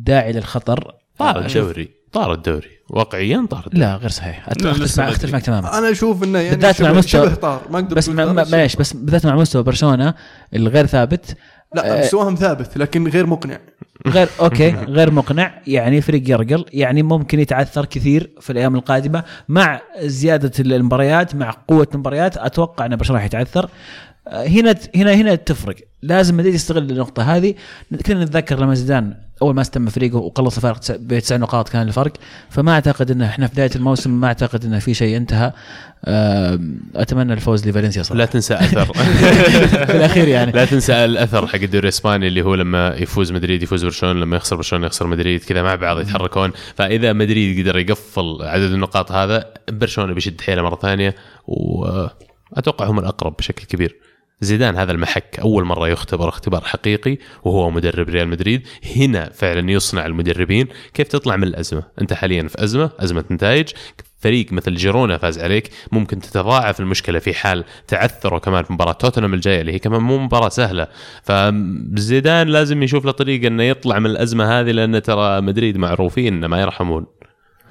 داعي للخطر.
طار
أشوف-
الدوري طار الدوري. واقعيا طار الدوري.
لا غير صحيح. أختلف معك تماما.
أنا أشوف إنه يعني
بالذات مع مستوى-
شبه طار. ما أقدر
بس مع معليش بس بالذات مع مستوى برشلونة الغير ثابت
لا
آه،
مستواهم ثابت لكن غير مقنع.
غير أوكي غير مقنع يعني فريق يرقل يعني ممكن يتعثر كثير في الأيام القادمة مع زيادة المباريات مع قوة المباريات. أتوقع إن برشلونة راح يتعثر. آه، هنا هنا هنا تفرق. لازم مدريد يستغل النقطة هذه. كلنا نتذكر لما زيدان أول ما استلم فريقه وقلص الفارق تسع- بتسع نقاط كان الفرق. فما أعتقد إنه إحنا في بداية الموسم ما أعتقد إنه في شيء انتهى. آم، أتمنى الفوز لفالنسيا صراحة.
لا تنسى أثر. (laughs)
في الأخير يعني.
لا تنسى الأثر حق الدوري الإسباني اللي هو لما يفوز مدريد يفوز برشلونة لما يخسر برشلونة يخسر مدريد كذا مع بعض يتحركون. فإذا مدريد قدر يقفل عدد النقاط هذا برشلونة بيشد حيله مرة ثانية وأتوقع هم الأقرب بشكل كبير. زيدان هذا المحك أول مرة يختبر اختبار حقيقي وهو مدرب ريال مدريد. هنا فعلا يصنع المدربين. كيف تطلع من الأزمة؟ أنت حاليا في أزمة أزمة نتائج. فريق مثل جيرونا فاز عليك. ممكن تتضاعف المشكلة في حال تعثروا كمان في مباراة توتنهام الجاية اللي هي كمان مو مباراة سهلة. فزيدان لازم يشوف له طريقه إنه يطلع من الأزمة هذه لأن ترى مدريد معروفين إنه ما يرحمون.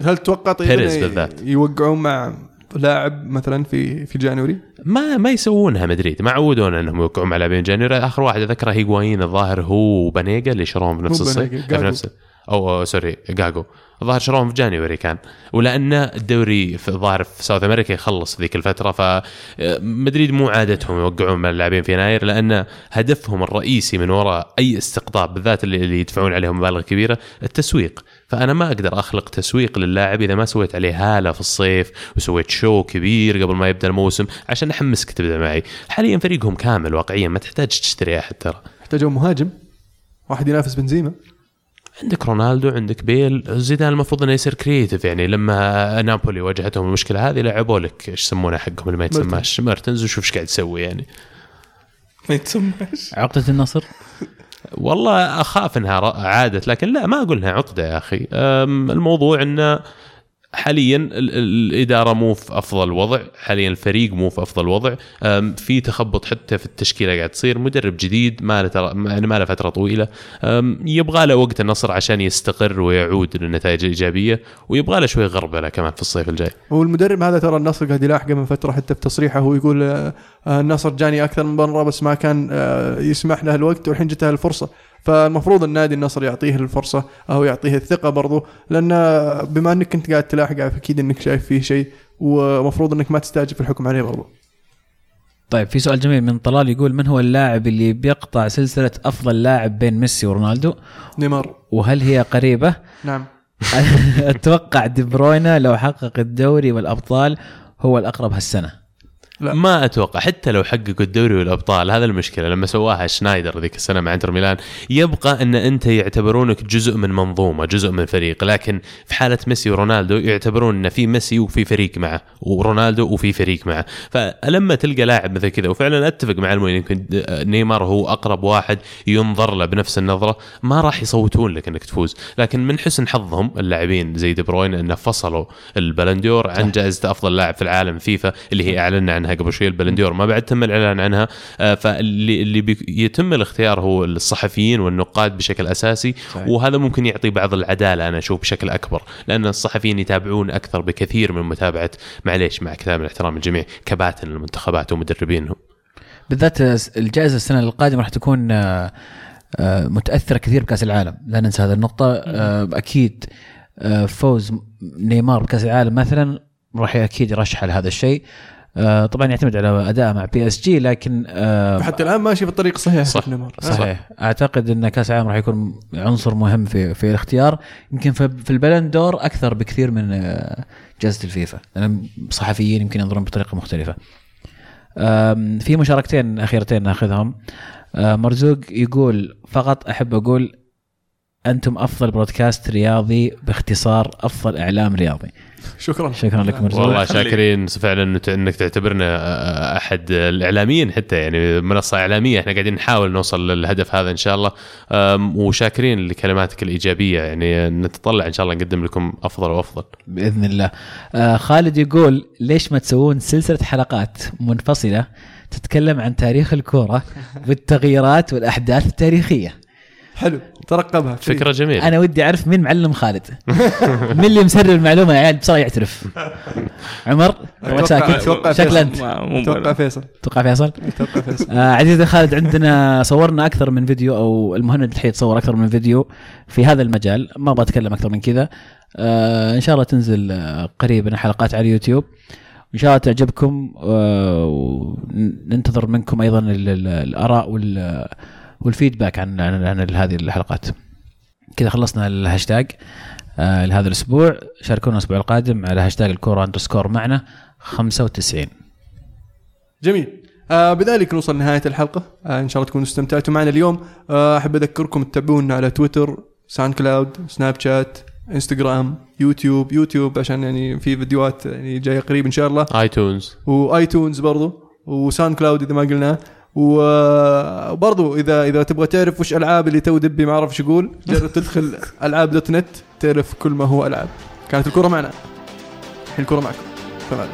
هل تتوقع طيب
بالذات.
يوقعون مع لاعب مثلا في في جانوري؟
ما ما يسوونها مدريد ما عودونا إنهم يوقعون مع لاعبين جانيوري آخر واحد أذكره هيغوايين الظاهر هو وبانيجا اللي شروهم في نفس الصيف. في. نفس أو sorry جاجو الظاهر شروهم في January كان. ولأن الدوري في الظاهر في South America يخلص ذيك الفترة فمدريد مو عادتهم يوقعون مع اللاعبين في يناير لأن هدفهم الرئيسي من وراء أي استقطاب بالذات اللي, اللي يدفعون عليهم مبالغ كبيرة التسويق. فأنا ما أقدر أخلق تسويق للاعب إذا ما سويت عليه هالة في الصيف وسويت show كبير قبل ما يبدأ الموسم عشان احمسك تبدا معي. حاليا فريقهم كامل واقعيا ما تحتاج تشتري أحد ترى.
يحتاجون مهاجم واحد ينافس بنزيما.
عندك رونالدو عندك بيل زيدان المفروض إنه يصير creative يعني. لما نابولي واجهتهم المشكلة هذه لعبوا لك إيش يسمونه حقهم اللي ما يتسماش. ميرتنز وشوف إيش قاعد تسوي يعني.
ما يتسمعش
عقدة النصر؟
والله أخاف إنها عادت لكن لا ما أقول إنها عقدة يا أخي. الموضوع إنه حاليا ال- ال- الإدارة مو في أفضل وضع حاليا الفريق مو في أفضل وضع. في تخبط حتى في التشكيلة قاعد تصير مدرب جديد ما له ترى ما ما له فترة طويلة. يبغى له وقت النصر عشان يستقر ويعود للنتائج الايجابيه ويبغى له شوي غربله كمان في الصيف الجاي.
هو المدرب هذا ترى النصر قاعد يلاحقه من فترة حتى في تصريحه هو يقول آه، آه، النصر جاني أكثر من مرة بس ما كان آه، يسمح له الوقت والحين جته الفرصة. فالمفروض النادي النصر يعطيه الفرصة أو يعطيه الثقة برضو لأن بما إنك كنت قاعد تلاحقه أكيد إنك شايف فيه شيء ومفروض إنك ما تستعجل في الحكم عليه برضو.
طيب في سؤال جميل من طلال يقول من هو اللاعب اللي بيقطع سلسلة أفضل لاعب بين ميسي ورونالدو؟
نيمار.
وهل هي قريبة؟
نعم. (laughs)
أتوقع دي بروينا لو حقق الدوري والأبطال هو الأقرب هالسنة.
لا.
ما أتوقع حتى لو حققوا الدوري والأبطال هذا المشكلة. لما سواها شنايدر ذيك السنة مع إنتر ميلان يبقى أن أنت يعتبرونك جزء من منظومة جزء من فريق. لكن في حالة ميسي ورونالدو يعتبرون إن في ميسي وفي فريق معه ورونالدو وفي فريق معه. فلما تلقى لاعب مثل كذا وفعلا أتفق مع المؤمن يمكن نيمار هو أقرب واحد ينظر له بنفس النظرة ما راح يصوتون لك إنك تفوز. لكن من حسن حظهم اللاعبين زي دي بروين إنه فصلوا ال Ballon d'Or عن جائزة أفضل لاعب في العالم فيفا اللي هي أعلنا عنها عنها قبل شوي ال Ballon d'Or. ما بعد تم الإعلان عنها. آه، فاللي اللي يتم الاختيار هو الصحفيين والنقاد بشكل أساسي
صحيح.
وهذا ممكن يعطي بعض العدالة أنا أشوف بشكل أكبر لأن الصحفيين يتابعون أكثر بكثير من متابعة معليش مع كامل الاحترام الجميع كباتن المنتخبات ومدربينهم.
بالذات الجائزة السنة القادمة راح تكون آه، آه، متأثرة كثير بكأس العالم. لا ننسى هذه النقطة. أكيد فوز نيمار بكأس العالم مثلا راح أكيد يرشح لهذا الشيء. طبعا يعتمد على اداءه مع PSG لكن آه،
حتى الآن ماشي في الطريق الصحيح
صح.
نيمار.
صحيح أعتقد إن كأس العالم راح يكون عنصر مهم في في الاختيار يمكن في في البلن دور أكثر بكثير من آه، جائزة الفيفا لأن صحفيين يمكن ينظرون بطريقة مختلفة في مشاركتين أخيرتين ناخذهم آه، مرزوق يقول فقط أحب أقول أنتم أفضل برودكاست رياضي باختصار أفضل إعلام رياضي.
شكرا.
شكرا لك مرزوق
والله. شاكرين. فعلا إنك تعتبرنا آه، أحد الإعلاميين حتى يعني منصة إعلامية. إحنا قاعدين نحاول نوصل للهدف هذا إن شاء الله. وشاكرين لكلماتك الإيجابية. يعني نتطلع إن شاء الله نقدم لكم أفضل وأفضل.
بإذن الله. آه خالد يقول ليش ما تسوون سلسلة حلقات منفصلة تتكلم عن تاريخ الكورة والتغييرات والأحداث التاريخية؟
حلو. ترقبها
فكرة جميلة.
أنا ودي أعرف مين معلم خالد. (laughs) مين اللي مسرب المعلومة يا عيال؟ بسرعة يعترف. عمر؟ ساكت
أتوقع
شكله
فيصل.
انت
أتوقع فيصل.
توقع فيصل.
أتوقع فيصل.
آه عزيزي خالد عندنا صورنا أكثر من فيديو أو المهند الحين صور أكثر من فيديو في هذا المجال. ما أبغى أتكلم أكثر من كذا. آه إن شاء الله تنزل آه، قريبا حلقات على اليوتيوب. إن شاء الله تعجبكم آه وننتظر منكم أيضا ال- ال- الآراء وال وال feedback عن عن, عن هذه الحلقات. كذا خلصنا الهاشتاج آه لهذا الأسبوع. شاركونا الأسبوع القادم على هاشتاج الكورة underscore معنا 95
جميل. آه بذلك نوصل لنهاية الحلقة. آه إن شاء الله تكونوا استمتعتوا معنا اليوم. آه أحب أذكركم تتابعونا على Twitter SoundCloud Snapchat Instagram YouTube YouTube عشان يعني في فيديوهات يعني جاية قريب إن شاء الله.
iTunes.
و iTunes برضو. و SoundCloud إذا ما قلناه. وبرضو اذا إذا تبغى تعرف وش ألعاب اللي تو دبي ما أعرف إيش يقول (laughs) جرب تدخل ألعاب dot net تعرف كل ما هو ألعاب. كانت الكره معنا. الحين الكره معكم. فما